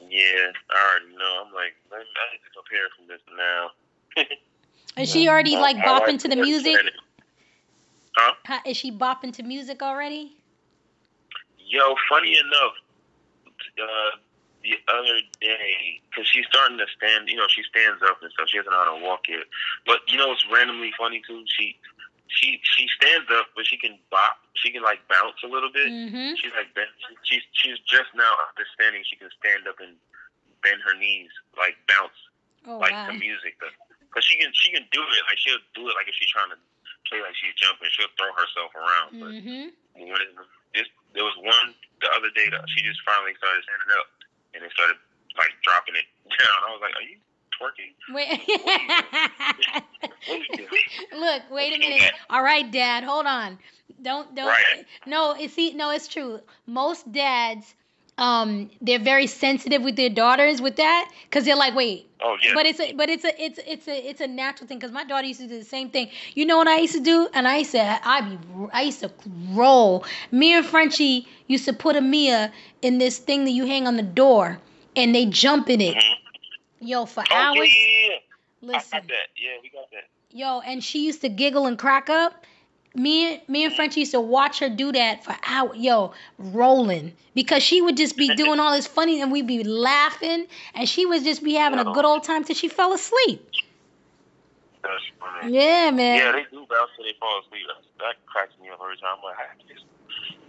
yeah, I already know. I'm like, I need to prepare for this now. Is she already like bopping to the music? Huh? How, is she bopping to music already? Yo, funny enough, uh, the other day, because she's starting to stand, you know, she stands up and stuff. She doesn't know how to walk yet. But you know what's randomly funny too? She she she stands up, but she can bop. She can like bounce a little bit. Mm-hmm. She's like. She's she's just now understanding she can stand up and bend her knees, like bounce, Oh like wow. to music. Because she can she can do it. Like she'll do it like if she's trying to play like she's jumping. She'll throw herself around. But Mm-hmm. when it, this there was one the other day that she just finally started standing up and it started like dropping it down. I was like, are you twerking? Wait. What are you doing? Look, wait a minute. All right, Dad, hold on. Don't don't. Right. No, it's see, no, it's true. Most dads, um, they're very sensitive with their daughters with that, cause they're like, wait. Oh yeah. But it's a but it's a it's it's a it's a natural thing because my daughter used to do the same thing. You know what I used to do? And I used to I be I used to roll. Me and Frenchie used to put a Mia in this thing that you hang on the door, and they jump in it. Mhm. Yo, for Oh yeah, hours. yeah, yeah. I Listen. got that. Yeah, we got that. Yo, and she used to giggle and crack up. Me, me and Frenchie used to watch her do that for hours. Yo, rolling because she would just be doing all this funny, and we'd be laughing, and she would just be having a good old time till she fell asleep. That's funny. Yeah, man. Yeah, they do bounce till they fall asleep. That, cracks me up every time. I'm like, you just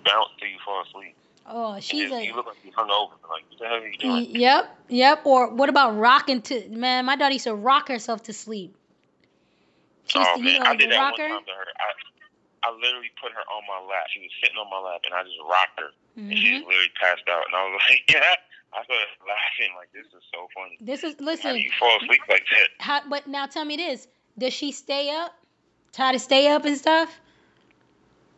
bounce till you fall asleep? Oh, she's then a. you look like you hung over. Like, what the hell are you doing? Yep, yep. Or what about rocking to? Man, my daughter used to rock herself to sleep. She oh to, man, you know, I like did that rocker. one time to her. I, I literally put her on my lap. She was sitting on my lap, and I just rocked her, and she hmm just literally passed out. And I was like, yeah. I started laughing like this is so funny. This is How do listen. you fall asleep like that? How, but now tell me this: Does she stay up? Try to stay up and stuff?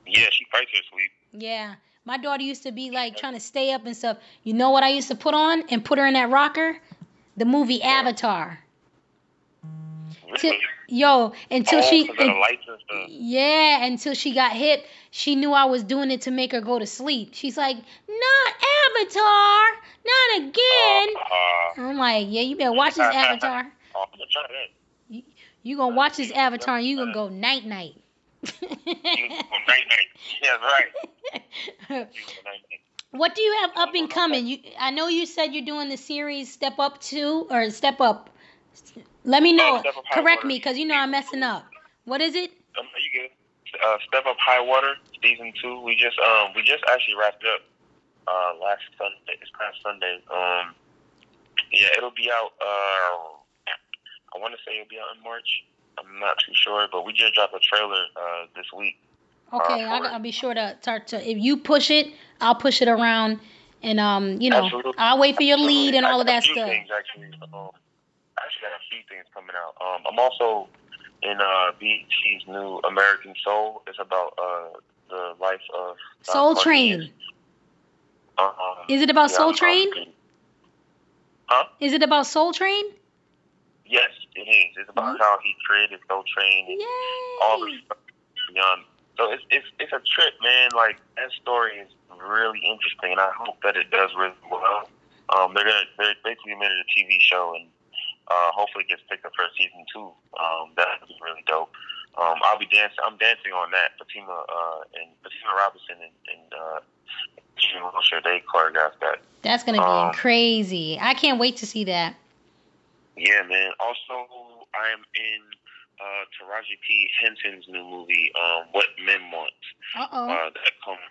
Yeah, she fights her sleep. Yeah. My daughter used to be like trying to stay up and stuff. You know what I used to put on and put her in that rocker? The movie Avatar. Really? yo, until oh, she. 'cause of the lights and. Yeah, until she got hit, she knew I was doing it to make her go to sleep. She's like, "Not Avatar, not again." Uh, I'm like, "Yeah, you better watch this Avatar. I'm gonna try that. You gonna watch this Avatar, and you gonna go night night." You go night night. Yeah, right. You go night night. what do you have up and coming? You, I know you said you're doing the series Step Up Two or Step Up. Let me know. High Correct me, cause you know I'm messing up. What is it? Um, you good? Uh, Step Up High Water season two. We just um we just actually wrapped up uh last Sunday. This past Sunday. Um, yeah, it'll be out. Uh, I want to say it'll be out in March. I'm not too sure, but we just dropped a trailer uh this week. Okay, Uh, I, I'll be sure to start to. If you push it, I'll push it around, and um, you know, Absolutely. I'll wait for your lead and all of that stuff. Things actually. Um, I actually got a few things coming out. Um, I'm also in uh, BET's new American Soul. It's about uh, the life of Don Soul. Train. Um, Is it about yeah, Soul Train? Huh? Is it about Soul Train? Yes, it is. It's about Mhm. how he created Soul Train and all the Yay! stuff beyond. So it's it's it's a trip, man. Like that story is really interesting, and I hope that it does really well. Um, they're gonna they're basically made it a TV show, and uh, hopefully it gets picked up for season two. Um, that would be really dope. Um, I'll be dancing. I'm dancing on that. Fatima uh, and Fatima Robinson and, and uh, Jim Wilshire they choreographed that. That's gonna be Um, crazy. I can't wait to see that. Yeah, man. Also, I am in uh, Taraji P Henson's new movie, um, What Men Want. Uh oh. Uh, that come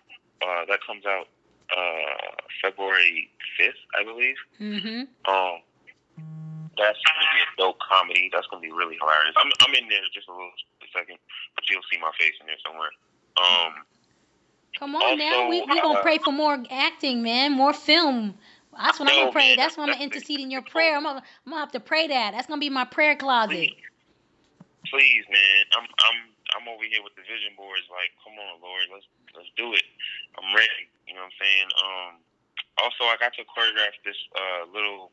uh, that comes out uh, February fifth, I believe. Mm-hmm. Um, that's gonna be a dope comedy. That's gonna be really hilarious. I'm I'm in there just a little a second, but you'll see my face in there somewhere. Um, Come on now. We Also, we gonna uh, pray for more acting, man. More film. That's what I'm gonna pray. That's what I'm gonna intercede in your prayer. I'm gonna, I'm gonna have to pray that. That's gonna be my prayer closet. please, please, man. I'm I'm I'm over here with the vision boards. Like, come on, Lord, let's let's do it. I'm ready. You know what I'm saying? Um, also, I got to choreograph this uh, little.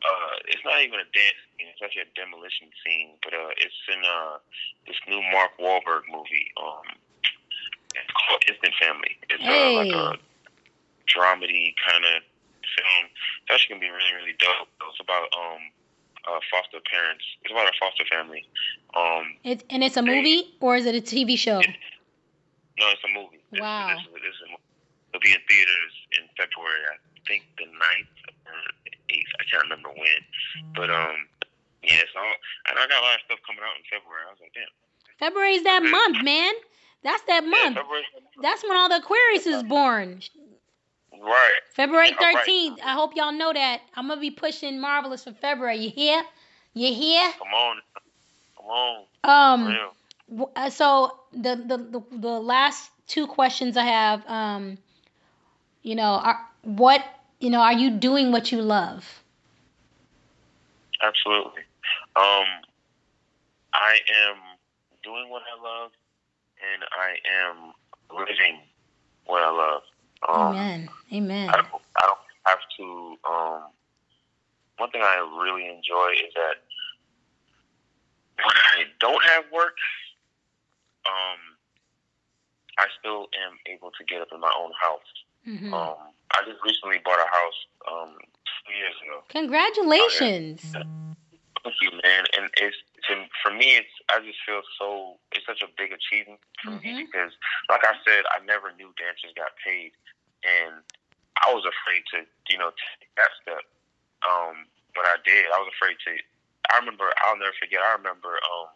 Uh, it's not even a dance scene. It's actually a demolition scene, but uh, it's in uh, this new Mark Wahlberg movie. Um, it's called Instant Family. It's uh, like a dramedy kind of film. It's actually gonna be really, really dope. It's about um, uh, foster parents. It's about a foster family. Um, It, and it's a movie or is it a TV show? no, it's a movie. Wow. This, is a, it'll be in theaters in February. I think the 9th or the eighth. I can't remember when. But um, yeah. So and I got a lot of stuff coming out in February. I was like, damn. February is that month, man. That's that month. February. That's when all the Aquarius is born. Right. February Yeah, right. 13th. I hope y'all know that. I'm gonna be pushing Marvelous for February. You hear? You hear? Come on. Come on. Um. Real. uh, So the, the the the last two questions I have. Um. You know, are what you know? Are you doing what you love? Absolutely. Um, I am doing what I love, and I am living what I love. Um, Amen. Amen. I, don't- I don't have to. Um, one thing I really enjoy is that when I don't have work, um, I still am able to get up in my own house. hmm Um, I just recently bought a house um, two years ago. Congratulations. Thank you, man. And it's to, for me, it's I just feel so. It's such a big achievement for Mhm. me because, like I said, I never knew dancers got paid, and I was afraid to, you know, take that step. Um, but I did. I was afraid to. I remember. I'll never forget. I remember. Um,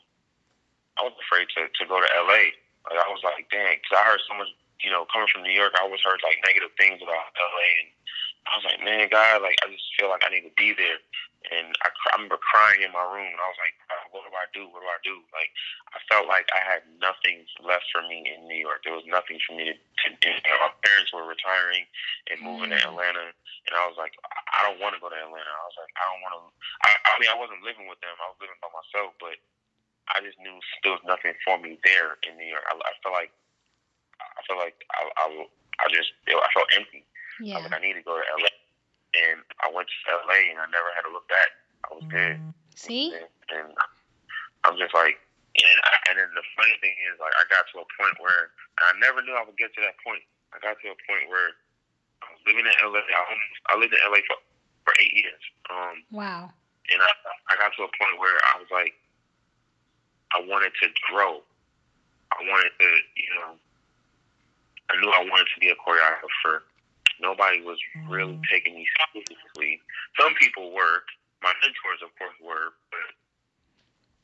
I was afraid to to go to L.A. Like I was like, dang, because I heard so much. You know, coming from New York, I always heard like negative things about L.A. and I was like, man, God, like I just feel like I need to be there. And I, I remember crying in my room, and I was like, what do I do? What do I do? Like I felt like I had nothing left for me in New York. There was nothing for me to. to you know, my parents were retiring and moving to Mm. Atlanta, and I was like, I- I don't want to go to Atlanta. I was like, I don't want to. I, I mean, I wasn't living with them. I was living by myself, but I just knew there was nothing for me there in New York. I, I felt like I felt like I, I, I just I felt empty. I was like, I need to go to LA. And I went to LA and I never had to look back. I was good. See? And, and I'm just like, and, I, and then the funny thing is, like, I got to a point where I never knew I would get to that point. I got to a point where I was living in LA. I, almost, I lived in LA for, for eight years. Um, Wow. and I, I got to a point where I was like, I wanted to grow. I wanted to, you know, I knew I wanted to be a choreographer. Nobody was really taking me seriously. Some people were. My mentors, of course, were, but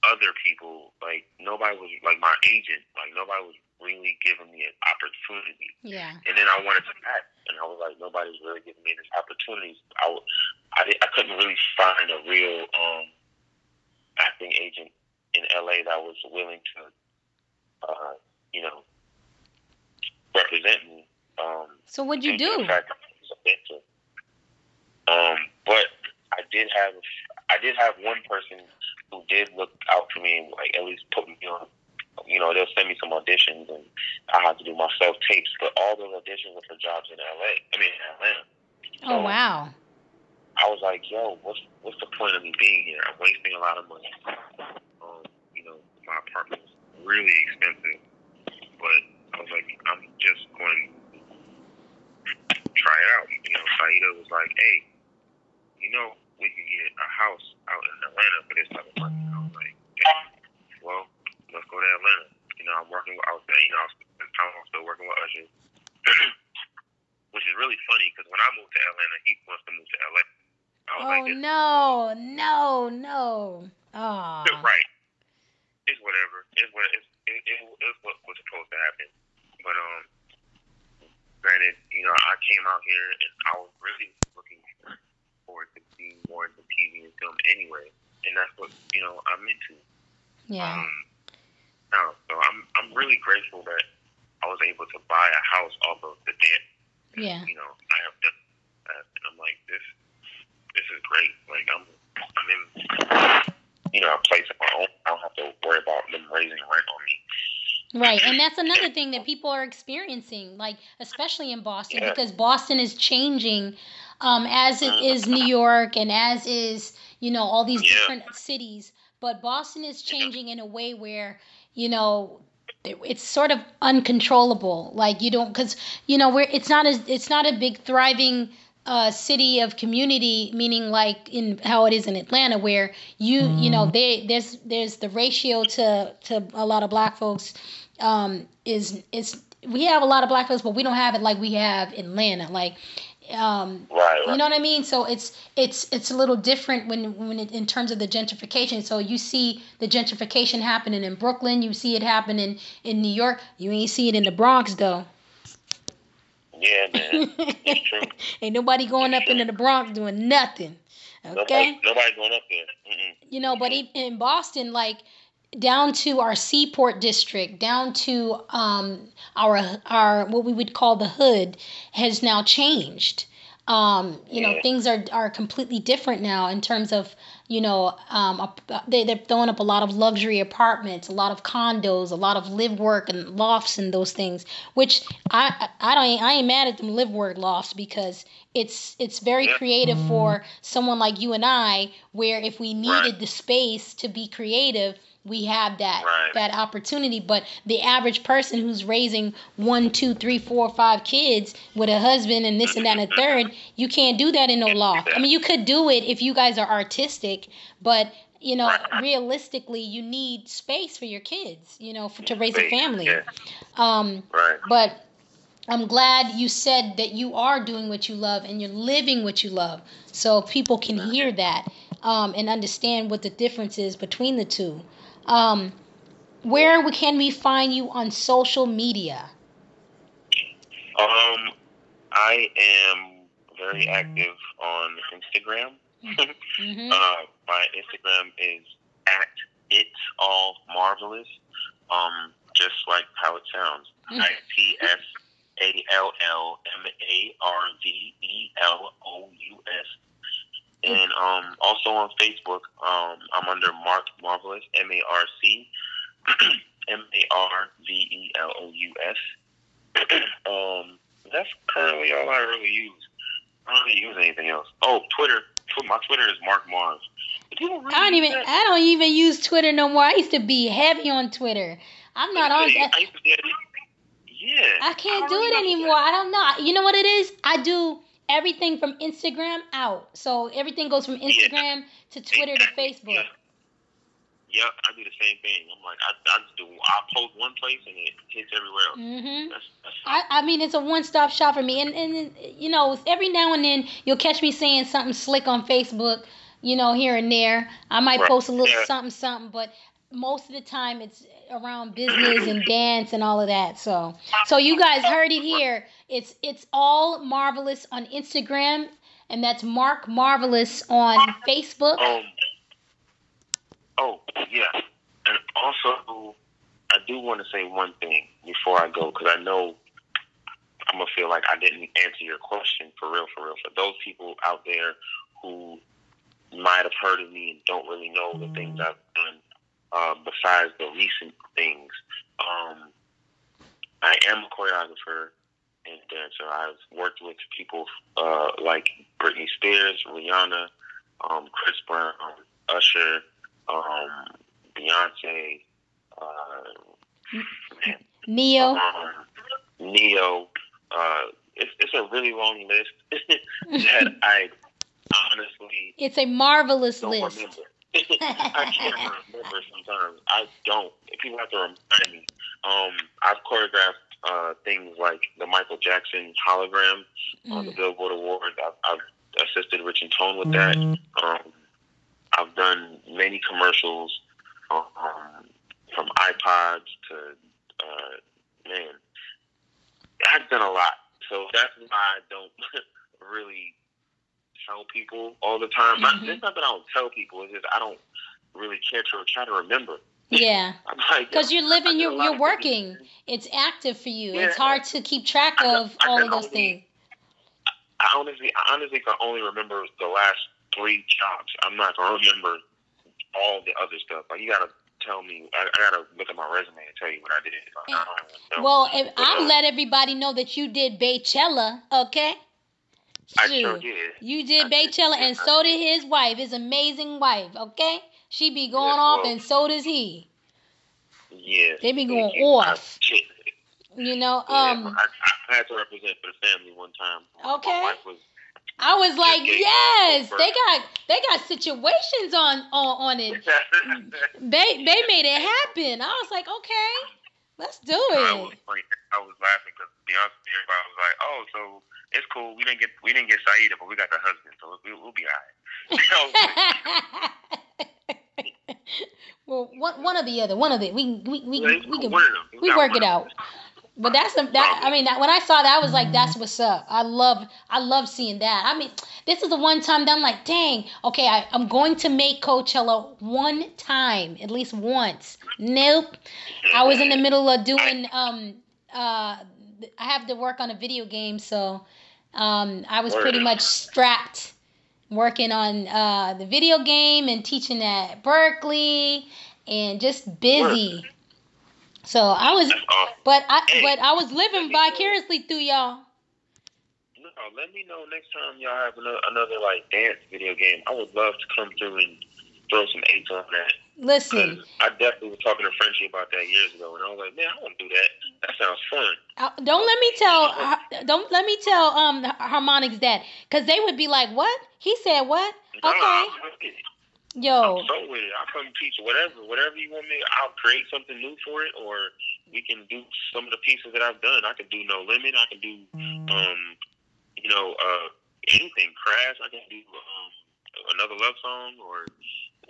other people, like nobody was, like my agent, like nobody was really giving me an opportunity. Yeah. And then I wanted to act, and I was like, nobody's really giving me this opportunity. I, I, I couldn't really find a real um, acting agent in LA that was willing to, uh, you know, represent me. Um, So what'd you do? the fact that I was a mentor. Um, but I did have, I did have one person who did look out for me and like at least put me on. You know, they'll send me some auditions and I have to do my self tapes. But all those auditions were for jobs in LA. I mean, Atlanta. Oh wow. I was like, yo, what's what's the point of me being here? I'm wasting a lot of money. Um, you know, my apartment was really expensive, but I was like, I'm just going try it out. You know, Saida was like, hey, you know, we can get a house out in Atlanta for this type of money. And I was like, yeah, well, let's go to Atlanta. You know, I'm working. with, I was, you know, I was, at the time I was still working with Usher. Which is really funny because when I moved to Atlanta, he wants to move to LA. I was Oh like, no, no, no. Oh. Right. It's whatever. It's what it's, it, it, it's what was supposed to happen. But um, granted, you know, I came out here and I was really looking forward to being more into TV and film anyway, and that's what you know I'm into. Yeah. Um, now, so I'm I'm really grateful that I was able to buy a house off of the debt. Yeah. You know, I have done that, and I'm like, this this is great. Like I'm I'm in you know a place of my own. I don't have to worry about them raising rent on me. Right, and that's another thing that people are experiencing, like especially in Boston, Yeah. because Boston is changing, um, as it is New York and as is you know all these Yeah. different cities. But Boston is changing in a way where you know it's sort of uncontrollable. Like you don't, because you know we're it's not as it's not a big thriving uh, city of community, meaning like in how it is in Atlanta, where you you know they there's there's the ratio to to a lot of black folks um, is is we have a lot of black folks, but we don't have it like we have in Atlanta. Like Um, Right, you know what I mean? So it's it's it's a little different when when it, in terms of the gentrification. So you see the gentrification happening in Brooklyn, you see it happening in New York. You ain't see it in the Bronx though. Yeah, man. It's true. ain't nobody going up into the Bronx doing nothing. Okay. Nobody, nobody going up there. Mm-mm. you know but in boston like down to our seaport district down to um our our what we would call the hood has now changed um you know things are are completely different now in terms of you know um they, they're throwing up a lot of luxury apartments a lot of condos a lot of live work and lofts and those things which i i I don't i ain't mad at them live work lofts because it's it's very Yeah. creative for someone like you and i where if we needed Right. the space to be creative we have that Right. that opportunity but the average person who's raising one two three four five kids with a husband and this and that and a third you can't do that in no law i mean you could do it if you guys are artistic but you know Right. realistically you need space for your kids you know for, to raise a family yeah. um Right. but I'm glad you said that you are doing what you love and you're living what you love, so people can hear that um, and understand what the difference is between the two. Um, where can we find you on social media? Um, I am very active on Instagram. hmm Uh, my Instagram is at it's all marvelous. Um, just like how it sounds. Mm. I T S A L L M A R V E L O U S. And um, also on Facebook, um, I'm under Marc Marvelous, M A R C M A R V E L O U S. Um, that's currently all I really use. I don't really use anything else. Oh, Twitter. My Twitter is Mark people really I don't even that. I don't even use Twitter no more. I used to be heavy on Twitter. I'm not on I that. be- Yeah. I can't do don't it anymore. I don't know. You know what it is? I do everything from Instagram out. So everything goes from Instagram to Twitter to Facebook. Yeah. Yep, I do the same thing. I'm like, I, I do. I post one place and it hits everywhere else. hmm That's, that's I, I mean, it's a one stop shop for me. And, and, you know, every now and then you'll catch me saying something slick on Facebook, you know, here and there. I might Right. post a little Yeah. something, something, but most of the time it's around business and dance and all of that. So, so you guys heard it here. It's, it's all marvelous on Instagram, and that's Marc Marvelous on Facebook. Um. Oh yeah, and also I do want to say one thing before I go because I know I'm gonna feel like I didn't answer your question for real, for real. For those people out there who might have heard of me and don't really know the things I've done, uh, besides the recent things, um, I am a choreographer and dancer. I've worked with people uh, like Britney Spears, Rihanna, um, Chris Brown, Usher, um, Beyonce, uh, Ne-Yo. um, Ne-Yo. Uh, it's, it's a really long list that I honestly It's a marvelous list. remember. I can't remember sometimes. I don't. People have to remind me. Um, I've choreographed uh, things like the Michael Jackson hologram on the Mm. Billboard Awards. I've, I've assisted Rich and Tone with that. Um, I've done many commercials um, from iPods to uh, man. I've done a lot, so that's why I don't really tell people all the time. Not, Mhm. it's not that I don't tell people; it's just I don't really care to try to remember. Yeah. I'm like, Because you're living, you're, you're working. It's active for you. Yeah. It's hard to keep track I of I all of those only- things. I honestly, I honestly can only remember the last three jobs. I'm not gonna remember all the other stuff. Like you gotta tell me. I, I gotta look at my resume and tell you what I did. I even know. Well, if, But, I'll uh, let everybody know that you did Beychella, okay? I sure did. You did I Beychella, yeah, and I so did. did his wife, his amazing wife, okay? She be going Yes, off, well- and so does he. Yeah. They be going you. off. I. You know, Yeah, um, I, I had to represent for the family one time. Okay. Was I was like, yes, they got they got situations on on, on it. They they made it happen. I was like, okay, let's do I it. was, funny. I was laughing because Beyonce, everybody was like, "Oh, so it's cool. We didn't get we didn't get Saida, but we got the husband, so we, we'll be alright. well, one one or the other, one of the we we we, we, we can we, we work it out. But that's a, that. I mean, that, when I saw that, I was like, "That's what's up." I love, I love seeing that. I mean, this is the one time that I'm like, "Dang, okay, I, I'm going to make Coachella one time, at least once." Nope. I was in the middle of doing. Um, uh, I have to work on a video game, so um, I was pretty much strapped working on uh, the video game and teaching at Berklee and just busy. So I was, but I but I was living vicariously through y'all. No, let me know next time y'all have another, another like dance video game. I would love to come through and throw some eights on that. Listen, I definitely was talking to Frenchie about that years ago, and I was like, man, I want to do that. That sounds fun. Uh, don't let me tell, don't let me tell um Harmonix that, cause they would be like, what? He said what? No, okay. Yo. I'm so with it. I'll come teach whatever, whatever you want me. I'll create something new for it, or we can do some of the pieces that I've done. I can do No Limit. I can do, um, you know, uh, anything. Crash. I can do um, another love song or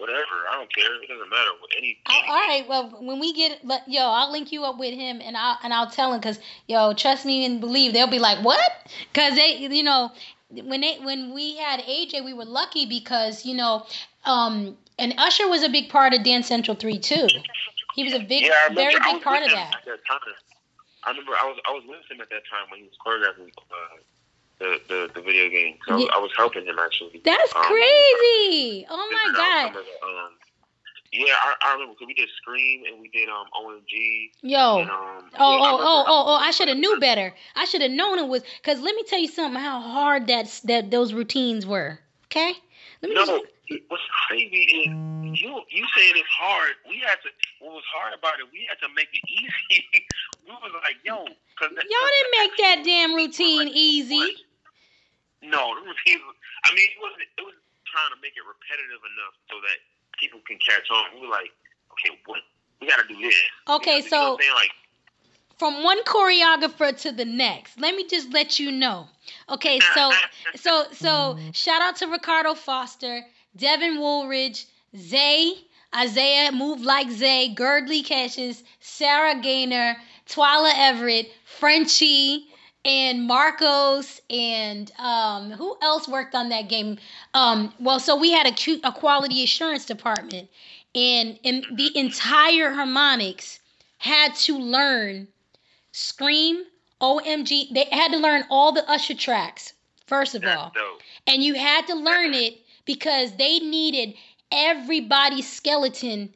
whatever. I don't care. It doesn't matter. Any. all right. Well, when we get, but yo, I'll link you up with him, and I'll and I'll tell him because yo, trust me and believe. They'll be like, what? Because they, you know, when they when we had AJ, we were lucky because you know um, and Usher was a big part of Dance Central Three too. He was a big, yeah, very big part of that. that I remember I was I was with him at that time when he was choreographing uh, the, the the video game. So yeah. I was helping him actually. That's um, crazy! Oh my god! Um, yeah, I, I remember because we did Scream and we did um OMG. Yo. And, um, oh, yeah, oh, oh, oh, oh! I should have knew better. I should have known it was because let me tell you something. How hard that that those routines were. Okay. Let me no, just, what's crazy is you you saying it's hard. We had to. What was hard about it? We had to make it easy. we was like, yo, cause that, y'all didn't make that damn routine easy. No, the routine. I mean, it was it was trying to make it repetitive enough so that people can catch on. We were like, okay, what? We got to do this. Okay, so. You know like, from one choreographer to the next. Let me just let you know. Okay, so so so shout out to Ricardo Foster. Devin Woolridge, Zay, Isaiah Move Like Zay, Girdley Catches, Sarah Gaynor, Twyla Everett, Frenchie, and Marcos, and um, who else worked on that game? Um, well, so we had a, a quality assurance department, and, and the entire Harmonix had to learn Scream, OMG. They had to learn all the Usher tracks, first of all. And you had to learn it because they needed everybody's skeleton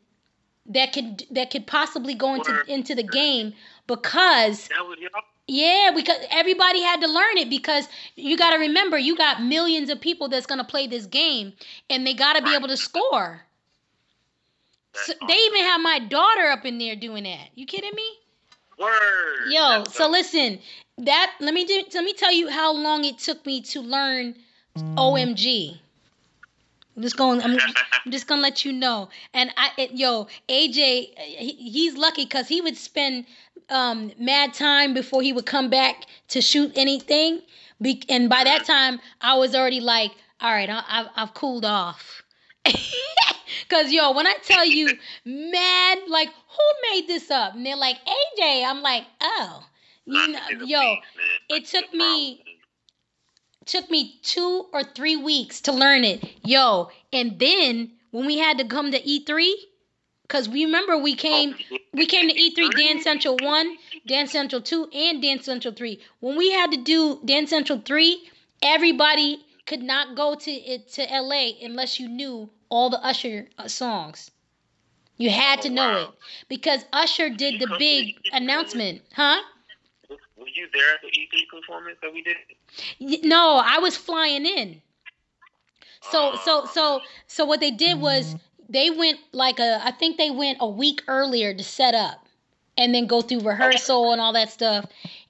that could that could possibly go into into the game because yeah because everybody had to learn it because you got to remember you got millions of people that's going to play this game and they got to be able to score so they even have my daughter up in there doing that you kidding me Word. yo so listen that let me do let me tell you how long it took me to learn omg I'm just going. I'm, I'm, just gonna let you know. And I, it, yo, AJ, he, he's lucky because he would spend um, mad time before he would come back to shoot anything. Be, and by that time, I was already like, all right, I, I've, I've cooled off. Cause yo, when I tell you, mad, like who made this up? And they're like AJ. I'm like, oh, you know, yo, it took me took me two or three weeks to learn it. Yo, and then when we had to come to E3, because we remember we came we came to E3 Dance Central 1, Dance Central 2, and Dance Central 3. When we had to do Dance Central 3, everybody could not go to it to LA unless you knew all the Usher uh, songs. You had to know it because Usher did the big announcement, huh? Were you there at the E3 performance that we did? No, I was flying in. So uh, so so so what they did was they went like a I think they went a week earlier to set up and then go through rehearsal and all that stuff.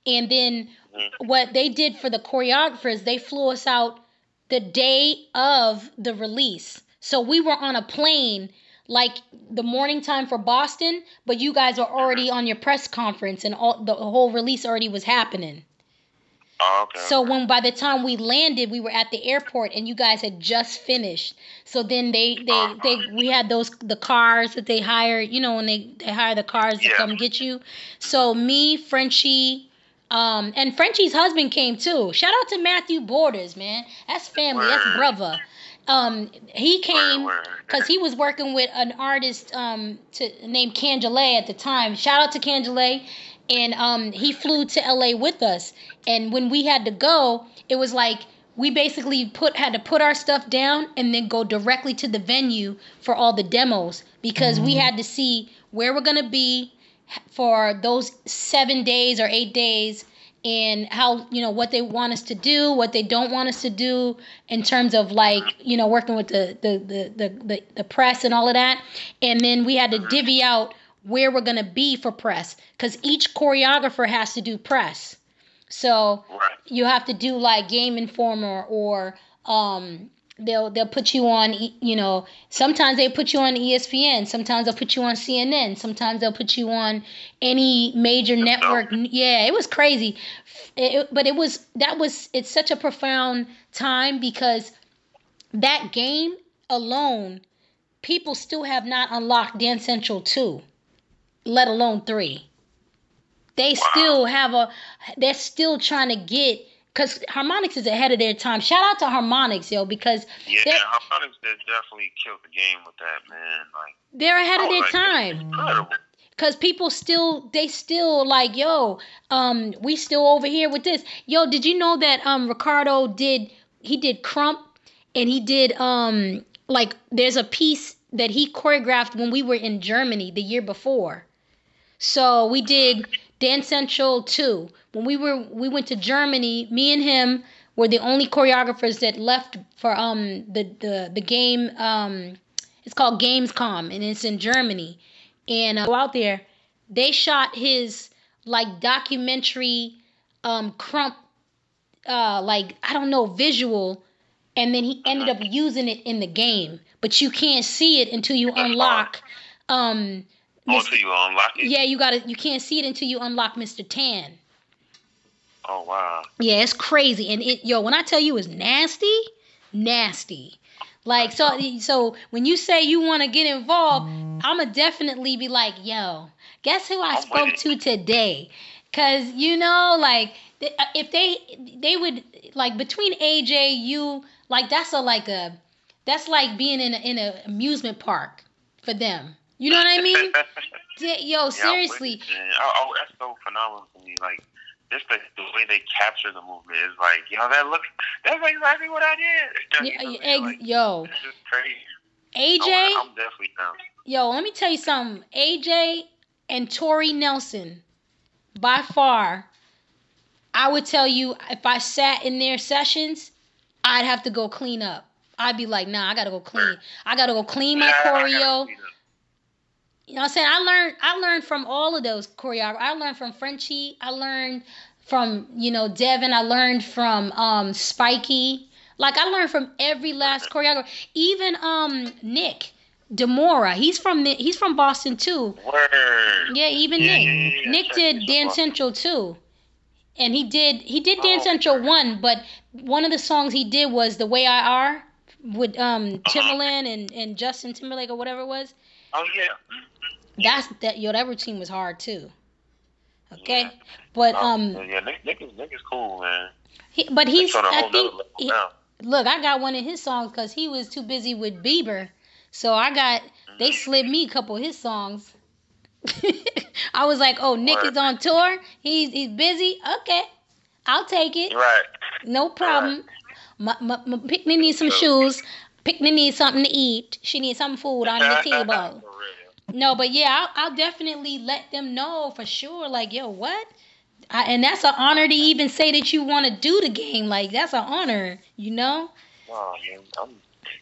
And then mm-hmm. what they did for the choreographers, they flew us out the day of the release. So we were on a plane like the morning time for Boston, but you guys were already on your press conference and all the whole release already was happening. Oh, okay. So when by the time we landed, we were at the airport and you guys had just finished. So then they they Uh-huh. they we had those the cars that they hired, you know, when they they hire the cars to come get you. So me, Frenchie, um, and Frenchie's husband came too. Shout out to Matthew Borders, man. That's family. That's brother. Um, he came because he was working with an artist um to named Cangelet at the time. Shout out to Cangelet. And um he flew to LA with us. And when we had to go, it was like we basically put had to put our stuff down and then go directly to the venue for all the demos. Because we had to see where we're gonna be for those seven days or eight days and how you know what they want us to do what they don't want us to do in terms of like you know working with the the the, the, the press and all of that. And then we had to divvy out where we're going to be for press because each choreographer has to do press. So Right. you have to do like game informer or um they'll they'll put you on you know sometimes they put you on espn sometimes they'll put you on cnn sometimes they'll put you on any major network. yeah it was crazy. It- but it was that was it's such a profound time because that game alone people still have not unlocked dance central 2 let alone 3 they still have a they're still trying to get because Harmonix is ahead of their time. Shout out to Harmonix yo because Yeah, That- Harmonix definitely killed the game with that, man. Like, they're ahead of their like, time. incredible. because people still they still like yo um we still over here with this. Yo did you know that um ricardo did he did krump and he did um like there's a piece that he choreographed when we were in germany the year before so we did dance central 2 when we were we went to germany me and him were the only choreographers that left for um the the, the game um it's called gamescom and it's in germany. And uh, go out there they shot his like documentary um krump uh like i don't know visual and then he ended up using it in the game. But you can't see it until you unlock um Oh, until you unlock it. yeah you gotta you can't see it until you unlock mr tan. Oh wow. yeah it's crazy and it yo when i tell you it's nasty nasty. Like so so when you say you want to get involved i'ma definitely be like yo guess who i I'm spoke to today? Because you know like uh, if they they would like between aj you like that's a like a that's like being in a, in an amusement park for them you know what i mean yo Yeah, seriously man. Oh, oh, that's so phenomenal to me. Like, just the, the way they capture the movement is like, you know, that looks, that's exactly what I did. Yeah, You know, like, yo This is crazy. aj oh, I wanna- I'm definitely down. Yo, let me tell you something. AJ and Tori Nelson, by far, I would tell you if I sat in their sessions, I'd have to go clean up. I'd be like, nah, I gotta go clean. I gotta go clean my Yeah, I choreo. See them. You know what I'm saying? I learned I learned from all of those choreographers. I learned from Frenchie. I learned from, you know, Devin. I learned from um Spikey. Like I learned from every last choreographer. Even um Nick DeMoura. He's from he's from Boston too. Word. Yeah, even Yeah, Nick. yeah, yeah, yeah. Nick did this Dance out. Central too. And he did he did Dance Oh, Central okay. 1, but one of the songs he did was The Way I Are with um Uh-huh. And, and Justin Timberlake or whatever it was. Oh yeah. That's that yo, that routine was hard too. Okay? Yeah. But um yeah, Nick, Nick is Nick is cool, man. he, but He's he's on a I think he- look, I got one of his songs cuz he was too busy with Bieber. So I got they Mm-hmm. slid me a couple of his songs. I was like, "Oh, Nick Word. is on tour. He's he's busy. Okay. I'll take it. Right. No problem. My, my, my Pickney needs some shoes. Pickney needs something to eat. She needs some food on the table. No, but yeah, I'll, I'll definitely let them know for sure. Like, yo, what? I, and that's an honor to even say that you want to do the game. Like, that's an honor, you know. No, man, I'm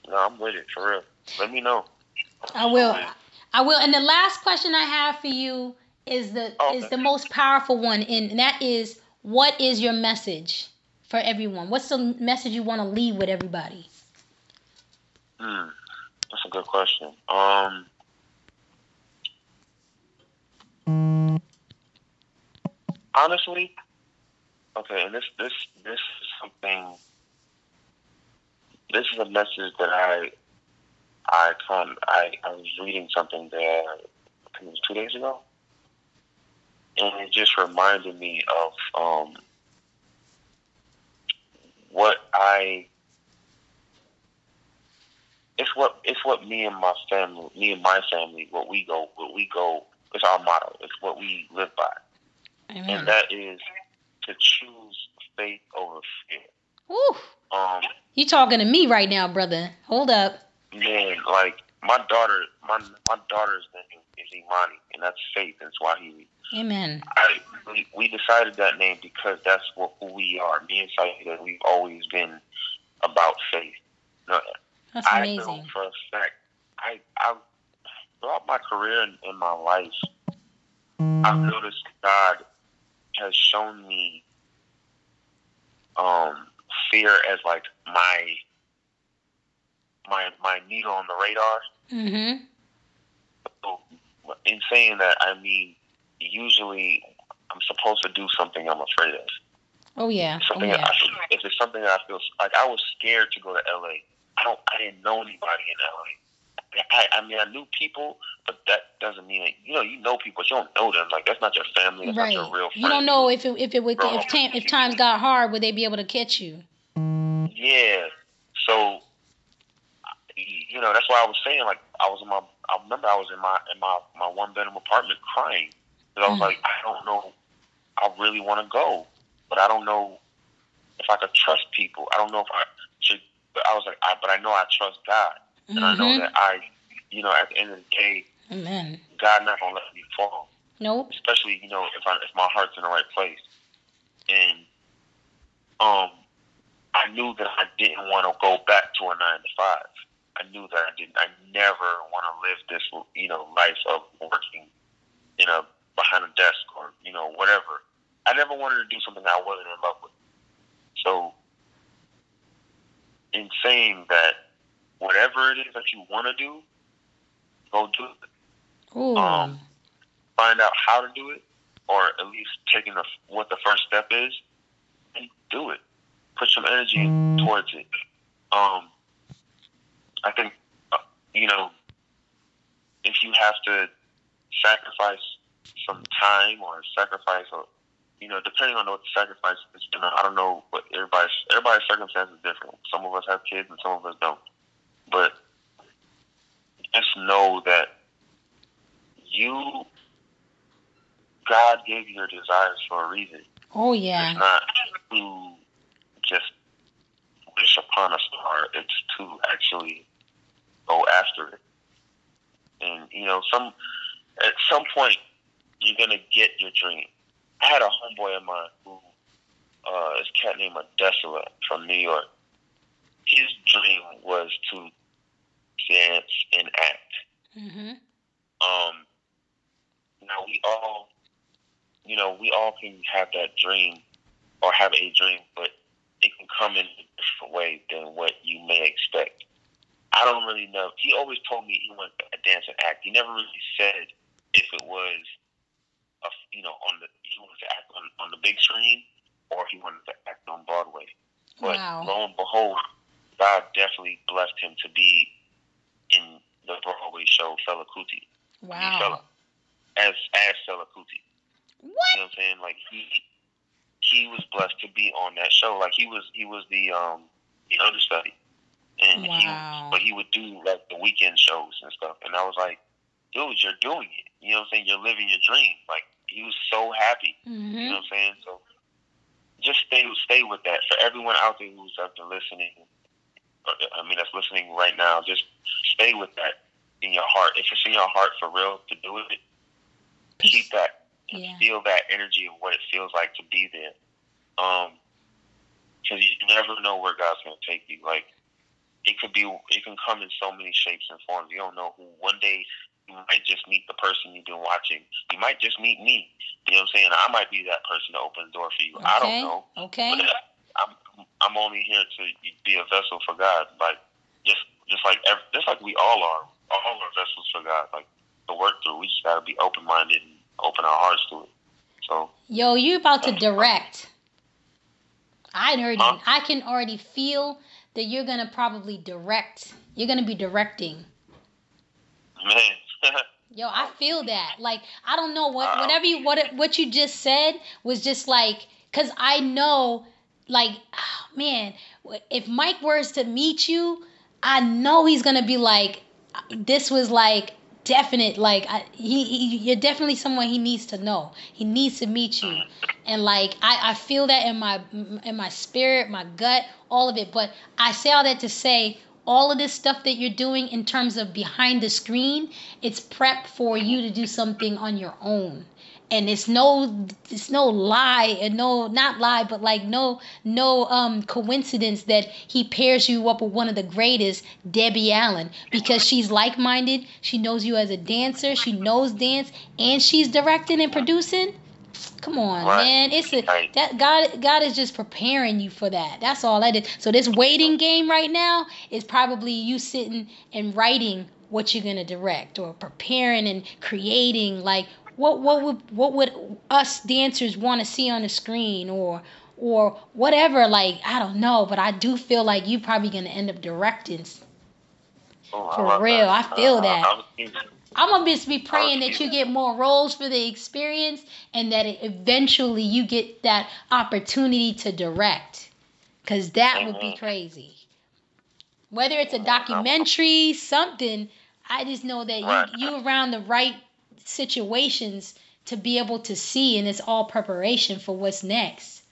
no, I'm with it for real. Let me know. I will. I will. And the last question I have for you is the Okay. is the most powerful one, and that is, what is your message for everyone? What's the message you want to leave with everybody? Hmm, that's a good question. Um, honestly, Okay, and this this this is something. This is a message that I I con I, I was reading something there. I think it was two days ago, and it just reminded me of um, what I. It's what it's what me and my family, me and my family, what we go, what we go. It's our motto. It's what we live by, Amen. and that is to choose faith over fear. Ooh, Um, you talking to me right now, brother? Hold up. man, like my daughter, my my daughter's name is Imani, and that's faith. And Swahili. Amen. I we, we decided that name because that's what who we are. Me and Saida, we've always been about faith. No, That's I know amazing. for a fact. I I throughout my career and in my life, I've noticed God has shown me um, fear as like my my my needle on the radar. Mm-hmm. So, in saying that, I mean usually I'm supposed to do something I'm afraid of. Oh yeah. Oh Something yeah. I feel, if it's something that I feel like I was scared to go to LA. I don't. I didn't know anybody in LA. I, I mean, I knew people, but that doesn't mean that you know you know people, but you don't know them. Like that's not your family. That's Right. not your real friend. You don't know if it if it would Bro. if tam, if times got hard, would they be able to catch you? Yeah. So, you know, that's why I was saying, like, I was in my, I remember I was in my, in my, my one bedroom apartment crying. Because I was Mm. like, I don't know, I really want to go, but I don't know if I could trust people. I don't know if I should, but I was like, I, but I know I trust God. And I know Mm-hmm. that I, you know, at the end of the day, Amen. God not to let me fall Nope. especially you know if I if my heart's in the right place. And um, I knew that I didn't want to go back to a nine to five. I knew that I didn't. I never want to live this you know life of working you know behind a desk or you know whatever. I never wanted to do something I wasn't in love with. So, in saying that, whatever it is that you want to do, go do it Ooh. Um, find out how to do it, or at least taking the, what the first step is, and do it. Put some energy towards it. Um, I think, uh, you know, if you have to sacrifice some time or sacrifice, or you know, depending on what the sacrifice is, you know, I don't know what everybody's everybody's circumstances is different. Some of us have kids and some of us don't, but just know that you God gave you your desires for a reason. oh yeah. It's not to just wish upon a star. It's to actually go after it. And you know, some at some point you're gonna get your dream. I had a homeboy of mine who uh this cat named Adesola from New York. His dream was to dance and act. Mm-hmm. Um, now we all, you know, we all can have that dream or have a dream, but it can come in a different way than what you may expect. I don't really know. He always told me he wanted to dance and act. He never really said if it was, a, you know, on the he wanted to act on, on the big screen or he wanted to act on Broadway. But Wow. lo and behold, God definitely blessed him to be the Broadway show Fela Kuti Wow. as as Fela Kuti. You know what I'm saying? Like he he was blessed to be on that show. Like he was he was the um the understudy, and Wow. he but he would do like the weekend shows and stuff. And I was like, dude, you're doing it. You know what I'm saying? You're living your dream. Like he was so happy. You know Mm-hmm. what I'm saying? So just stay stay with that. For everyone out there who's out there listening, I mean that's listening right now, just stay with that in your heart. If it's in your heart for real to do it, keep that Yeah. feel that energy of what it feels like to be there. Um, because you never know where God's going to take you. Like it could be, it can come in so many shapes and forms. You don't know who. One day you might just meet the person you've been watching. You might just meet me. You know what I'm saying? I might be that person to open the door for you. I don't know. Okay. But I'm I'm only here to be a vessel for God. Like just just like ev- just like we all are. All are vessels for God. Like to work through. We just gotta be open minded and open our hearts to it. So Yo, you about to direct. I already, huh? I can already feel that you're gonna probably direct. You're gonna be directing. Man. Yo, I feel that. Like I don't know what whatever you what what you just said was just like cuz I know like oh, man, if Mike was to meet you, I know he's to be like this was like definite like I, he, he you're definitely someone he needs to know. He needs to meet you. And like I I feel that in my in my spirit, my gut, all of it. But I say all that to say all of this stuff that you're doing in terms of behind the screen, it's prep for you to do something on your own. And it's no it's no lie and no not lie, but like no no um coincidence that he pairs you up with one of the greatest, Debbie Allen, because she's like minded, she knows you as a dancer, she knows dance, and she's directing and producing Come on, right. man. It's a that God God is just preparing you for that. That's all that is. So this waiting game right now is probably you sitting and writing what you're gonna direct or preparing and creating like what what would what would us dancers want to see on the screen or or whatever like I don't know, but I do feel like you're probably gonna end up directing. Oh, for real, that. I feel uh, that. I'm gonna just be praying that you get more roles for the experience and that eventually you get that opportunity to direct, because that mm-hmm. would be crazy. Whether it's a documentary, something, I just know that you you around the right situations to be able to see, and it's all preparation for what's next.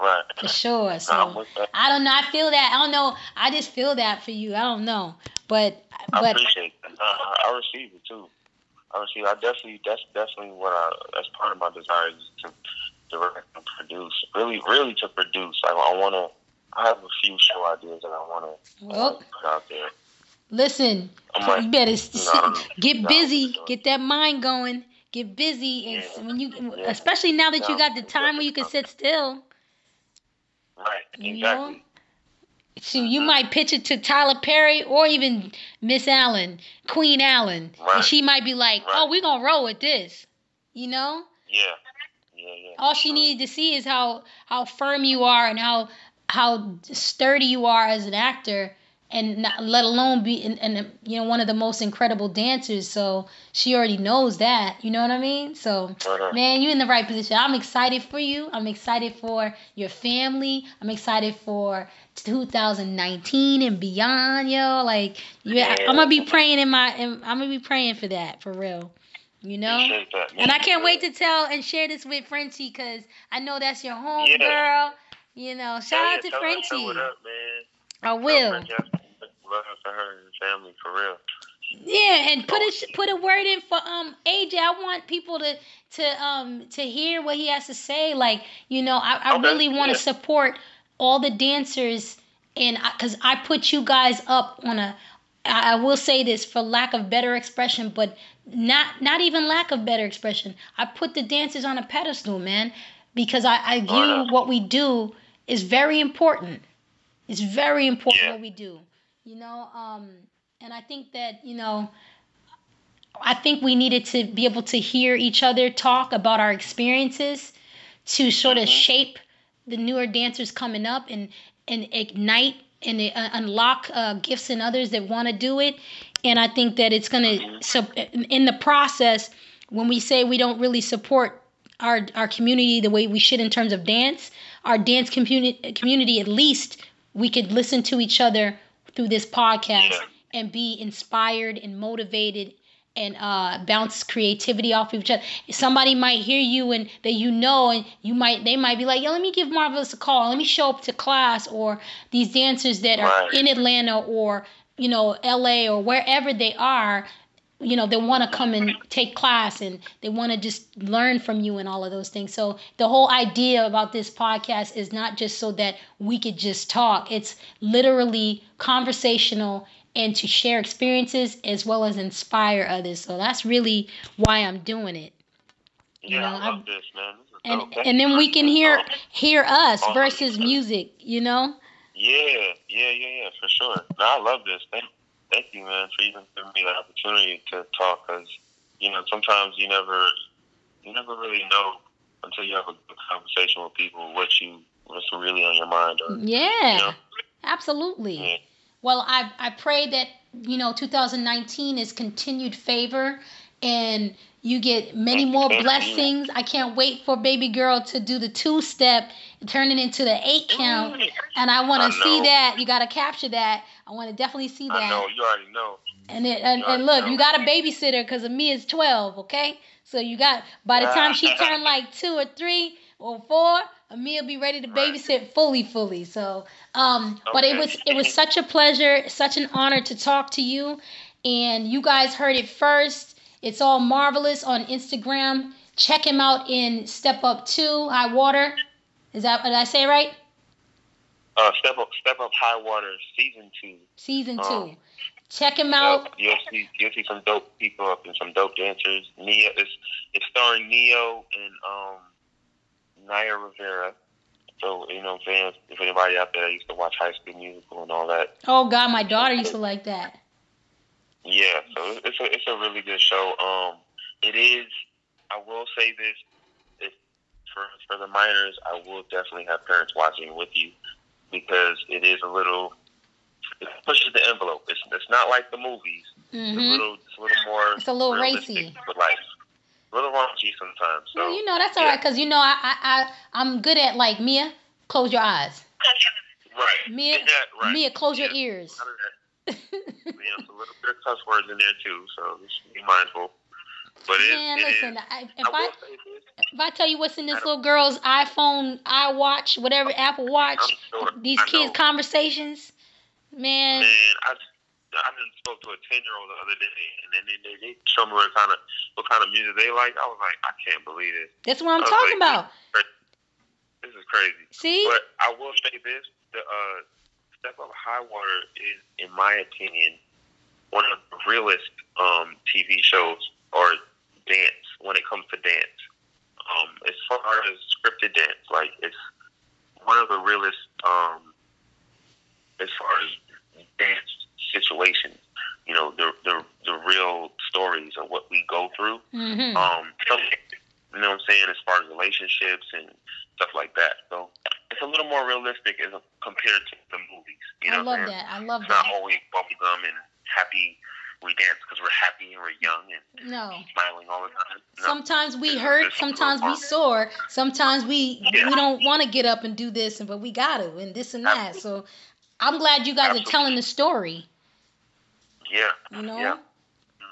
Right. For sure. So I don't know. I feel that. I don't know. I just feel that for you. I don't know. But I but appreciate. Uh, I receive it too. I receive. I definitely. That's definitely what I. That's part of my desire is to direct and produce. Really, really to produce. I, I want to. I have a few show ideas that I want to well, put out there. Listen, like, you better no, get no, busy, get that mind going, get busy, and yeah. when you, yeah. especially now that you got the time where you can sit still. Right. Exactly. You know? So you mm-hmm. might pitch it to Tyler Perry or even Miss Allen, Queen Allen, right. and she might be like, oh, right. "Oh, we're gonna roll with this," you know? Yeah. Yeah, yeah. All she needed to see is how how firm you are and how how sturdy you are as an actor and not, let alone be and, and you know one of the most incredible dancers. So she already knows that you know what i mean? So uh-huh. man you're in the right position. I'm excited for you. I'm excited for your family. I'm excited for 2019 and beyond yo. Like yeah i'm gonna be praying in my i'm gonna be praying for that for real you know? And i can't wait to tell and share this with frenchie because i know that's your home yeah. girl you know. Shout yeah, out to frenchie. I will. Love for her and family for real. Yeah, and put a put a word in for um AJ. I want people to to um to hear what he has to say. Like you know, I, I okay. really want to yeah. support all the dancers, and because I, I put you guys up on a. I, I will say this for lack of better expression, but not not even lack of better expression. I put the dancers on a pedestal, man, because I, I view oh, no. what we do is very important. It's very important yeah. what we do. You know, um, and I think that, you know, I think we needed to be able to hear each other talk about our experiences to sort of mm-hmm. shape the newer dancers coming up and and ignite and uh, unlock uh, gifts in others that want to do it. And I think that it's gonna mm-hmm. so in the process when we say we don't really support our our community the way we should in terms of dance, our dance community community at least we could listen to each other through this podcast yeah. and be inspired and motivated and uh, bounce creativity off of each other. Somebody might hear you and that you know, and you might they might be like, "Yo, let me give Marvelous a call. Let me show up to class." Or these dancers that are right. in Atlanta or you know L.A. or wherever they are, you know they want to come and take class and they want to just learn from you and all of those things so the whole idea about this podcast is not just so that we could just talk it's literally conversational and to share experiences as well as inspire others so that's really why i'm doing it yeah, you know, I love this, man. and and then we can hear hear us versus music, you know. Yeah, yeah, yeah, yeah, for sure. No, I love this. Thank thank you, man, for even giving me the opportunity to talk. Because you know, sometimes you never, you never really know until you have a good conversation with people, what you what's really on your mind. Or, Yeah, You know? absolutely. Yeah. Well, I I pray that you know 2019 is continued favor and you get many more blessings. I can't wait for baby girl to do the two step, turn it into the eight count, and I want to see that. You got to capture that. I want to definitely see that. I know you already know. And it, and, and look, know. you got a babysitter because Amia's 12, okay? So you got by the time she turned like two or three or four, Amia be ready to babysit fully, fully. So, um, but it was it was such a pleasure, such an honor to talk to you, and you guys heard it first. It's all marvelous on Instagram. Check him out in Step Up Two High Water. Is that did I say right? Uh, step up, step up, high water, season two. Season Oh. two. Check him out. Yep, you'll see you'll see some dope people up and some dope dancers. Ne-Yo it's it's starring Ne-Yo and um Naya Rivera. So you know what I'm saying? If anybody out there used to watch High School Musical and all that, Oh God, my daughter used to like that. yeah. So it's a it's a really good show. Um, it is. I will say this: for for the minors, I will definitely have parents watching with you because it is a little. It pushes the envelope. It's it's not like the movies. It's a hmm little, it's a little more. It's a little racy. with life. A little raunchy sometimes. So Well, you know that's all yeah. right because you know I, I I I'm good at like Mia. Close your eyes. right. Mia, Yeah, right. Mia, close your ears. You know, a little bit of cuss words in there too, so just be mindful. But it, Man, it listen. is- I, if I I will say this. if I tell you what's in this little girl's iPhone, iWatch, whatever Apple Watch, sure- these kids' conversations, man. Man, I I just spoke to a ten year old the other day, and then they, they, they showed me what kind of what kind of music they like. I was like, I can't believe it. That's what I'm talking like, about. This is crazy. See? But I will say this: the uh, Step Up High Water is, in my opinion, one of the realest um, TV shows or dance when it comes to dance. Um, as far as scripted dance, like it's one of the realest um, as far as dance situations. You know, the the the real stories of what we go through. hmm Um, you know what I'm saying, as far as relationships and stuff like that. So it's a little more realistic as a, compared to the movies. You know I love what I'm saying? that. I love It's not always bubblegum and happy. We dance because we're happy and we're young and No. smiling all the time. No. Sometimes we There's- hurt, there's sometimes we sore, sometimes we Yeah. we don't want to get up and do this, and but we got to, and this and that. So I'm glad you guys are telling the story. yeah. You know. Yeah.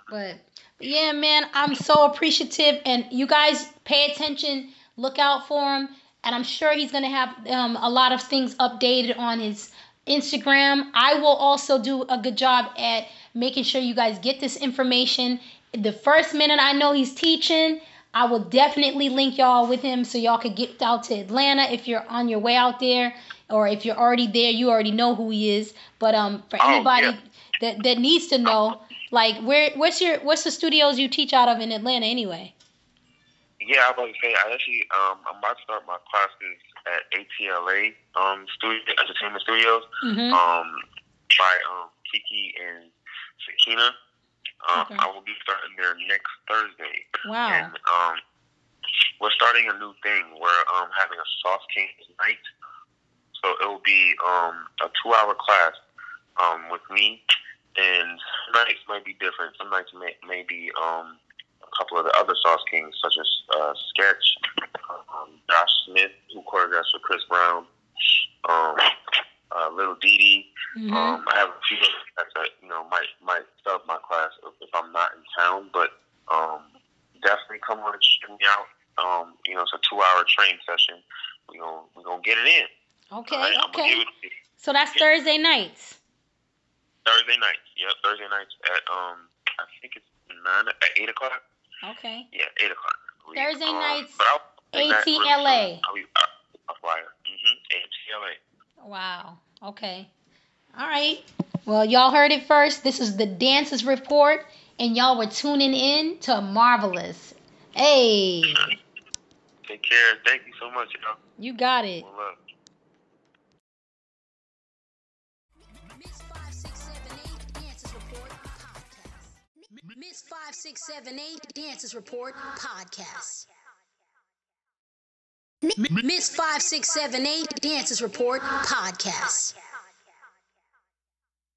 But but yeah, man, I'm so appreciative, and you guys pay attention, look out for him, and I'm sure he's gonna have um, a lot of things updated on his Instagram. I will also do a good job at making sure you guys get this information. The first minute I know he's teaching, I will definitely link y'all with him so y'all could get out to Atlanta if you're on your way out there, or if you're already there, you already know who he is. But um, for Oh, anybody yeah. that that needs to know, like where what's your what's the studios you teach out of in Atlanta anyway? Yeah, I was about to say, I actually, um, I'm about to start my classes at ATLA um, studio, Entertainment Studios. Mm-hmm. um, by um, Kiki and Sakina. Um, Okay. I will be starting there next Thursday. Wow. And um, we're starting a new thing. We're um, having a Sauce Kings night. So it will be um, a two hour class um, with me. And nights might be different. Some nights may, may be um, a couple of the other Sauce Kings, such as uh, Sketch, um, Josh Smith, who choreographs with Chris Brown, um, uh, Little Dee Dee. Mhm. Um, I have a few that, you know might might sub my class if, I'm not in town, but um, definitely come on and check me out. Um, you know, it's a two hour training session. We gonna get it in. okay, right? Okay. give it to you. So that's Thursday nights. Thursday nights. Yep, Thursday nights at um I think it's nine at eight o'clock. Okay. Yeah, eight o'clock. Thursday um, nights, But I'll bring that really ATLA. soon. I'll be a flyer. Mm-hmm. ATLA. Wow. Okay. All right. Well, y'all heard it first. This is the Dances Report, and y'all were tuning in to Marvelous. Hey, Take care. Thank you so much, y'all. you got it. One. Miss 5678 Dances Report Podcast. Miss 5678 Dances Report Podcast. Miss 5678 Dances Report podcast.